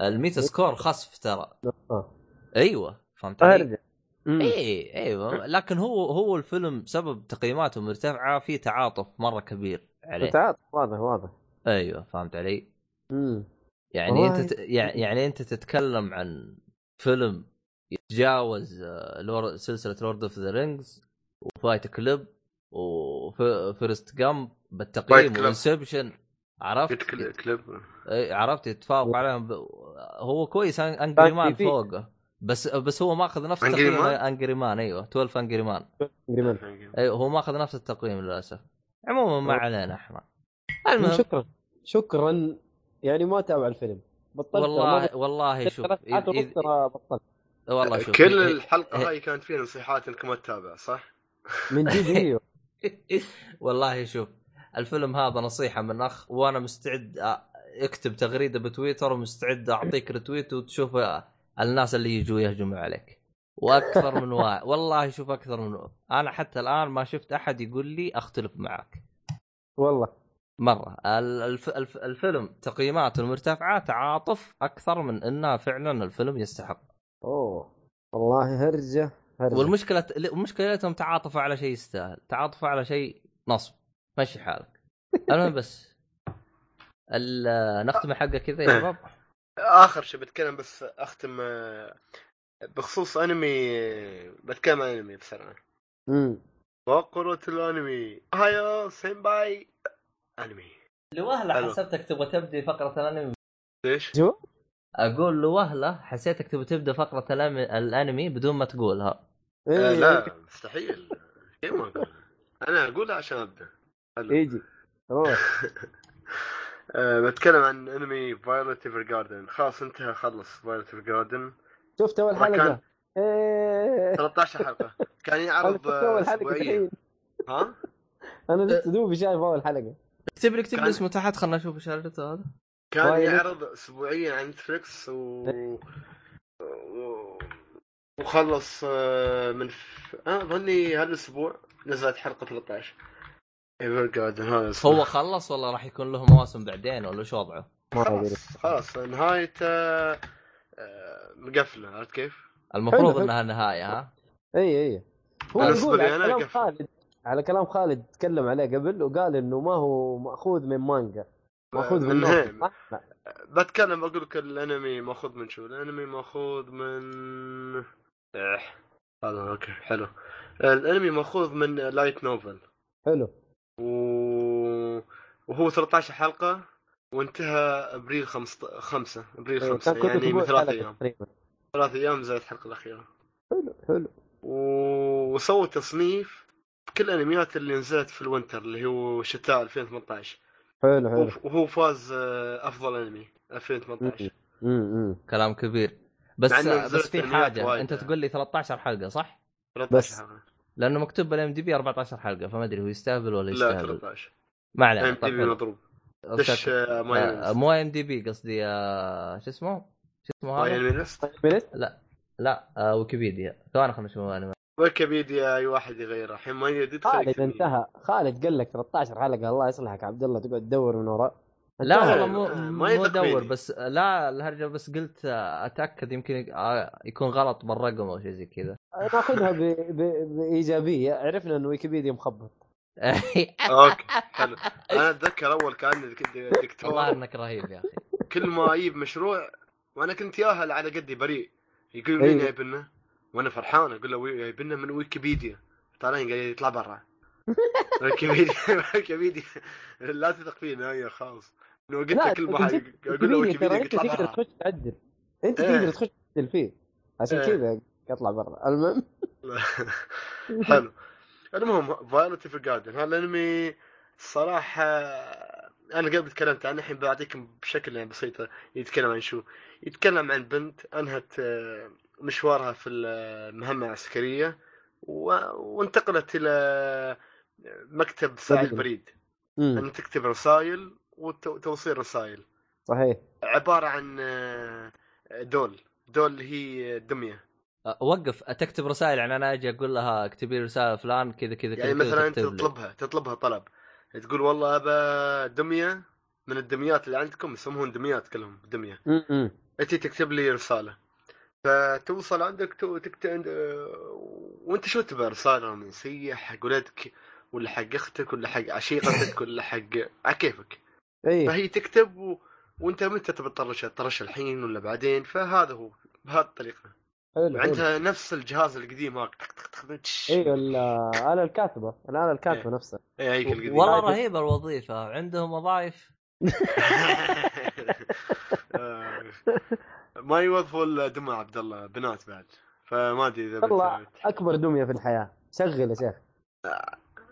ال Metascore خسف ترى. آه. أيوه فهمت علي؟ اي أيوه. لكن هو هو الفيلم سبب تقييماته مرتفعة في تعاطف مرة كبير عليه. تعال واضح واضح. أيوه فهمت علي؟ امم يعني أنت ت... يعني يعني أنت تتكلم عن فيلم يتجاوز آه، لور... سلسلة Lord of the Rings و Fight Club و Forrest Gump بالتقييم. و Inception عرفت كل- Club. إيه، عرفت يتفاوق عليهم ب... هو كويس Angry Men فوقه بس بس هو ماخذ نفس Angry تقييم Men؟ Angry Men أيوه 12 Angry Men أيوه هو ماخذ نفس التقييم للأسف. عموما ما. علينا إحنا. المهم. شكرا. شكرا. يعني ما تابع الفيلم. بطلت والله والله شوف إذ- إذ- بطلت. والله شوف كل الحلقة إيه. هاي كانت فيها نصيحات إنك ما تتابع صح؟ من جد إيوه. والله شوف الفيلم هذا نصيحة من أخ وأنا مستعد أكتب تغريدة بتويتر ومستعد أعطيك رتويت وتشوف الناس اللي يجوا يهجموا عليك. وأكثر من واحد. والله شوف أكثر من واحد. أنا حتى الآن ما شفت أحد يقول لي أختلف معك والله. مرة. ال- الف الف الفيلم تقييماته المرتفعة تعاطف أكثر من انها فعلا الفيلم يستحق. أوه. والله هرجة هرجة. والمشكلة مشكلتهم تعاطفوا على شيء يستاهل. تعاطفوا على شيء نصب. مشي حالك. المهم بس. ال- نختم الحلقة كذا يا شباب. آخر شيء بتكلم بس أختم آه، بخصوص أنمي بتكلم عن أنمي بسرعة. امم فقرة الأنمي. هايا سينباي. أنمي. لوهله حلو. حسبتك تبغى تبدي فقرة الأنمي؟ ليش؟ شو؟ أقول لوهله حسيتك تبغى تبدأ الأنمي- الأنمي بدون ما تقولها. آه إيه. لا مستحيل. كيف ما أقول؟ أنا أقولها عشان أبدأ. حلو. يجي روح آه بتكلم عن انمي Violet Evergarden خلاص انتهى خلص Violet Evergarden شفت اول حلقة. إيه. 13 حلقة. كان يعرض أول حلقة ها؟ أنا لسه دوبي شايف أول حلقة. اكتب لي اكتب لي اسمه تحت خلنا نشوف إيش هذا كان Violet. يعرض اسبوعيا على نتفلكس و... و... وخلص آه، من ف... آه ظني هالأسبوع نزلت حلقة 13 Evergarden هذا اسمه. هو خلص ولا راح يكون له مواسم بعدين ولا شو وضعه؟ ما ادري خلاص خلاص نهايته آه، مقفلة عرفت كيف؟ المفروض. إنها النهايه ها؟ إي إي هو يقول على كلام. خالد على كلام خالد تكلم عليه قبل وقال إنه ما هو مأخوذ من مانجا مأخوذ من. بتكلم أقول لك الأنمي مأخوذ من شو؟ الأنمي مأخوذ من إيه. هذا okay حلو الأنمي مأخوذ من light novel حلو و... وهو 13 حلقة وانتهى أبريل 5 5 أبريل إيه، 5 كان كل يعني من ثلاث أيام. ثلاث أيام نزلت الحلقة الأخيرة. حلو حلو. و- وسووا تصنيف كل الأنميات اللي نزلت في ال winter اللي هو شتاء 2018 حلو حلو. وهو فاز آه، أفضل أنمي 2018 امم كلام كبير. بس إنه بس في حاجة أنت يعني. تقول لي 13 حلقة صح؟ 13 بس. حلقة. لأنه مكتوب بال IMDb 14 حلقة فما أدري هو يستهبل ولا لا يستهبل 13 ما إم علينا دي بي. مضروب دش آه، آه، My مو IMDb قصدي آه، شو اسمه؟ شو اسمه My هذا؟ list لا آه، ويكيبيديا ثواني خلنا نشوف. ويكيبيديا أي واحد يغيره الحين ما يدخل خالد. انتهى خالد قال لك 13 حلقة الله يصلحك عبد الله تقعد تدور من وراء لا. والله مو آه، ما مو ادور. بس لا الهرجه بس قلت آه، أتأكد يمكن آه، يكون غلط بالرقم أو شيء زي كذا. ناخذها ب... ب... بإيجابية. عرفنا إنه ويكيبيديا مخبط. أوكي حلو. أنا أتذكر أول كان دك- والله دكتور إنك رهيب يا أخي. كل ما أجيب مشروع وأنا كنت ياهل على قدي بريء. يقول أيوه. مين جايبنا وأنا فرحان. أقول له وي- جايبنا من ويكيبيديا. طالعين قال لي يطلع برا. ويكيبيديا ويكيبيديا. لا تثق فينا يا خالص. انه قلت له كل ما جد أقول له ويكيبيديا أنت يطلع تقدر تخش تعدل أنت إيه. تقدر تخش تعدل فيه عشان إيه. كذا اطلع برا. المهم. حلو. المهم فايولت في جاردن هذا الأنمي الصراحة أنا قبل تكلمت عنه الحين بعطيكم بشكل يعني بسيطة يتكلم عن شو. يتكلم عن بنت أنهت آه، مشوارها في المهمة العسكرية و- وانتقلت إلى مكتب ساعي. البريد مم. ان تكتب رسائل وتوصيل رسائل. صحيح. عبارة عن آه، دول. دول اللي هي دمية آه، وقف. تكتب رسائل يعني أنا أجي أقول لها اكتبي لي رسالة فلان كذا كذا كذا يعني كذا مثلا انت. تطلبها تطلبها طلب. تقول والله ابى دمية من الدميات اللي عندكم يسمون دميات كلهم دمية. انت تكتب لي رسالة. فتوصل عندك تو- تكتب وأنت شو تبغى رسالة؟ رومانسيه حق ولدك ولا حق أختك ولا حق عشيقتك ولا حق على كيفك. اي فهي تكتب و... وانت متى تبي تطرش تطرش الحين ولا بعدين؟ فهذا هو بهذه الطريقة. حلو حلو. عندها نفس الجهاز القديم هاك. أيوه الآلة الكاتبة الآلة الكاتبة إيه. نفسها. إيه هيك القديم والله. رهيبة الوظيفة عندهم وظائف. آه، ما يوظفوا إلا دمى عبد الله بنات بعد. فما أدري إذا والله أكبر دمية في الحياة. شغل يا شيخ.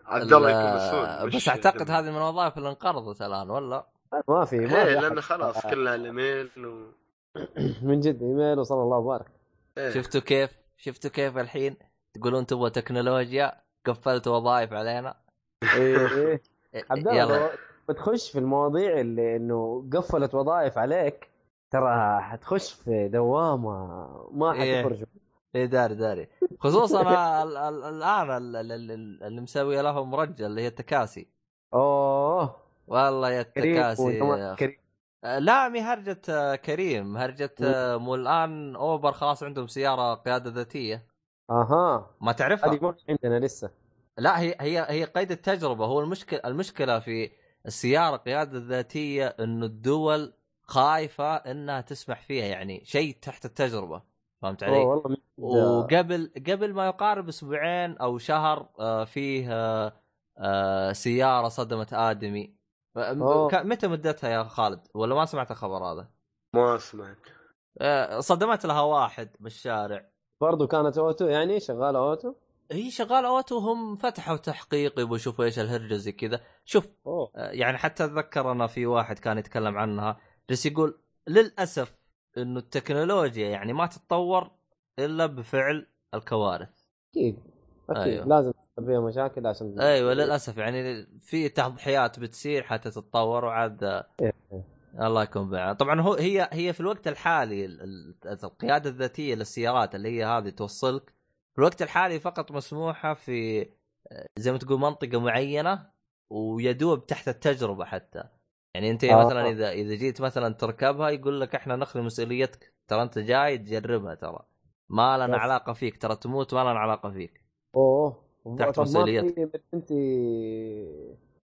عبد الله يكون مسؤول بس أعتقد. هذه من الوظائف اللي انقرضت الآن ولا؟ ما في ما إيه في لأنه أحد. خلاص كلها الإيميل و... من جد إيميل وصلى الله وبارك إيه. شفتوا كيف؟ شفتوا كيف الحين تقولون تبغى تكنولوجيا قفلت وظائف علينا إيه إيه إيه، عبد الله بتخش في المواضيع اللي إنه قفلت وظائف عليك ترى حتخش في دوامة ما إيه. إيه داري داري. خصوصا ال- ال- الآن ال- ال- ال- اللي مسوي لهم رجه اللي هي التكاسي. أوه. والله يا التكاسي. آه، لا مي هرجة آه، كريم. هرجة آه، مو الآن أوبر خلاص عندهم سيارة قيادة ذاتية. أها. ما تعرفها؟ هذه ما عندنا لسه. لا هي هي هي قيد التجربة. هو المشكلة المشكلة في السيارة قيادة ذاتية إنه الدول خايفة إنها تسمح فيها يعني شيء تحت التجربة. فهمت علي؟ والله. وقبل قبل ما يقارب أسبوعين أو شهر آه، فيه آه، آه، سيارة صدمت آدمي أوه. متى مدتها يا خالد ولا ما سمعت الخبر هذا؟ ما سمعت صدمت لها واحد بالشارع برضو كانت auto يعني شغالة auto هي شغال auto هم فتحوا تحقيق يبغوا يشوفوا إيش الهرجة زي كذا شوف آه، يعني حتى أتذكر أنا في واحد كان يتكلم عنها بس يقول للأسف إنه التكنولوجيا يعني ما تتطور إلا بفعل الكوارث أكيد أكيد أيوه. لازم فيها مشاكل عشان أيوه للأسف يعني في تضحيات بتصير حتى تتطور وعاد إيه. الله يكون بعون طبعا هو هي هي في الوقت الحالي ال- ال- القيادة الذاتية للسيارات اللي هي هذه توصلك في الوقت الحالي فقط مسموحة في زي ما تقول منطقة معينة ويدوب تحت التجربة حتى يعني انت آه. مثلا اذا إذا جيت مثلا تركبها يقول لك إحنا ناخذ مسؤوليتك ترى أنت جاي تجربها ترى ما لنا بس. علاقة فيك ترى تموت ما لنا علاقة فيك أوه تحت مسؤوليتك. أنت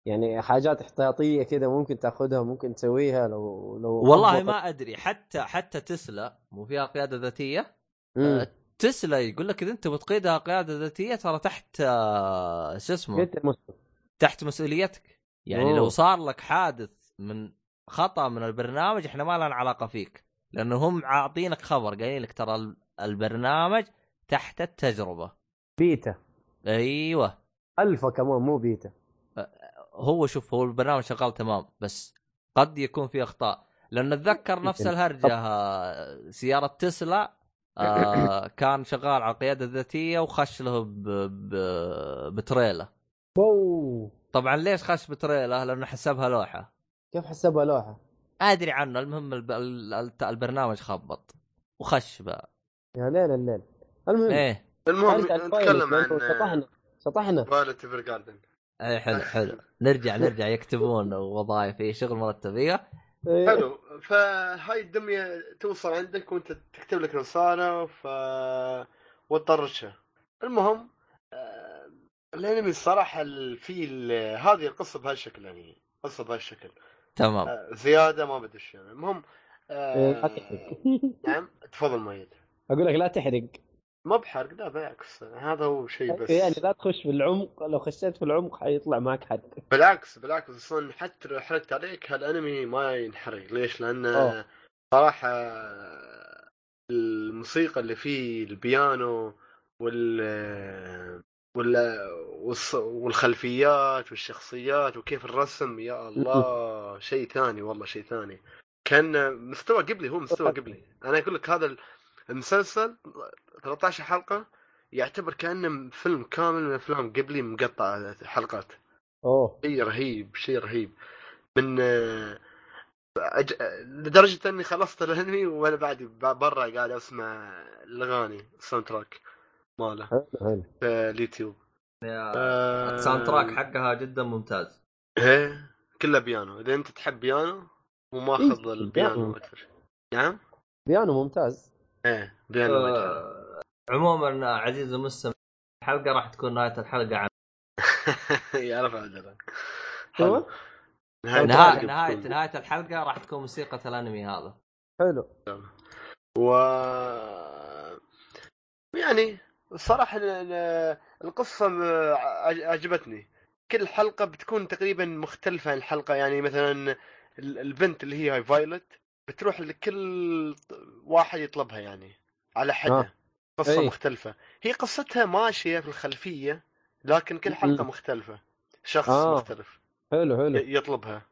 يعني حاجات احتياطية كذا ممكن تاخذها ممكن تسويها لو لو والله. ما أدري حتى حتى تسلا مو فيها قياده ذاتية. آه، تسلا يقول لك إذا أنت بتقيدها قياده ذاتية ترى تحت آه، شو اسمه تحت مسؤوليتك يعني أوه. لو صار لك حادث من خطأ من البرنامج إحنا ما لنا علاقة فيك لأنه هم عاطينك خبر قايلين لك ترى ال- البرنامج تحت التجربة. بيتا. أيوه. ألفا كمان مو بيتا. هو شوف هو البرنامج شغال تمام بس قد يكون في أخطاء. لأن أتذكر نفس. الهرجة سيارة تسلا آه، كان شغال على القيادة الذاتية وخش له. بتريلا. طبعا ليش خش بتريلا؟ لأنه حسبها لوحة. كيف حسبها لوحة؟ أدري عنه المهم الب... ال- ال- البرنامج خبط. وخش بقى. يا ليل الليل. المهم إيه. المهم نتكلم عن شطحنا شطحنا Violet Evergarden إيه حلو حلو. نرجع نرجع يكتبون وظائف. إيه شغل مرتب إيه. حلو. فهاي الدمية توصل عندك وأنت تكتب لك رسالة ف وتطرشها. المهم آه، الأنمي الصراحه ال- في هذه القصة بهالشكل يعني قصة بهالشكل تمام. آه، زيادة ما بدي إيش يعني المهم إيه، لا آه، تحرق. نعم تفضل مؤيد أقول لك لا تحرق. ما بحرق لا بالعكس. هذا هو شيء بس. يعني لا تخش في العمق لو خشيت في العمق حيطلع معك حد بالعكس بالعكس. أصلا حتى لو حرقت عليك هالأنمي ما ينحرق. ليش؟ لأن أوه. صراحة الموسيقى اللي فيه البيانو وال وال والص- والخلفيات والشخصيات وكيف الرسم يا الله شيء ثاني والله شيء ثاني. كان مستوى قبلي هو مستوى قبلي. أنا أقول لك هذا المسلسل 13 حلقة يعتبر كأنه فيلم كامل من أفلام قبلي مقطع حلقات. أوه. شيء رهيب شيء رهيب. من أج... لدرجة إني خلصت الانمي وأنا بعد برا قاعد أسمع الأغاني ال soundtrack ماله. حلو حلو. في اليوتيوب. آه، ال soundtrack حقها جدا ممتاز. إيه كله بيانو. إذا أنت تحب بيانو وماخذ إيه، البيانو بيانو. أكثر نعم؟ بيانو ممتاز. إيه بيانو. آه، عموما عزيزي المستمع الحلقة راح تكون نهاية الحلقة عن يعرف عدلا أيوه. نهاية الحلقة نهاية بتكون- نهاية الحلقة راح تكون موسيقى الأنمي هذا. حلو. و يعني الصراحة ال- ال- القصة م- عج- عجبتني كل حلقة بتكون تقريبا مختلفة عن الحلقة يعني مثلا ال- البنت اللي هي فايلت بتروح لكل واحد يطلبها يعني على حده آه. قصة أي. مختلفة هي قصتها ماشية في الخلفية لكن كل حلقة مم. مختلفة شخص آه. مختلف حلو حلو يطلبها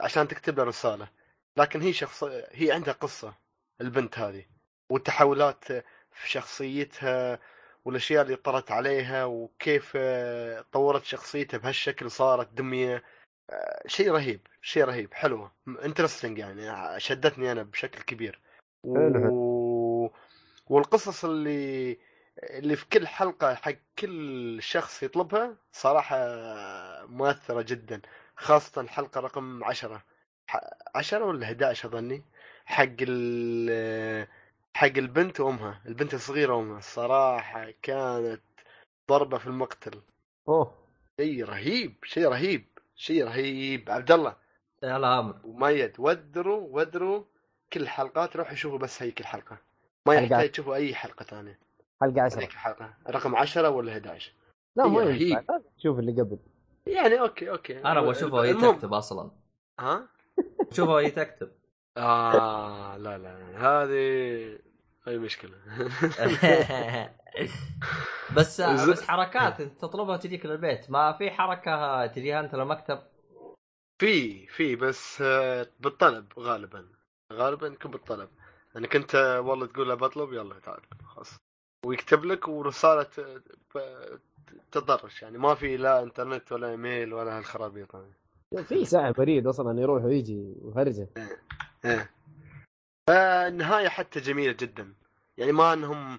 عشان تكتب له رسالة لكن هي شخص هي عندها قصة البنت هذه والتحولات في شخصيتها والأشياء اللي طرت عليها وكيف آه، طورت شخصيتها بهالشكل صارت دمية. آه، شيء رهيب شيء رهيب حلوة انترستنج يعني شدتني أنا بشكل كبير. و... والقصص اللي اللي في كل حلقة حق كل شخص يطلبها صراحة مؤثرة جدا. خاصة الحلقة رقم عشرة. ح- عشرة ولا 11 أظني؟ حق ال حق البنت وأمها البنت الصغيرة وأمها. الصراحة كانت ضربة في المقتل. أوه. شيء رهيب شيء رهيب شيء رهيب. عبد الله. يا الامر وميد ودروا ودروا كل الحلقات روحوا شوفوا بس هي كل حلقة ما. يحتاج تشوفوا أي حلقة ثانية. حلقة 10 هذيك الحلقة. رقم 10 ولا 11 لا ما رهيب. تشوف اللي قبل. يعني okay okay. أنا أبغى اشوفها وهي تكتب أصلا. ها؟ شوفها وهي تكتب. آه لا لا هذه أي مشكلة. بس بس حركات أنت تطلبها تجيك للبيت. ما في حركة تجيها أنت للمكتب في في بس آه، بالطلب غالبا. غالبا يكون بالطلب. انك انت والله تقول له بطلب يلا تعال خلاص. ويكتب لك ورسالة ت- ب- تطرش يعني ما في لا إنترنت ولا إيميل ولا هالخرابيط في ساعة بريد أصلا يروح ويجي وهرجة. إيه. فالنهاية حتى جميلة جدا. يعني ما أنهم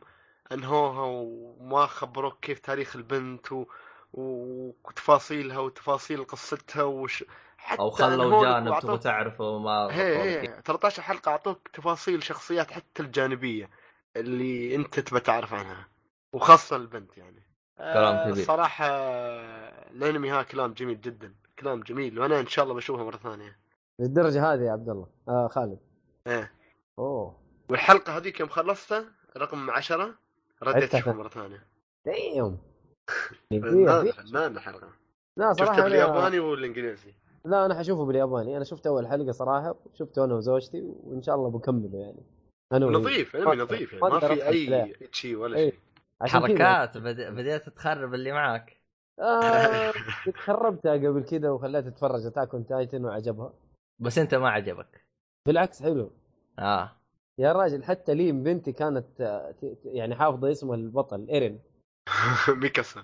أنهوها وما خبروك كيف تاريخ البنت و... وتفاصيلها وتفاصيل قصتها وش حتى أو خلوا جانب تبغى تعرفه ما هي هي 13 حلقة أعطوك تفاصيل شخصيات حتى الجانبية اللي أنت تبى تعرف عنها. وخاصة البنت يعني. كلام آه، كبير. صراحة الأنمي ها كلام جميل جدا. كلام جميل. وأنا إن شاء الله بشوفها مرة ثانية. للدرجة هذه يا عبد الله. آه خالد. إيه. أوه. والحلقة هذيك يوم خلصتها رقم عشرة رديت عدتها. أشوفها مرة ثانية. دايم فنان الحلقة. لا صراحة شفتها أنا... بالياباني والإنجليزي؟ لا أنا حشوفه بالياباني. أنا شفت أول حلقة صراحة شفته أنا وزوجتي وإن شاء الله بكمله يعني. أنا. نظيف أنمي نظيف يعني. ما في كلام. شيء ولا إيه. شيء. حركات بد- بديت تخرب اللي معك. آه خربتها قبل كذا وخليتها تتفرج Attack on Titan وعجبها. بس انت ما عجبك. بالعكس حلو. آه. يا راجل حتى ليم بنتي كانت يعني حافظة اسم البطل إيرين. ميكاسا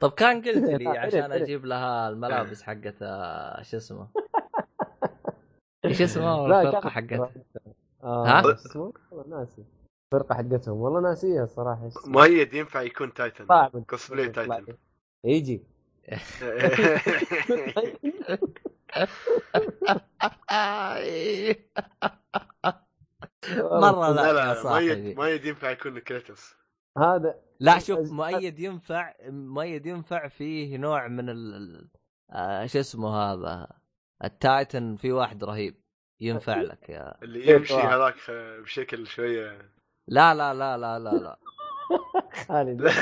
طب كان قلت لي عشان. أجيب لها الملابس حقت آه، شو اسمه؟ إيش اسمه؟ لا الفرقة حقتها آه ها؟ شو اسمه؟ والله ناسي. الفرقة حقتهم والله ناسيها الصراحه اسمها؟ مؤيد ينفع يكون Titan cosplay Titan يجي. مرة لا, لا مؤيد مؤيد ينفع يكون كريتوس هذا لا شوف مؤيد ينفع مؤيد ينفع فيه نوع من ال آه شو اسمه هذا؟ ال Titan في واحد رهيب. ينفع لك يا اللي يمشي. هذاك بشكل شوية. لا لا لا لا لا لا. خالد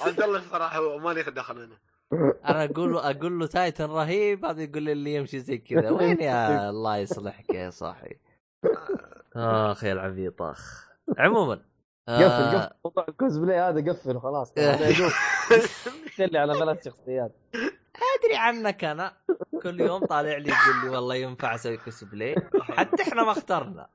عبد الله الصراحه مالي دخل أنا أنا أقول له أقول له Titan رهيب هذا يقول لي اللي يمشي زي كذا. وين يا الله يصلحك يا صاحي اخ يا العبيط أخ. عموما قفل آه، قفل موضوع الكوزبلاي هذا قفل خلاص. تلي على ثلاث شخصيات. أدري عنك أنا. كل يوم طالع لي يقول لي والله ينفع أسوي كوسبلاي حتى إحنا ما اخترنا.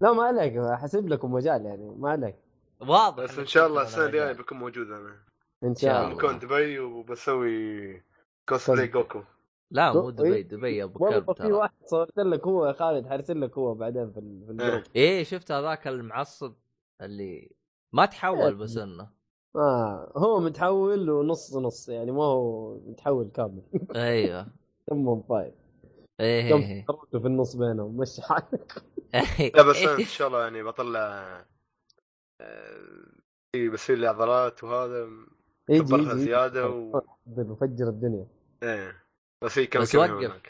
لا ما عليك أحسب لكم مجال يعني ما عليك. واضح. بس إن شاء الله السنة الجاية. بكون موجود أنا. ان شاء شاء الله. بكون دبي وبسوي كوسبلاي جوكو. لا مو إيه. دبي. دبي أبو والله كلب في واحد صورت لك هو يا خالد حرسل لك هو بعدين في ال- في ال group إيه شفت هذاك المعصب اللي ما تحول بس إنه. آه هو متحول ونص نص يعني ما هو متحول كامل. أيوه. دمهم طاير إيه كم إيه. خروجه في النص بينهم مشي حالك. إيه. لا بس أنا إن شاء الله يعني بطلع آه، إيه، بسوي لي عضلات وهذا. كبرها يجي زيادة و... وفجر الدنيا. إيه بس هي كم بس وقف.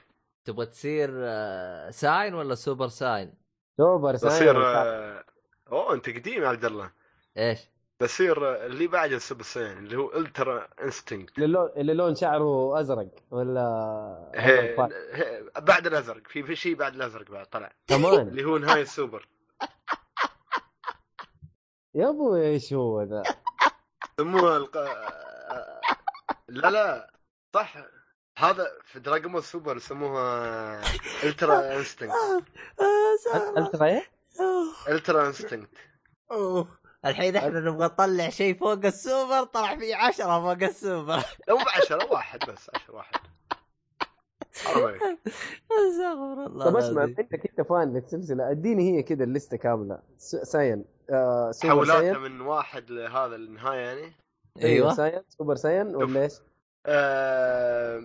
تبغى تصير آه، Saiyan ولا Super Saiyan؟ Super Saiyan بصير. آه، أوه أنت قديم يا عبد الله. إيش؟ بصير اللي بعد ال Super Saiyan اللي هو Ultra Instinct اللي لون اللي لون شعره أزرق ولا هي... هي... بعد الأزرق. في في شيء بعد الأزرق بعد طلع. كمان اللي هو نهاية السوبر. يا أبوي إيش هو ذا؟ يسموها الق... لا لا. صح. هذا في Dragon Ball Super يسموها Ultra Instinct Ultra إيه؟ Ultra Instinct أوه. الحين إحنا نبغى نطلع شيء فوق السوبر طلع في عشرة فوق السوبر. لو بعشرة واحد بس عشرة واحد. استغفر الله طب اسمع. أنت كنت fan للسلسلة أديني هي كذا الليستة كاملة. Saiyan. آه Saiyan. من واحد لهذا النهاية يعني؟ أيوه. ساين سوبر ساين ولا إيش؟ آه...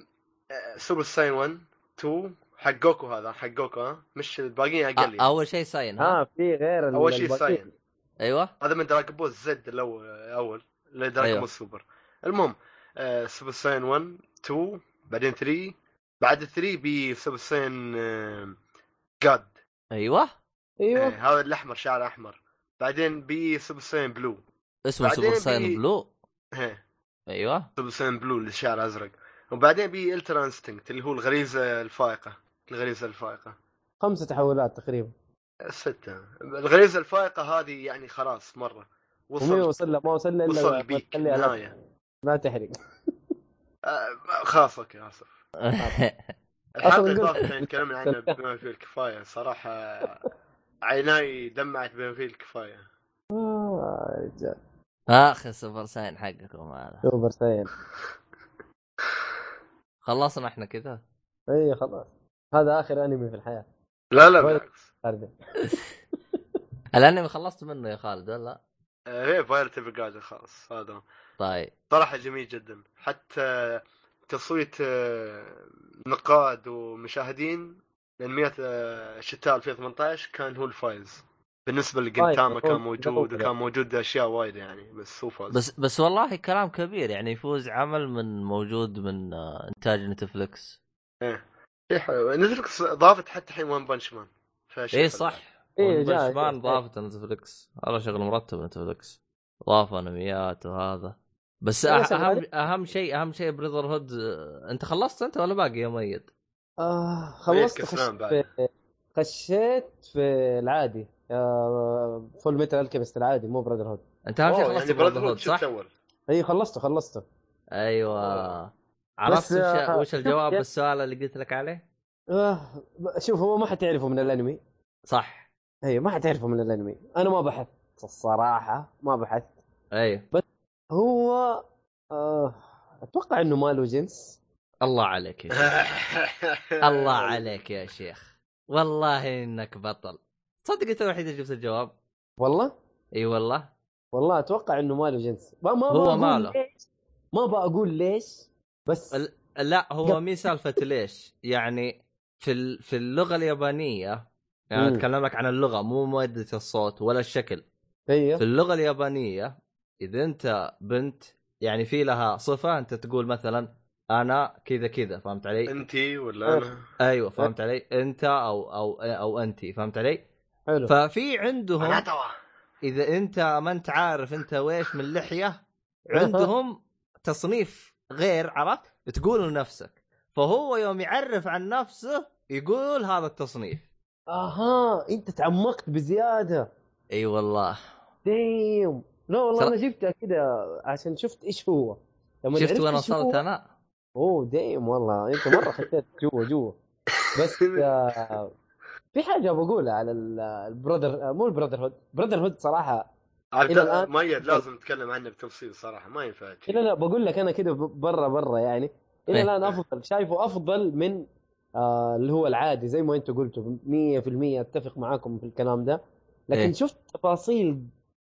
آه، Super Saiyan 1 2 حق جوكو هذا حق جوكو ها؟ مش الباقيين أقل أ- يعني. أول شيء Saiyan ها؟ آه في غير أول شيء. Saiyan. أيوه. هذا من Dragon Ball Z الأول أول ل Dragon أيوة. Ball Super. المهم آه Super Saiyan 1 2 بعدين 3 بعد 3 بي Super Saiyan آه God. أيوه. أيوه. آه هذا الأحمر شعر أحمر. بعدين بي Super Saiyan Blue. اسمه Super Saiyan Blue؟ هي أيوه. Super Saiyan Blue اللي شعر أزرق. وبعدين بي Ultra Instinct اللي هو الغريزة الفائقة. الغريزة الفائقة. خمسة تحولات تقريبا. ستة. الغريزة الفائقة هذه يعني خلاص مرة. وصل. وصل له؟ ما وصل له إلا وصل ما لا- نهاية لا تحرق. آه، خلاص okay اسف الحلقة طافت تكلمنا عنها بما فيه الكفاية صراحة. عيناي دمعت بما فيه الكفاية. آه، رجال. اخ Super Saiyan حقكم هذا. سوبر ساين. خلصنا إحنا كذا؟ إي خلاص. هذا آخر أنمي في الحياة. لا لا. بالعكس الأنمي خلصت منه يا خالد ولا؟ هي فايرت قاعدة خلاص. هذا. طيب. صراحة جميل جدا. حتى تصويت آه، نقاد ومشاهدين لانميات آه، شتاء 2018 كان هو الفايز. بالنسبة لجنتاما كان موجود وكان موجود أشياء وايد يعني بس هو فاز. بس بس والله كلام كبير يعني يفوز عمل من موجود من آه، إنتاج Netflix إيه. إيه حلو. Netflix ضافت حتى الحين One Punch Man فشيء اي. صح. إيه، One Punch Man. ضافت Netflix هذا شغل مرتب Netflix ضاف انميات وهذا. بس لا، أه أهم أهم شيء أهم شيء Brotherhood أنت خلصت أنت ولا باقي يا ميد؟ آه خلصت كسلان خشيت. في خشيت في العادي. آه Fullmetal Alchemist العادي مو Brotherhood انت اهم شيء خلصت يعني Brotherhood صح؟ إي خلصته خلصته. أيوه. عرفت وش, آه، وش الجواب بالسؤال اللي قلت لك عليه؟ آه شوف هو ما حتعرفه من الأنمي. صح. إي ما حتعرفه من الأنمي. أنا ما بحثت الصراحة ما بحثت. أيوه. هو آه أتوقع إنه ما له جنس. الله عليك يا شيخ. الله عليك يا شيخ. والله إنك بطل. صدق أنت الوحيد اللي جبت الجواب؟ والله؟ إي والله. والله أتوقع إنه ما له جنس. ما ما هو بقول ما له. ليش. ما بقول ليش بس لا هو مي سالفة ليش. يعني في ال- في اللغة اليابانية يعني. أتكلم لك عن اللغة مو مادة الصوت ولا الشكل. أيوه. في اللغة اليابانية إذا أنت بنت يعني في لها صفة أنت تقول مثلا أنا كذا كذا فهمت علي؟ أنتي ولا أنا. أيوه فهمت علي؟ أنت أو أو أو انت فهمت علي؟ حلو. ففي عندهم إذا أنت ما أنت عارف أنت ويش من لحية عندهم تصنيف غير عرفت؟ تقول لنفسك. فهو يوم يعرف عن نفسه يقول هذا التصنيف. أها أنت تعمقت بزيادة. إي والله. Damn. لا والله أنا جبتها كده عشان شفت إيش هو. لما شفت وين وصلت أنا؟ أوه damn والله. انت مرة خشيت جوا جوا. بس آه في حاجة بقولها على ال- ال Brother مو ال Brotherhood Brotherhood صراحة عاد إلى الآن- ميت لازم نتكلم عنه بتفصيل صراحة ما ينفع لا لا بقول لك أنا كده برا برا يعني. إلى إيه. الآن أفضل شايفه أفضل من آه اللي هو العادي زي ما أنتم قلتوا 100% أتفق معاكم في الكلام ده. لكن إيه. شفت تفاصيل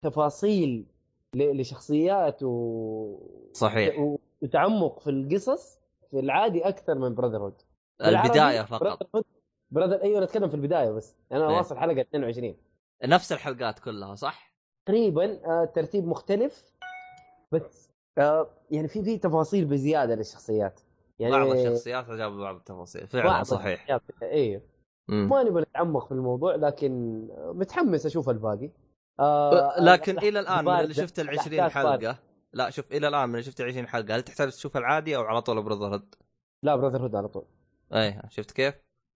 تفاصيل ل- لشخصيات و... صحيح. و- وتعمق في القصص في العادي أكثر من براذر هود البداية فقط براذر أيوه نتكلم في البداية بس أنا إيه. واصل حلقة 22 نفس الحلقات كلها صح؟ تقريبا آه ترتيب مختلف بس آه يعني في في تفاصيل بزيادة للشخصيات يعني بعض الشخصيات جابوا بعض التفاصيل فعلا بعض صحيح أيوه. ما نبغى نتعمق في الموضوع لكن متحمس أشوف الباقي آه لكن إلى الآن من اللي. شفت ال 20 الأحداث باردة. حلقة لا شوف إلى الآن من شفت ال 20 حلقة هل تحتاج تشوف العادي أو على طول Brotherhood؟ لا Brotherhood على طول. اي شفت كيف؟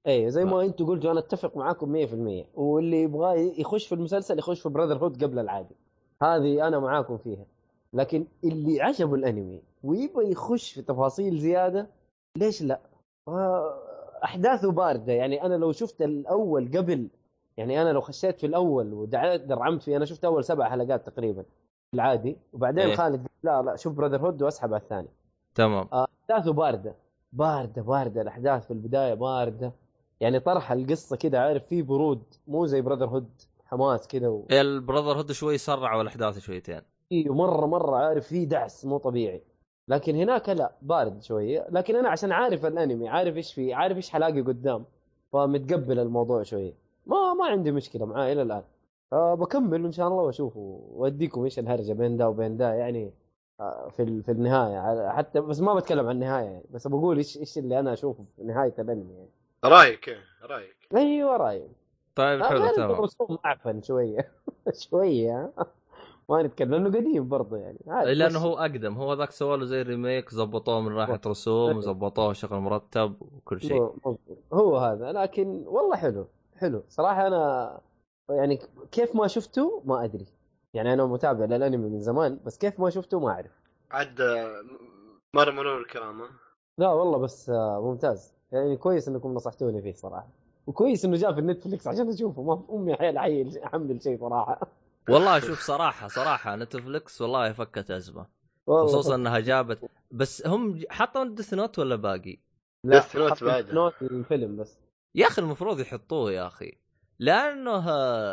اي زي ما أنتم قلتوا أنا أتفق معاكم 100% واللي يبغى يخش في المسلسل يخش في Brotherhood قبل العادي. هذه أنا معاكم فيها. لكن اللي عجبه الأنمي ويبغى يخش في تفاصيل زيادة ليش لا؟ آه، أحداثه باردة. يعني أنا لو شفت الأول قبل يعني أنا لو خشيت في الأول ودعيت درعمت فيه أنا شفت أول سبع حلقات تقريبا. العادي. وبعدين إيه. خالد لا لا شوف Brotherhood واسحب على الثاني. تمام. أحداثه باردة. باردة باردة الأحداث في البداية باردة. يعني طرح القصة كده عارف فيه برود مو زي Brotherhood حماس كده و... البراذر هود شوي سرعوا الأحداث شويتين. مرة مرة عارف فيه دعس مو طبيعي. لكن هناك لا بارد شوية لكن أنا عشان عارف الأنمي عارف إيش فيه عارف إيش حلاقي قدام فمتقبل الموضوع شوية ما ما عندي مشكلة معاه إلى الآن. آه بكمل ان شاء الله واشوفه واديكم إيش الهرجة بين ده وبين ده يعني آه، في ال- في النهاية على- حتى بس ما بتكلم عن النهاية يعني بس بقول إيش إيش اللي أنا أشوفه في نهاية الأنمي يعني. رأيك؟ رأيك. أيوه رأيي. طيب آه، حلو تمام. الرسوم معفن شوية. شوية ما نتكلم لأنه قديم برضه يعني. عادي لأنه هو أقدم. هو ذاك سووا له زي ريميك زبطوه من ناحيه رسوم وزبطوه شغل مرتب وكل شيء. هو هذا لكن والله حلو حلو. صراحة أنا يعني كيف ما شفته ما أدري. يعني أنا متابع للأنمي من زمان بس كيف ما شفته ما أعرف. عاد آه، مره مرور الكرام؟ لا والله بس آه، ممتاز. يعني كويس إنكم نصحتوني فيه صراحة. وكويس إنه جاء في ال Netflix عشان أشوفه. ما أمي حيل حي احمل شيء صراحة. والله شوف صراحة صراحة Netflix والله فكت أزمة. خصوصا إنها جابت بس هم حطوا Death Note ولا باقي؟ لا Note حط بعد. Note الفيلم بس. يا أخي المفروض يحطوه يا أخي. لأنه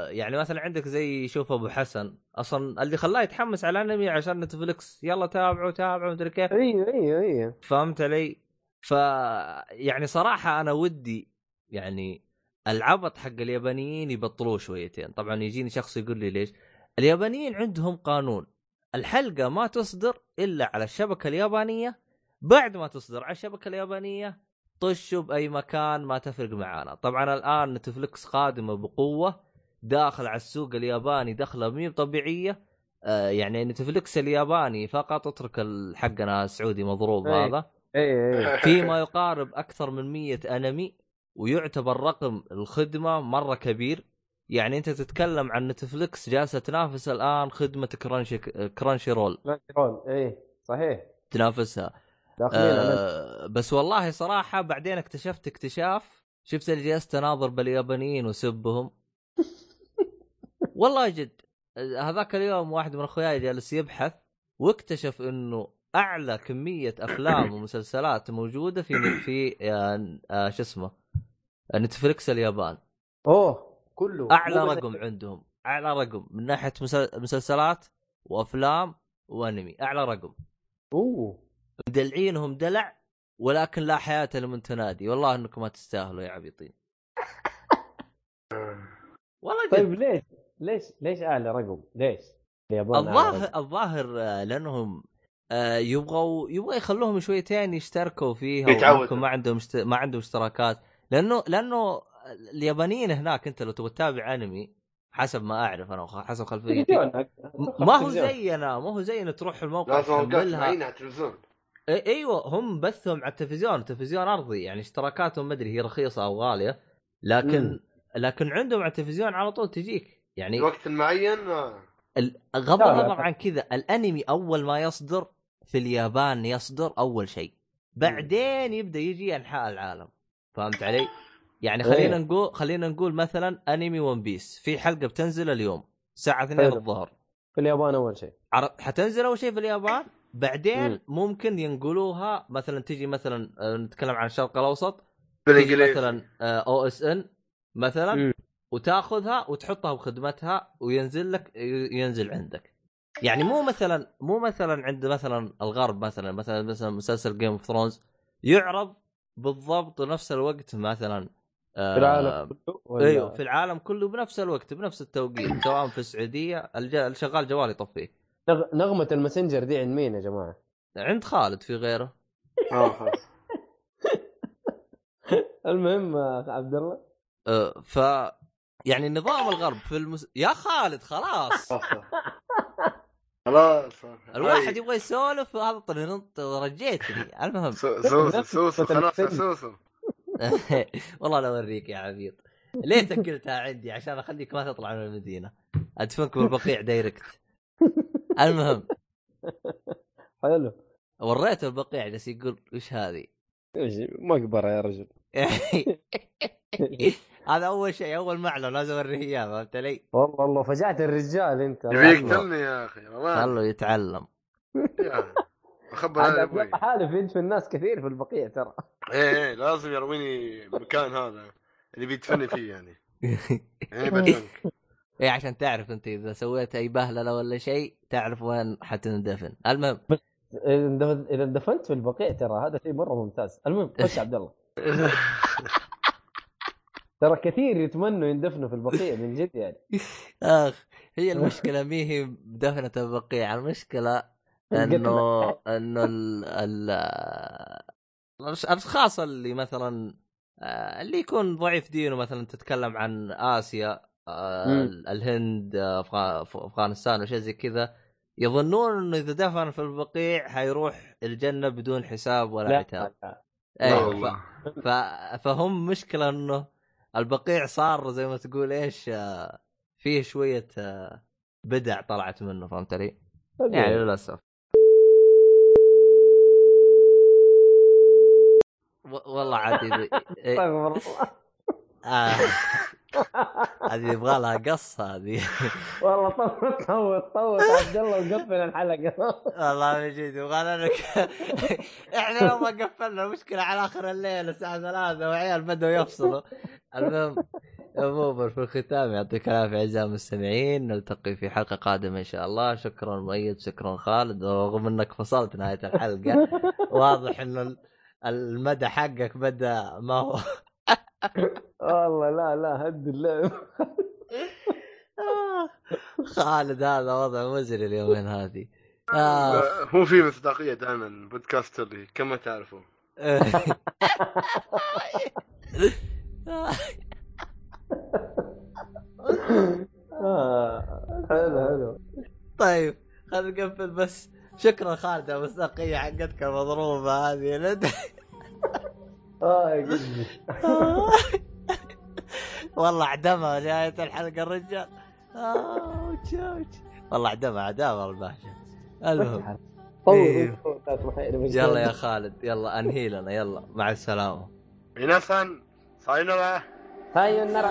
يعني مثلا عندك زي شوف أبو حسن أصلا اللي خلاه يتحمس على الانمي عشان Netflix يلا تابعوا تابعوا مدري كيف. أيوه أيوه أيوه فهمت علي؟ ف يعني صراحة أنا ودي يعني العبط حق اليابانيين يبطلوه شويتين. طبعا يجيني شخص يقول لي ليش؟ اليابانيين عندهم قانون. الحلقة ما تصدر إلا على الشبكة اليابانية. بعد ما تصدر على الشبكة اليابانية طشوا بأي مكان ما تفرق معانا. طبعا الآن نتفلكس قادمه بقوة داخل على السوق الياباني دخلة مي طبيعية. آه يعني نتفلكس الياباني فقط اترك حقنا السعودي مضروب أي. هذا. أيوه أيوه في ما يقارب أكثر من مية أنمي ويعتبر رقم الخدمة مرة كبير. يعني أنت تتكلم عن Netflix جالسة تنافس الآن خدمة Crunchy Crunchyroll كرانشي رول إيه صحيح. تنافسها. داخلين آه بس والله صراحة بعدين اكتشفت اكتشاف. شفت اللي جلست اناظر باليابانيين وسبهم. والله جد هذاك اليوم واحد من أخوياي جالس يبحث واكتشف إنه أعلى كمية أفلام ومسلسلات موجودة في في آه آه شو اسمه نتفلكس اليابان. أوه كله. أعلى رقم عندهم. أعلى رقم. من ناحية مسل- مسلسلات وأفلام وأنمي. أعلى رقم. أوه. مدلعينهم دلع ولكن لا حياة لمن تنادي والله إنكم ما تستاهلوا يا عبيطين والله جد طيب ليش ليش ليش اعلى رقم ليش الظاهر؟ الظاهر آه، لأنهم آه، يبغوا يبغى يخلوهم شويتين يشتركوا فيها يتعودوا. ما عندهم. ما عندهم اشتراكات لأنه لأنه اليابانيين هناك أنت لو تبغى تتابع أنمي حسب ما أعرف أنا حسب خلفيتي تلفزيون. ما هو زينا ما هو زينا تروح الموقع تحملها معينه على التلفزيون إي- إيوه هم بثهم على التلفزيون التلفزيون أرضي يعني اشتراكاتهم ما أدري هي رخيصة أو غالية لكن مم. لكن عندهم على التلفزيون على طول تجيك يعني الوقت المعين آه. غض. النظر عن كذا الأنمي أول ما يصدر في اليابان يصدر أول شيء بعدين يبدأ يجي أنحاء العالم فهمت علي؟ يعني خلينا إيه. نقول خلينا نقول مثلا أنمي ون بيس في حلقة بتنزل اليوم الساعة 2 حلو. الظهر في اليابان أول شيء عر- حتنزل أول شيء في اليابان بعدين مم. ممكن ينقلوها مثلا تجي مثلا آه، نتكلم عن الشرق الأوسط. تجي بالانجليزي مثلا OSN مثلا مم. وتأخذها وتحطها بخدمتها وينزل لك ينزل عندك. يعني مو مثلا مو مثلا عند مثلا الغرب مثلا مثلا مثلا مسلسل Game of Thrones يعرض بالضبط نفس الوقت مثلا آه، في العالم كله ولا- إيوه في العالم كله بنفس الوقت بنفس التوقيت سواء في السعودية الج- الشغال جوال يطفيه نغ- نغمة الماسنجر دي عند مين يا جماعة؟ عند خالد في غيره. آه خلاص. المهم آه، عبد الله. آه، ف يعني نظام الغرب في المس... يا خالد خلاص. خلاص. الواحد يبغى يسولف هذا طريق رجيتني المهم. سوسو سوسو خلاص سوسو والله لا أوريك يا عبيط. ليه تكلتها عندي عشان أخليك ما تطلع من المدينة. أدفنك بالبقيع دايركت. المهم. حلو. وريته البقيع جالس يقول وش هذه؟ إيش مقبره يا رجل. هذا أول شيء أول معلم لازم اوريه إياه فهمت علي؟ والله والله فجعت الرجال أنت. يبي يقتلني يا أخي والله. خلوا يتعلم. أبوي. حالف يدفن ناس كثير في البقيع ترى. إيه إيه لازم يرويني المكان هذا اللي بيدفني فيه يعني. يعني بدفنك إيه عشان تعرف أنت إذا سويت أي بهللة ولا شيء تعرف وين حتندفن. المهم. إذا اندف- إذا اندفنت في البقيع ترى هذا شيء مرة ممتاز. المهم خش عبد الله. ترى كثير يتمنوا يندفنوا في البقيع من جد يعني. أخ هي المشكلة مي هي بدفنه البقيع. المشكلة إنه إنه ال ال الأشخاص اللي مثلا آه، اللي يكون ضعيف دينه مثلا تتكلم عن آسيا. الهند آه، أفغانستان وشيء زي كذا يظنون إنه إذا دفن في البقيع حيروح الجنة بدون حساب ولا لا عتاب. أيوه والله. ف... فهم مشكلة إنه البقيع صار زي ما تقول إيش آه، فيه شوية آه، بدع طلعت منه فهمت علي؟ يعني للأسف. والله عاد إذا- استغفر الله آه، هذه يبغى لها قص هذه. والله طول طول طول عبد الله وقفل الحلقة. والله من جد يبغى لنا إحنا لو ما قفلنا المشكلة على آخر الليل الساعة ثلاثة وعيال بدأوا يفصلوا. المهم عموما في الختام يعطيك العافية أعزائي المستمعين. نلتقي في حلقة قادمة إن شاء الله. شكرا مؤيد شكرا خالد. رغم إنك فصلت نهاية الحلقة واضح إنه ال- المدى حقك بدأ ما هو. والله لا لا هد اللعب خالد هذا وضع مزري اليومين هذه. آه. هو في مصداقية دائما البودكاست اللي كما تعرفوا آه، حلو حلو. طيب خلينا نقفل بس. شكرا خالد على المصداقية حقتك المضروبة هذه. آه يا قلبي والله عدمها نهاية الحلقة الرجال. آه، أوتش، أوتش. والله عدمها عدمها الباشا. المهم. طول إيه. يلا يا خالد يلا انهي لنا يلا مع السلامة. إنسان ساينورا هاي النرى